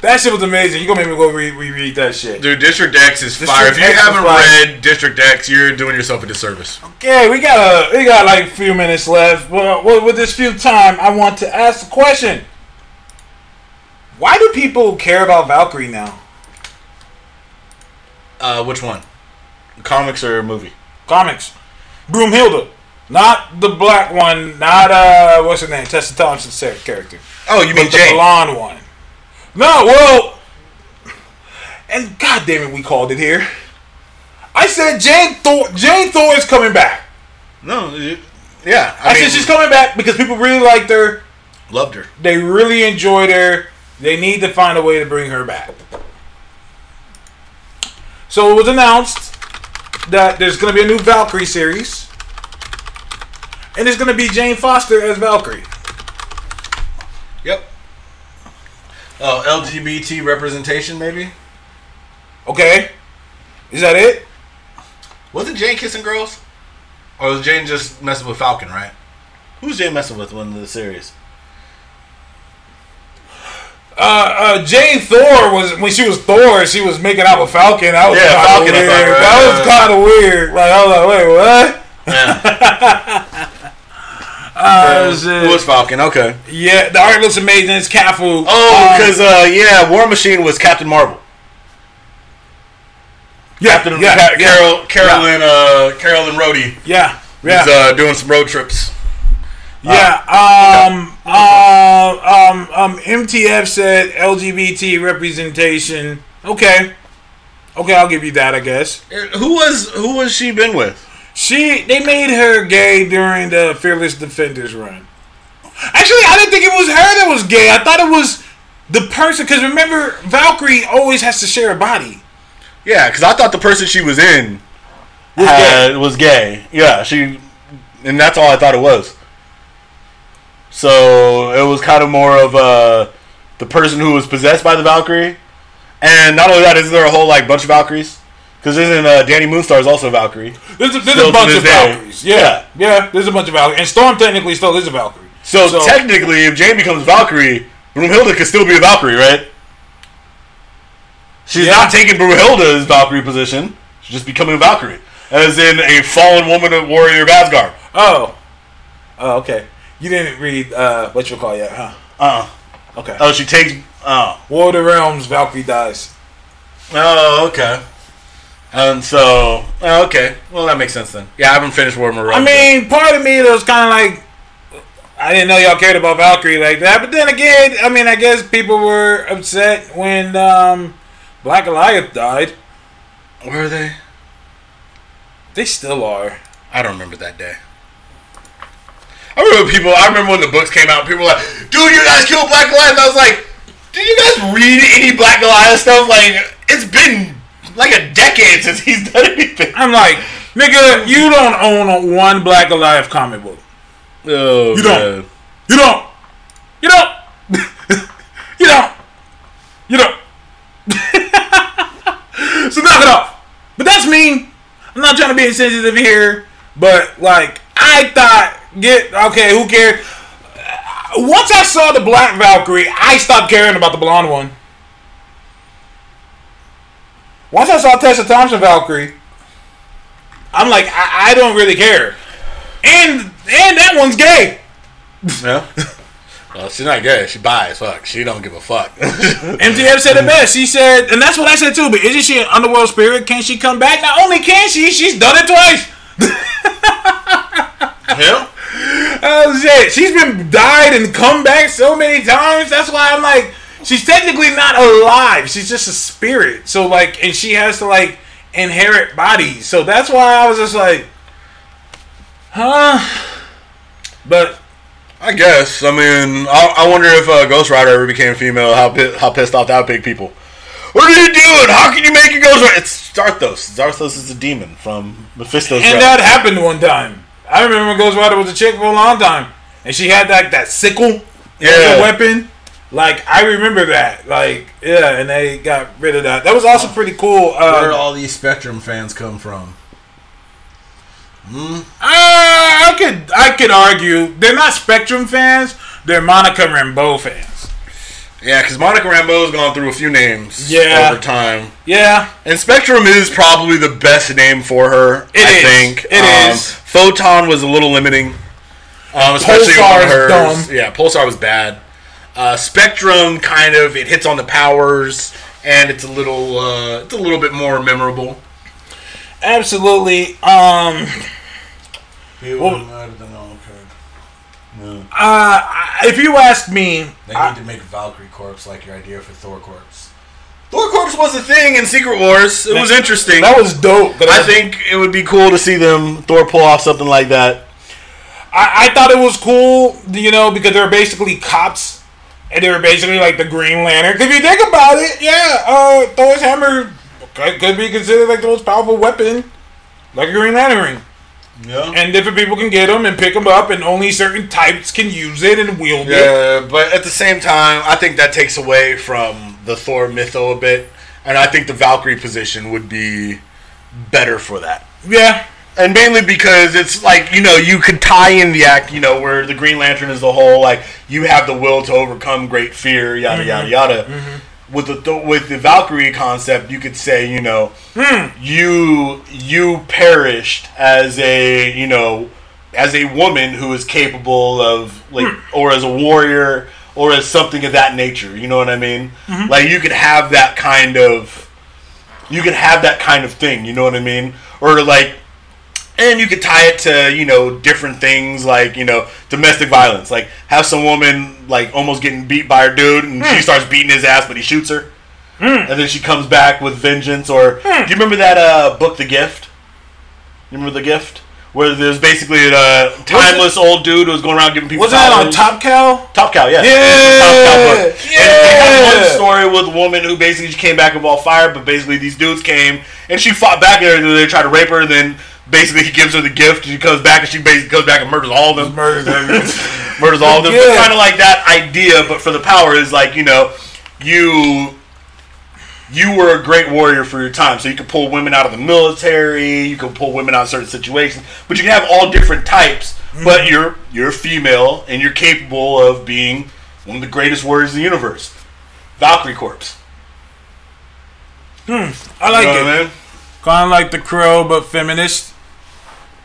That shit was amazing. You gonna make me go re- reread that shit. dude. District X is District fire. If you X haven't read District X, you're doing yourself a disservice. Okay, we got a we got like a few minutes left. Well, with this few time, I want to ask a question. Why do people care about Valkyrie now? Uh, which one? Comics or movie? Comics, Broomhilda, not the black one, not uh, what's her name, Tessa Thompson's character, Oh, you mean but the Jane? blonde one. No, well, and God damn it, we called it here. I said Jane Thor. Jane Thor is coming back. No, it- yeah. I, I, mean, said she's coming back because people really liked her. loved her. They really enjoyed her. They need to find a way to bring her back. So it was announced that there's going to be a new Valkyrie series. And it's going to be Jane Foster as Valkyrie. Yep. Oh, LGBT representation, maybe. Okay? Is that it? Wasn't Jane kissing girls? Or was Jane just messing with Falcon, right? Who's Jane messing with in the series? Uh, uh, Jane Thor was when she was Thor, she was making out with Falcon. That was Yeah, kind Falcon, of weird. thought, right, that was right, kind of weird. Like I was like, wait, what? Yeah. Uh. It was Falcon, okay. yeah, the art looks amazing. It's Cafu. Oh, Um, because, uh, yeah, War Machine was Captain Marvel. yeah, Captain yeah, Ca- yeah, Carol, Carolyn, uh, Carolyn Rhodey. yeah, yeah. was uh, doing some road trips. Yeah. Um. Uh, um. Um. MTF said LGBT representation. Okay. Okay, I'll give you that. I guess Who was who was she been with? She they made her gay during the Fearless Defenders run. Actually, I didn't think it was her that was gay. I thought it was the person. Because remember, Valkyrie always has to share a body. Yeah, because I thought the person she was in Was had- was gay. Yeah, she, and that's all I thought it was. So it was kind of more of uh, the person who was possessed by the Valkyrie, and not only that, isn't there a whole like bunch of Valkyries? Because isn't uh, Dani Moonstar is also a Valkyrie? There's a, there's a bunch of day. Valkyries. Yeah, yeah. There's a bunch of Valkyries, and Storm technically still is a Valkyrie. So, So- technically, if Jane becomes Valkyrie, Broomhilda could still be a Valkyrie, right? She's Yeah. not taking Broomhilda's Valkyrie position. She's just becoming a Valkyrie, as in a fallen woman of warrior of Asgard. Oh. Oh, okay. You didn't read uh, what you call yet, huh? Uh. Okay. Oh, she takes. Oh. War of the Realms, Valkyrie dies. Oh, okay. And so, oh, okay. Well, that makes sense then. Yeah, I haven't finished War of Morale. I mean, part of me that was kind of like, I didn't know y'all cared about Valkyrie like that. But then again, I mean, I guess people were upset when um, Black Goliath died. where are they? They still are. I don't remember that day. I remember people. I remember when the books came out. People were like, "Dude, you guys killed Black Goliath." I was like, "Did you guys read any Black Goliath stuff? Like, it's been like a decade since he's done anything." I'm like, nigga, you don't own one Black Goliath comic book. Oh, You don't. You don't. You don't. you don't. You don't. so knock it off. But that's me. I'm not trying to be insensitive here, but like I thought, get okay. Who cares? Uh, Once I saw the Black Valkyrie, I stopped caring about the blonde one. Once I saw Tessa Thompson Valkyrie, I'm like, I, I don't really care. And and that one's gay. Yeah. Well, she's not gay. She bi as fuck. She don't give a fuck. MTF said it best. She said, and that's what I said too. But isn't she an underworld spirit? Can she come back? Not only can she, she's done it twice. yeah. Oh shit, she's been died and come back so many times. That's why I'm like, she's technically not alive. She's just a spirit. So like, and she has to like inherit bodies. So that's why I was just like, huh. But I guess. I mean, I, I wonder if uh, Ghost Rider ever became female. How how pissed off that would make people. What are you doing? How can you make a Ghost Rider? It's Zarathos. Zarathos is a demon from Mephisto's and that happened one time. I remember when Ghost Rider was a chick for a long time, and she had that that sickle Yeah. as a weapon. Like I remember that. Like yeah, and they got rid of that. That was also pretty cool. Where Uh, all these Spectrum fans come from? uh, I could I could argue they're not Spectrum fans. They're Monica Rambeau fans. Yeah, because Monica Rambeau's gone through a few names Yeah. over time. Yeah, And Spectrum is probably the best name for her. It I is. think It um, is. Photon was a little limiting, um, especially Pulsar on is hers. dumb. Yeah, Pulsar was bad. Uh, Spectrum kind of it hits on the powers, and it's a little uh, it's a little bit more memorable. absolutely. Um, uh, if you ask me, They I- need to make Valkyrie Corpse like your idea for Thor Corpse. Thor Corps was a thing in Secret Wars. It was interesting. that was dope. but I think it would be cool to see them Thor pull off something like that. I, I thought it was cool, you know, because they're basically cops, and they were basically like the Green Lantern. if you think about it, yeah, uh, Thor's hammer could, could be considered like the most powerful weapon, like a Green Lantern ring. Yeah. And different people can get them and pick them up, and only certain types can use it and wield it. Yeah, but at the same time, I think that takes away from the Thor mytho a bit, and I think the Valkyrie position would be better for that. Yeah, And mainly because it's like you know you could tie in the act, you know, where the Green Lantern is the whole like you have the will to overcome great fear, yada mm-hmm. yada yada. Mm-hmm. With the th- with the Valkyrie concept, you could say you know hmm. you you perished as a you know as a woman who is capable of like hmm. or as a warrior or as something of that nature. You know what I mean? Mm-hmm. Like you could have that kind of you could have that kind of thing. You know what I mean? Or like and you could tie it to you know different things like you know domestic violence like have some woman like almost getting beat by her dude and she hmm. starts beating his ass but he shoots her hmm. and then she comes back with vengeance or hmm. do you remember that uh, book the gift you remember the gift where there's basically a uh, timeless old dude who was going around giving people wasn't that on? Top Cow? Top Cow, yeah. Yeah, Top Cow book. And they had yeah. one story with a woman who basically came back with all fire, but basically these dudes came and she fought back and they tried to rape her. and Then basically he gives her the gift and she comes back and she basically goes back and murders all of them. Murders murders all of them. Yeah. Kind of like that idea, but for the power is like you know you. You were a great warrior for your time, so you could pull women out of the military. You could pull women out of certain situations, but you can have all different types. But you're you're female and you're capable of being one of the greatest warriors in the universe. Valkyrie Corpse. Hmm, I like You know it. I mean? Kind of like the Crow, but feminist.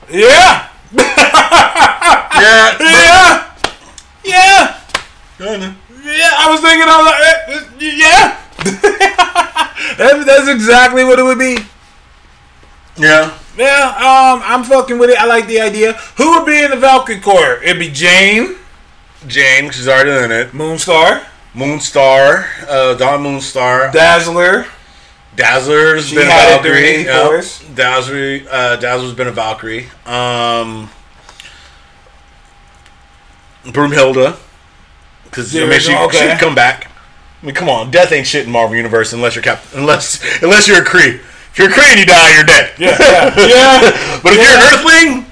Yeah, Yeah, yeah, yeah. but- Yeah, I was thinking, I was like, eh, eh, yeah. That- that's exactly what it would be. yeah. Yeah, um, I'm fucking with it. I like the idea. Who would be in the Valkyrie Corps? It'd be Jane, Jane, she's already in it. Moonstar, Moonstar, uh, Dawn Moonstar, Dazzler, Dazzler's She been a had Valkyrie. Yep. Dazzler, uh, Dazzler's been a Valkyrie. Um, Broomhilda, because The I mean she, original, she okay. could come back. I mean, come on, death ain't shit in Marvel Universe unless you're Cap, unless unless you're a Kree. If you're a Kree and you die, you're dead. Yeah, yeah, yeah. but if you're an Earthling,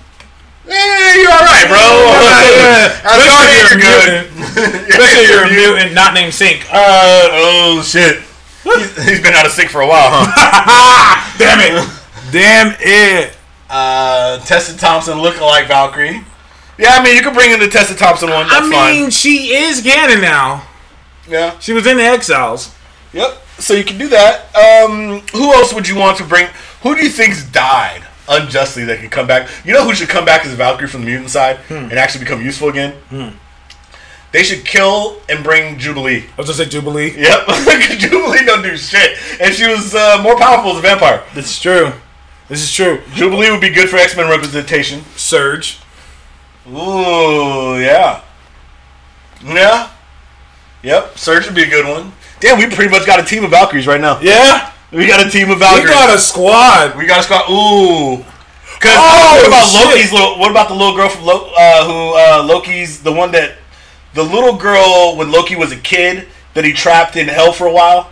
eh, you're all right, bro. yeah. As Especially long if you're you're good. Especially if you're a mutant, not named Synch. Uh, oh shit. He's, he's been out of sync for a while, huh? Damn it. Damn it. Uh, Tessa Thompson look like Valkyrie. Yeah, I mean you could bring in the Tessa Thompson one. That's I mean, she is canon now. Yeah. She was in the Exiles. Yep. So you can do that. Um, who else would you want to bring? Who do you think's died unjustly that can come back? You know who should come back as Valkyrie from the mutant side and actually become useful again? They should kill and bring Jubilee. I was gonna say Jubilee. Yep. Jubilee don't do shit, and she was uh, more powerful as a vampire. This is true. This is true. Jubilee would be good for X Men representation. Surge. Ooh, yeah. Yeah. Yep, Surge would be a good one. Damn, we pretty much got a team of Valkyries right now. Yeah. We got a team of Valkyries. We got a squad. We got a squad. Ooh. Cause Oh, what about shit. Loki's little? What about the little girl from Lo, uh, who uh, Loki's the one that the little girl when Loki was a kid that he trapped in hell for a while.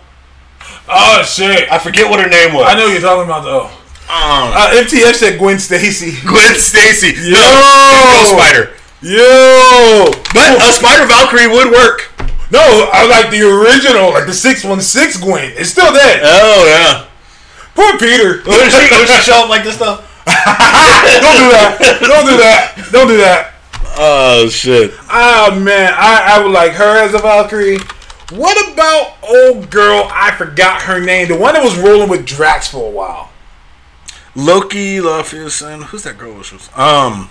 Oh shit. I forget what her name was. I know what you're talking about though. Um, Uh, MTF said Gwen Stacy. Gwen Stacy. Yo. No, Ghost Spider. Yo. But a Spider Valkyrie would work. No, I like the original, like the six one six Gwen. It's still dead. Oh yeah. Poor Peter. Would she, would she show up like this though? Don't do that. Don't do that. Don't do that. Oh shit. Oh man, I, I would like her as a Valkyrie. What about old girl? I forgot her name. The one that was rolling with Drax for a while. Loki, Luffy, who's that girl? Which was um.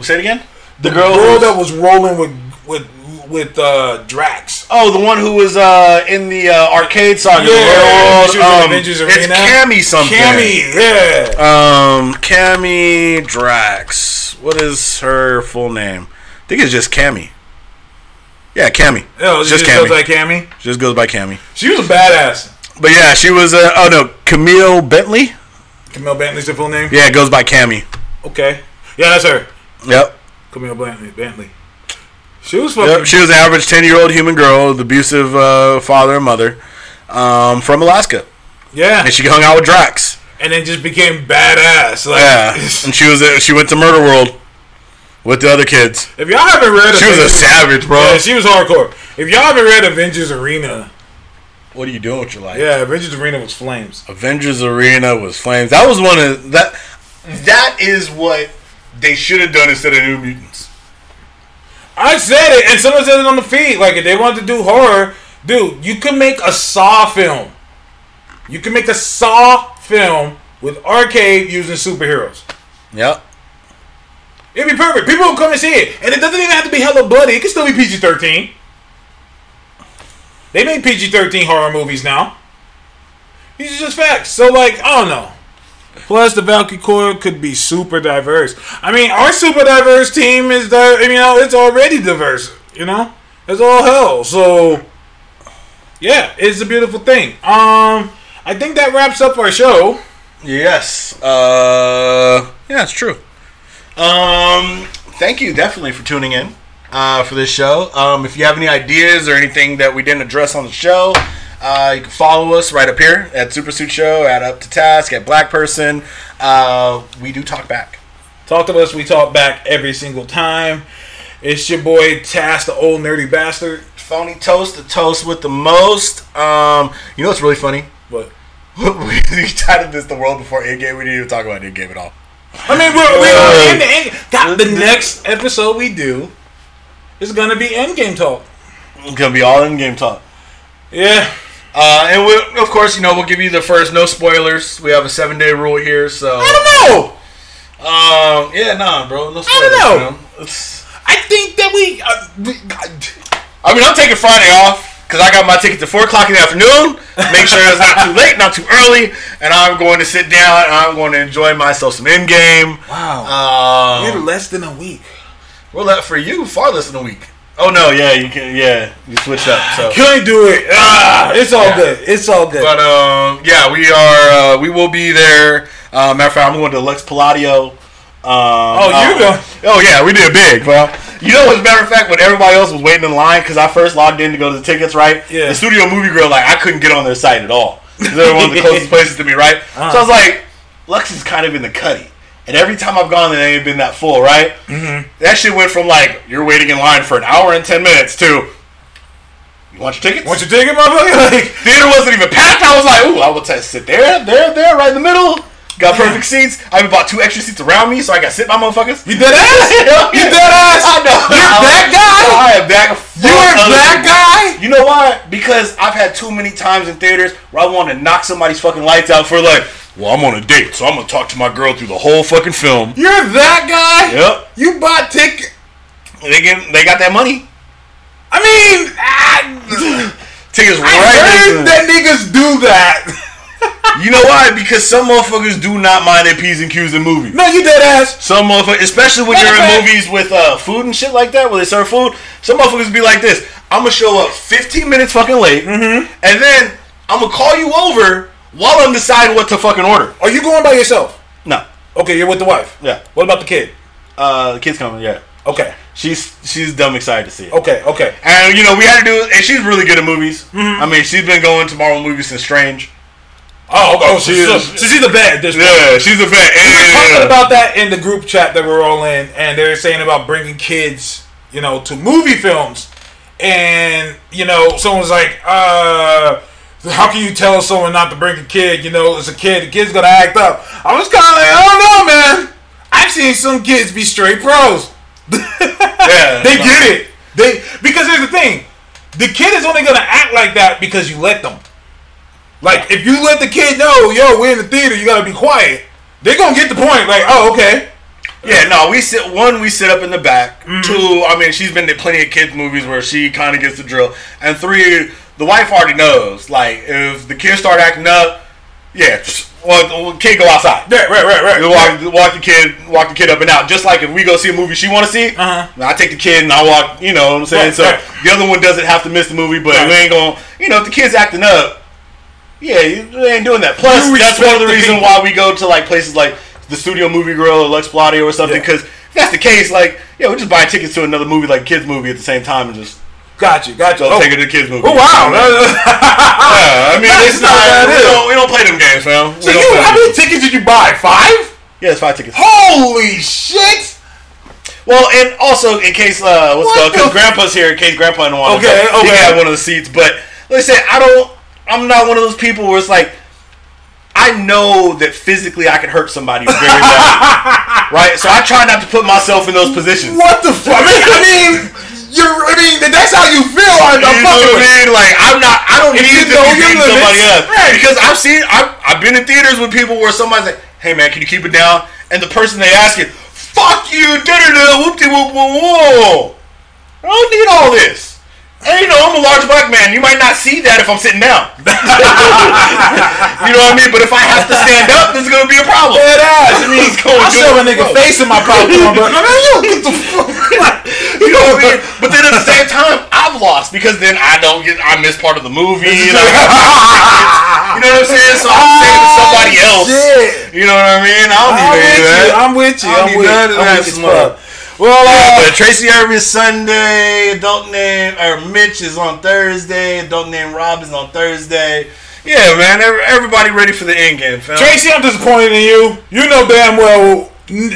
Say it again. The girl girl, who's- that was rolling with with with uh, Drax. Oh, the one who was uh, in the uh, arcade saga. the Yeah, World, she was in um, Avengers It's Arena. Cammi something. Cammi, yeah. Um, Cammi Drax. What is her full name? I think it's just Cammi. Yeah, Cammi. Oh, just just goes like Cammi. She just goes by Cammi. She was a badass. But yeah, she was. Uh, oh no, Camille Bentley. Camille Bentley's the full name. Yeah, it goes by Cammi. Okay. Yeah, that's her. Yep. Camille Bentley. Bentley. She was fucking. Yep. She was an average ten-year-old human girl with abusive uh, father and mother um, from Alaska, yeah. and she hung out with Drax. And then just became badass. Like, Yeah, and she was she went to Murder World with the other kids. if y'all haven't read, She was a savage, bro. Yeah, she was hardcore. If y'all haven't read Avengers Arena, What are you doing with your life? yeah, Avengers Arena was flames. Avengers Arena was flames. That was one of that. That is what they should have done instead of New Mutants. I said it, and someone said it on the feed. Like, if they wanted to do horror, dude, you can make a Saw film. You can make a Saw film with arcade using superheroes. Yep. It'd be perfect. People will come and see it, and it doesn't even have to be hella bloody. It can still be PG thirteen. They make PG thirteen horror movies now. These are just facts. So, like, I don't know. Plus, the Valkyrie Corps could be super diverse. I mean, our super diverse team is the, you know, it's already diverse. You know, it's all hell. So, yeah, it's a beautiful thing. Um, I think that wraps up our show. Yes. Uh, yeah, it's true. Um, thank you definitely for tuning in uh, for this show. Um, if you have any ideas or anything that we didn't address on the show, uh, you can follow us right up here at Super Suit Show, at Up to Task, at Black Person. Uh, we do talk back. Talk to us. We talk back every single time. It's your boy Taz, the old nerdy bastard. Phony toast, the toast with the most. Um, you know what's really funny? But we titled this "The World Before Endgame." We didn't even talk about Endgame at all. I mean, we're, we're in the end. God, the next episode we do is gonna be Endgame talk. It's gonna be all Endgame talk. Yeah. Uh, and we, of course, you know, we'll give you the first no spoilers. We have a seven day rule here, so. I don't know. Um, yeah, nah, bro, no spoilers. I don't know. man. It's- I think that we. Uh, we I mean, I'm taking Friday off because I got my ticket to four o'clock in the afternoon. Make sure it's not too late, not too early, and I'm going to sit down and I'm going to enjoy myself some Endgame. wow. You're Um, less than a week. we're let for you far less than a week. Oh no, yeah, you can. Yeah, you switch up. So. can't do it. Ah, it's all Yeah. good. It's all good. But um, yeah, we are. Uh, we will be there. Uh, matter of fact, I'm going to Lux Palladio. Um, Oh, you going- Oh yeah, we did big, bro. You know, as a matter of fact, when everybody else was waiting in line, because I first logged in to go to the tickets, right? Yeah. The Studio Movie Grill, like, I couldn't get on their site at all. They're one of the closest places to me, right? Uh-huh. So I was like, Lux is kind of in the cutty. And every time I've gone there, they ain't been that full, right? Mm-hmm. That shit went from like you're waiting in line for an hour and ten minutes to you want your tickets? Want your ticket, motherfucker? Like, Theater wasn't even packed. I was like, ooh, I will just sit there, there, there, right in the middle. Got perfect seats. I even bought two extra seats around me so I got sit by motherfuckers. you dead ass? You dead ass? I know. You're that guy? I am that. You are that guy? You know why? Because I've had too many times in theaters where I want to knock somebody's fucking lights out for like, well, I'm on a date, so I'm gonna talk to my girl through the whole fucking film. You're that guy? Yep. You bought ticket. They get, they got that money. I mean, I, Tickets I right. heard that niggas do that. You know why? Because some motherfuckers do not mind their p's and q's in movies. no, you dead ass. Some motherfuckers, especially when you're in movies with uh, food and shit like that, where they serve food. Some motherfuckers be like this: I'm gonna show up 15 minutes fucking late, Mm-hmm. and then I'm gonna call you over while I'm deciding what to fucking order. Are you going by yourself? No, Okay, you're with the wife. yeah, What about the kid? uh, the kid's coming. Yeah, Okay, she's she's dumb excited to see it. okay, okay. And you know we had to do, and she's really good at movies. Mm-hmm. I mean, she's been going to Marvel movies since Strange. Oh, oh, so, She so, is- so she's a vet at this point. Yeah, she's a vet. We were talking about that in the group chat that we're all in, and they're saying about bringing kids, you know, to movie films, and you know, someone's like, uh. How can you tell someone not to bring a kid? You know, as a kid, the kid's gonna act up. I was kind of like, I don't know, man. I've seen some kids be straight pros. yeah, They get it. They because here's the thing, the kid is only gonna act like that because you let them. Like if you let the kid know, yo, we're in the theater, you gotta be quiet. They're gonna get the point. Like, oh, okay. Yeah, no, we sit one, we sit up in the back. Two, I mean, she's been to plenty of kids movies where she kind of gets the drill. And three, the wife already knows. Like, if the kids start acting up, yeah, well, the kid go outside. Right, right, right, right. Walk, walk the kid, walk the kid up and out. Just like if we go see a movie she want to see, Uh-huh. I take the kid and I walk. You know what I'm saying? Right, so right. the other one doesn't have to miss the movie, but Right. we ain't going. to You know, if the kid's acting up, yeah, you you ain't doing that. Plus, You that's one of the the reasons why we go to like places like the Studio Movie Grill or Lux Palladio or something. Yeah. Because if that's the case, like, yeah, we just buy tickets to another movie, like kids movie, at the same time, and just Got you, got you. Oh, take it to the kids movie. oh wow. Yeah, I mean, That's it's not not. we, don't, we don't play them games, man. So you, how many tickets did you buy? Five? Yeah, it's five tickets. Holy shit! Well, and also in case uh, what's What called because Grandpa's here in case Grandpa didn't want Okay, to. He okay. got one of the seats, but like I said, I don't. I'm not one of those people where it's like. I know that physically I can hurt somebody very bad, right? So I try not to put myself in those positions. What the fuck? I mean, I mean, you're. I mean, that's how you feel. I'm, You I'm know what I mean? Like I'm not. I don't need to be beating somebody up right. because I've seen. I've, I've been in theaters with people where somebody's like, "Hey man, can you keep it down?" And the person they ask it, "Fuck you!" Da da da. Whoop de whoop whoop. I don't need all this. And you know, I'm a large black man. You might not see that if I'm sitting down. you know what I mean? But if I have to stand up, this is gonna be a problem. Dead ass. I mean, It's going I'll good. shove a nigga face in my popcorn, but I mean, you get the fuck. You know what I mean? But then at the same time, I've lost because then I don't get. I miss part of the movie. You know, you what I'm saying? So I'm saying to somebody ah, else. Shit. You know what I mean? I don't I'm need with you. I'm with you. I I'm with of I'm with you. Well, Yeah, uh, but Tracy Irving is Sunday. Adult name or Mitch is on Thursday. Adult name Rob is on Thursday. Yeah, man. Everybody ready for the end game, fam? Tracy, I'm disappointed in you. You know damn well you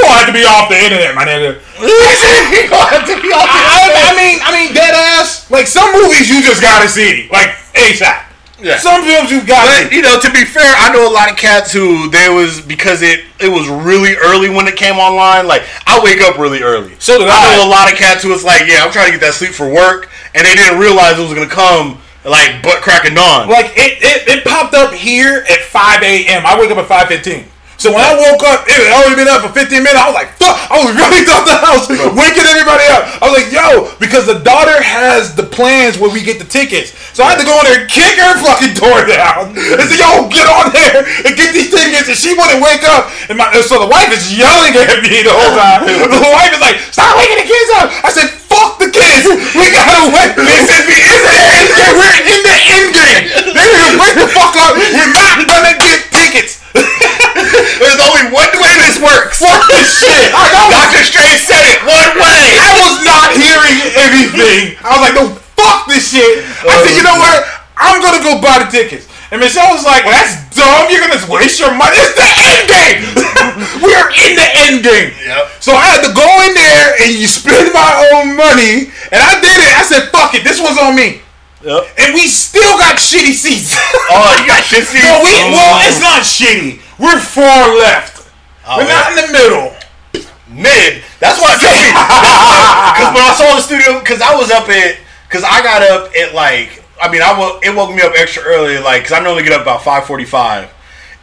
gonna have to be off the internet, my nigga. Gonna have to be off the I, I mean, I mean, dead ass. Like some movies, you just gotta see, like ASAP. Yeah. Some films you gotta But you know, to be fair, I know a lot of cats who there was because it it was really early when it came online. Like I wake up really early. So did I I. know a lot of cats who was like, yeah, I'm trying to get that sleep for work, and they didn't realize it was gonna come like butt cracking dawn. Like it, it, it popped up here at 5 a.m. I wake up at 5:15. So when I woke up, it had already been up for 15 minutes. I was like, fuck! I was running out the house, waking everybody up. I was like, yo, because the daughter has the plans where we get the tickets. So I had to go in there and kick her fucking door down. And say, yo, get on there and get these tickets. And she wouldn't wake up. And my, so the wife is yelling at me the whole time. The wife is like, stop waking the kids up. I said, fuck the kids. We gotta wait. This is the end of the end game. We're in the end game. They need to wake the fuck up. We're not gonna get tickets. There's only one way this works. Fuck this shit. I. Doctor Strange said it one way. I was not hearing anything. I was like, no, fuck this shit. I said, you know what? I'm gonna go buy the tickets. And Michelle was like, well, that's dumb. You're gonna waste your money. It's the end game. we are in the end game. Yep. So I had to go in there and you spend my own money. And I did it. I said, fuck it. This was on me. Yep. And we still got shitty seats. Oh, you got shitty seats? No, we, well, Oh. it's not shitty. We're far left. Oh, We're not in the middle. mid. That's why I tell you. Because when I saw the studio, because I was up at, because I got up at like, I mean, I wo- it woke me up extra early, like, because I normally get up about five forty-five,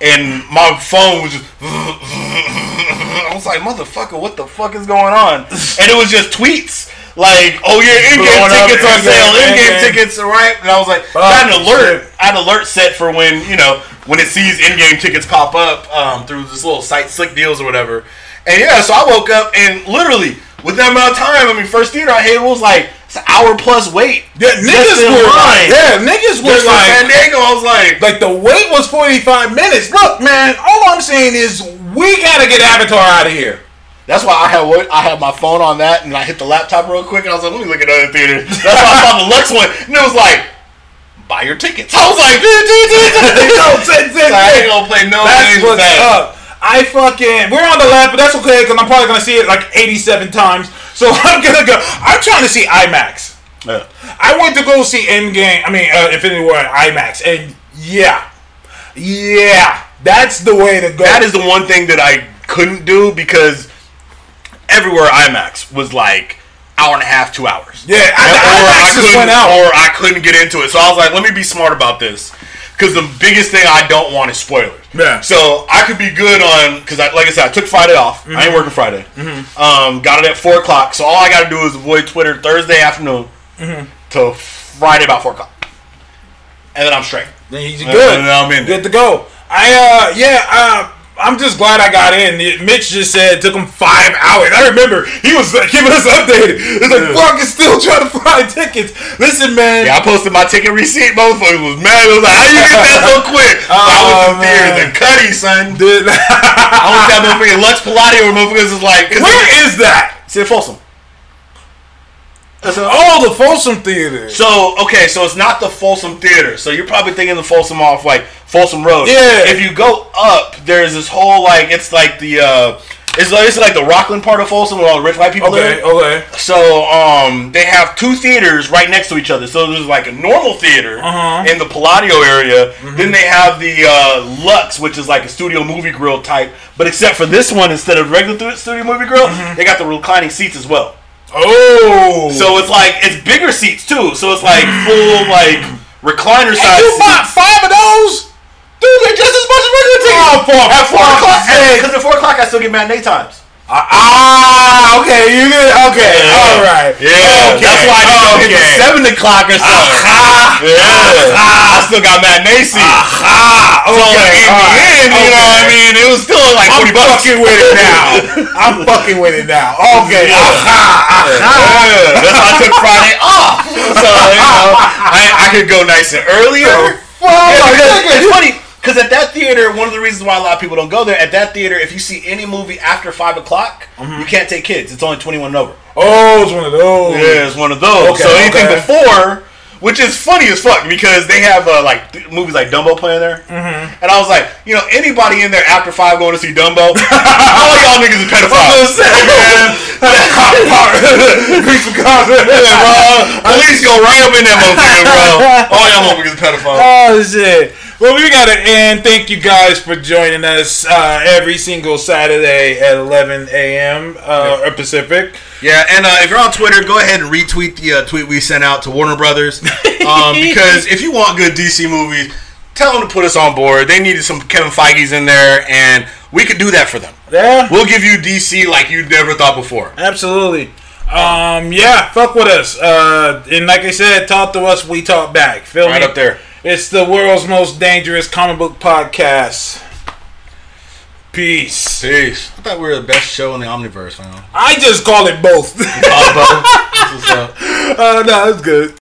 and my phone was just. I was like, motherfucker, what the fuck is going on? And it was just tweets. Like, oh yeah, Endgame Blowing up, tickets on sale, Endgame Endgame. tickets, right? And I was like, I had an alert, I had an alert set for when you know when it sees Endgame tickets pop up um, through this little site, Slick Deals or whatever. And yeah, so I woke up and literally with that amount of time, I mean, first theater I hated was like it's an hour plus wait. Yeah, niggas were like, yeah, niggas were Just like, San Diego, I was like, like the wait was 45 minutes. Look, man, all I'm saying is we gotta get Avatar out of here. That's why I had what I had my phone on that, and I hit the laptop real quick, and I was like, "Let me look at other theaters." That's why I saw the Lux one, and it was like, "Buy your tickets." I was like, No, sit, sit, I ain't gonna play no That's what's up. I fucking we're on the left, but that's okay because I'm probably gonna see it like 87 times. So I'm gonna go. I'm trying to see IMAX. Yeah. I went to go see Endgame. I mean, uh, Infinity War at IMAX, and yeah, yeah, that's the way to go. That is the one thing that I couldn't do because everywhere IMAX was like hour and a half, two hours. Yeah, I- And- or IMAX I just couldn't, went out. or I couldn't get into it. So I was like, let me be smart about this. Because the biggest thing I don't want is spoilers. Yeah. So I could be good on because I like I said I took Friday off. I ain't working Friday. Mm-hmm. Um, got it at four o'clock. So all I got to do is avoid Twitter Thursday afternoon till Friday about four o'clock, and then I'm straight. Then he's good. and then I'm in. Good to go. I uh yeah uh. I'm just glad I got in. Mitch just said it took him five hours. I remember he was giving us updated. It's like fuck, is still trying to find tickets. Listen, man. Yeah, I posted my ticket receipt. Motherfucker was mad. It was like, how you get that so quick? So oh, I was Oh, in man. and Cuddy, son. Dude. I was that motherfucking Lux Palladio where motherfuckers is like, Where is that? it's in Folsom. Oh, the Folsom Theater. So okay, so it's not the Folsom Theater. So you're probably thinking the Folsom off like Folsom Road. Yeah. If you go up, there's this whole like it's like the uh, it's like, it's like the Rockland part of Folsom where all the rich white people Okay, live. okay. So um, they have two theaters right next to each other. So there's like a normal theater Uh-huh. in the Palladio area. Then they have the uh, Lux, which is like a studio movie grill type. But except for this one, instead of regular studio movie grill, they got the reclining seats as well. Oh. So it's like it's bigger seats too. So it's like full like recliner size. you bought five of those? Dude, they're just as much as regular tickets. Oh, for at four o'clock. Because at four o'clock, I still get matinee times. Ah, okay, you did. Okay, all right. Yeah, Okay, that's why I didn't the okay. seven o'clock or something. Yeah, I still got matinee seats. Ah, So in the right, end, you know what I mean? It was still like I'm forty bucks. fucking with it now. I'm fucking with it now. Okay. Yeah. Aha, aha. Yeah, that's why I took Friday off. So you know, I, I could go nice and earlier. Fuck, Yeah, it's funny because at that theater, one of the reasons why a lot of people don't go there, at that theater, if you see any movie after five o'clock, you can't take kids. It's only twenty one and over. Oh, it's one of those. Yeah, it's one of those. Okay, so anything okay. before, which is funny as fuck because they have uh, like th- movies like Dumbo playing there, mm-hmm. and I was like, you know, anybody in there after five going to see Dumbo, all y'all niggas is pedophiles. Grease some cars. Yeah, bro. Police go right up in that motherfucker, bro. All y'all motherfuckers pedophiles. Oh shit! Well, we got to end. Thank you guys for joining us uh, every single Saturday at 11 a.m. Uh, Pacific. Yeah, and uh, if you're on Twitter, go ahead and retweet the uh, tweet we sent out to Warner Brothers. Um, because if you want good DC movies, tell them to put us on board. They needed some Kevin Feige's in there, and We could do that for them. Yeah. We'll give you DC like you never thought before. Absolutely. Um, yeah, fuck with us. Uh, and like I said, talk to us, we talk back. Feel Right me? up there. It's the world's most dangerous comic book podcast. Peace. Peace. I thought we were the best show in the Omniverse, man. I just call it both. Uh, no, it's good.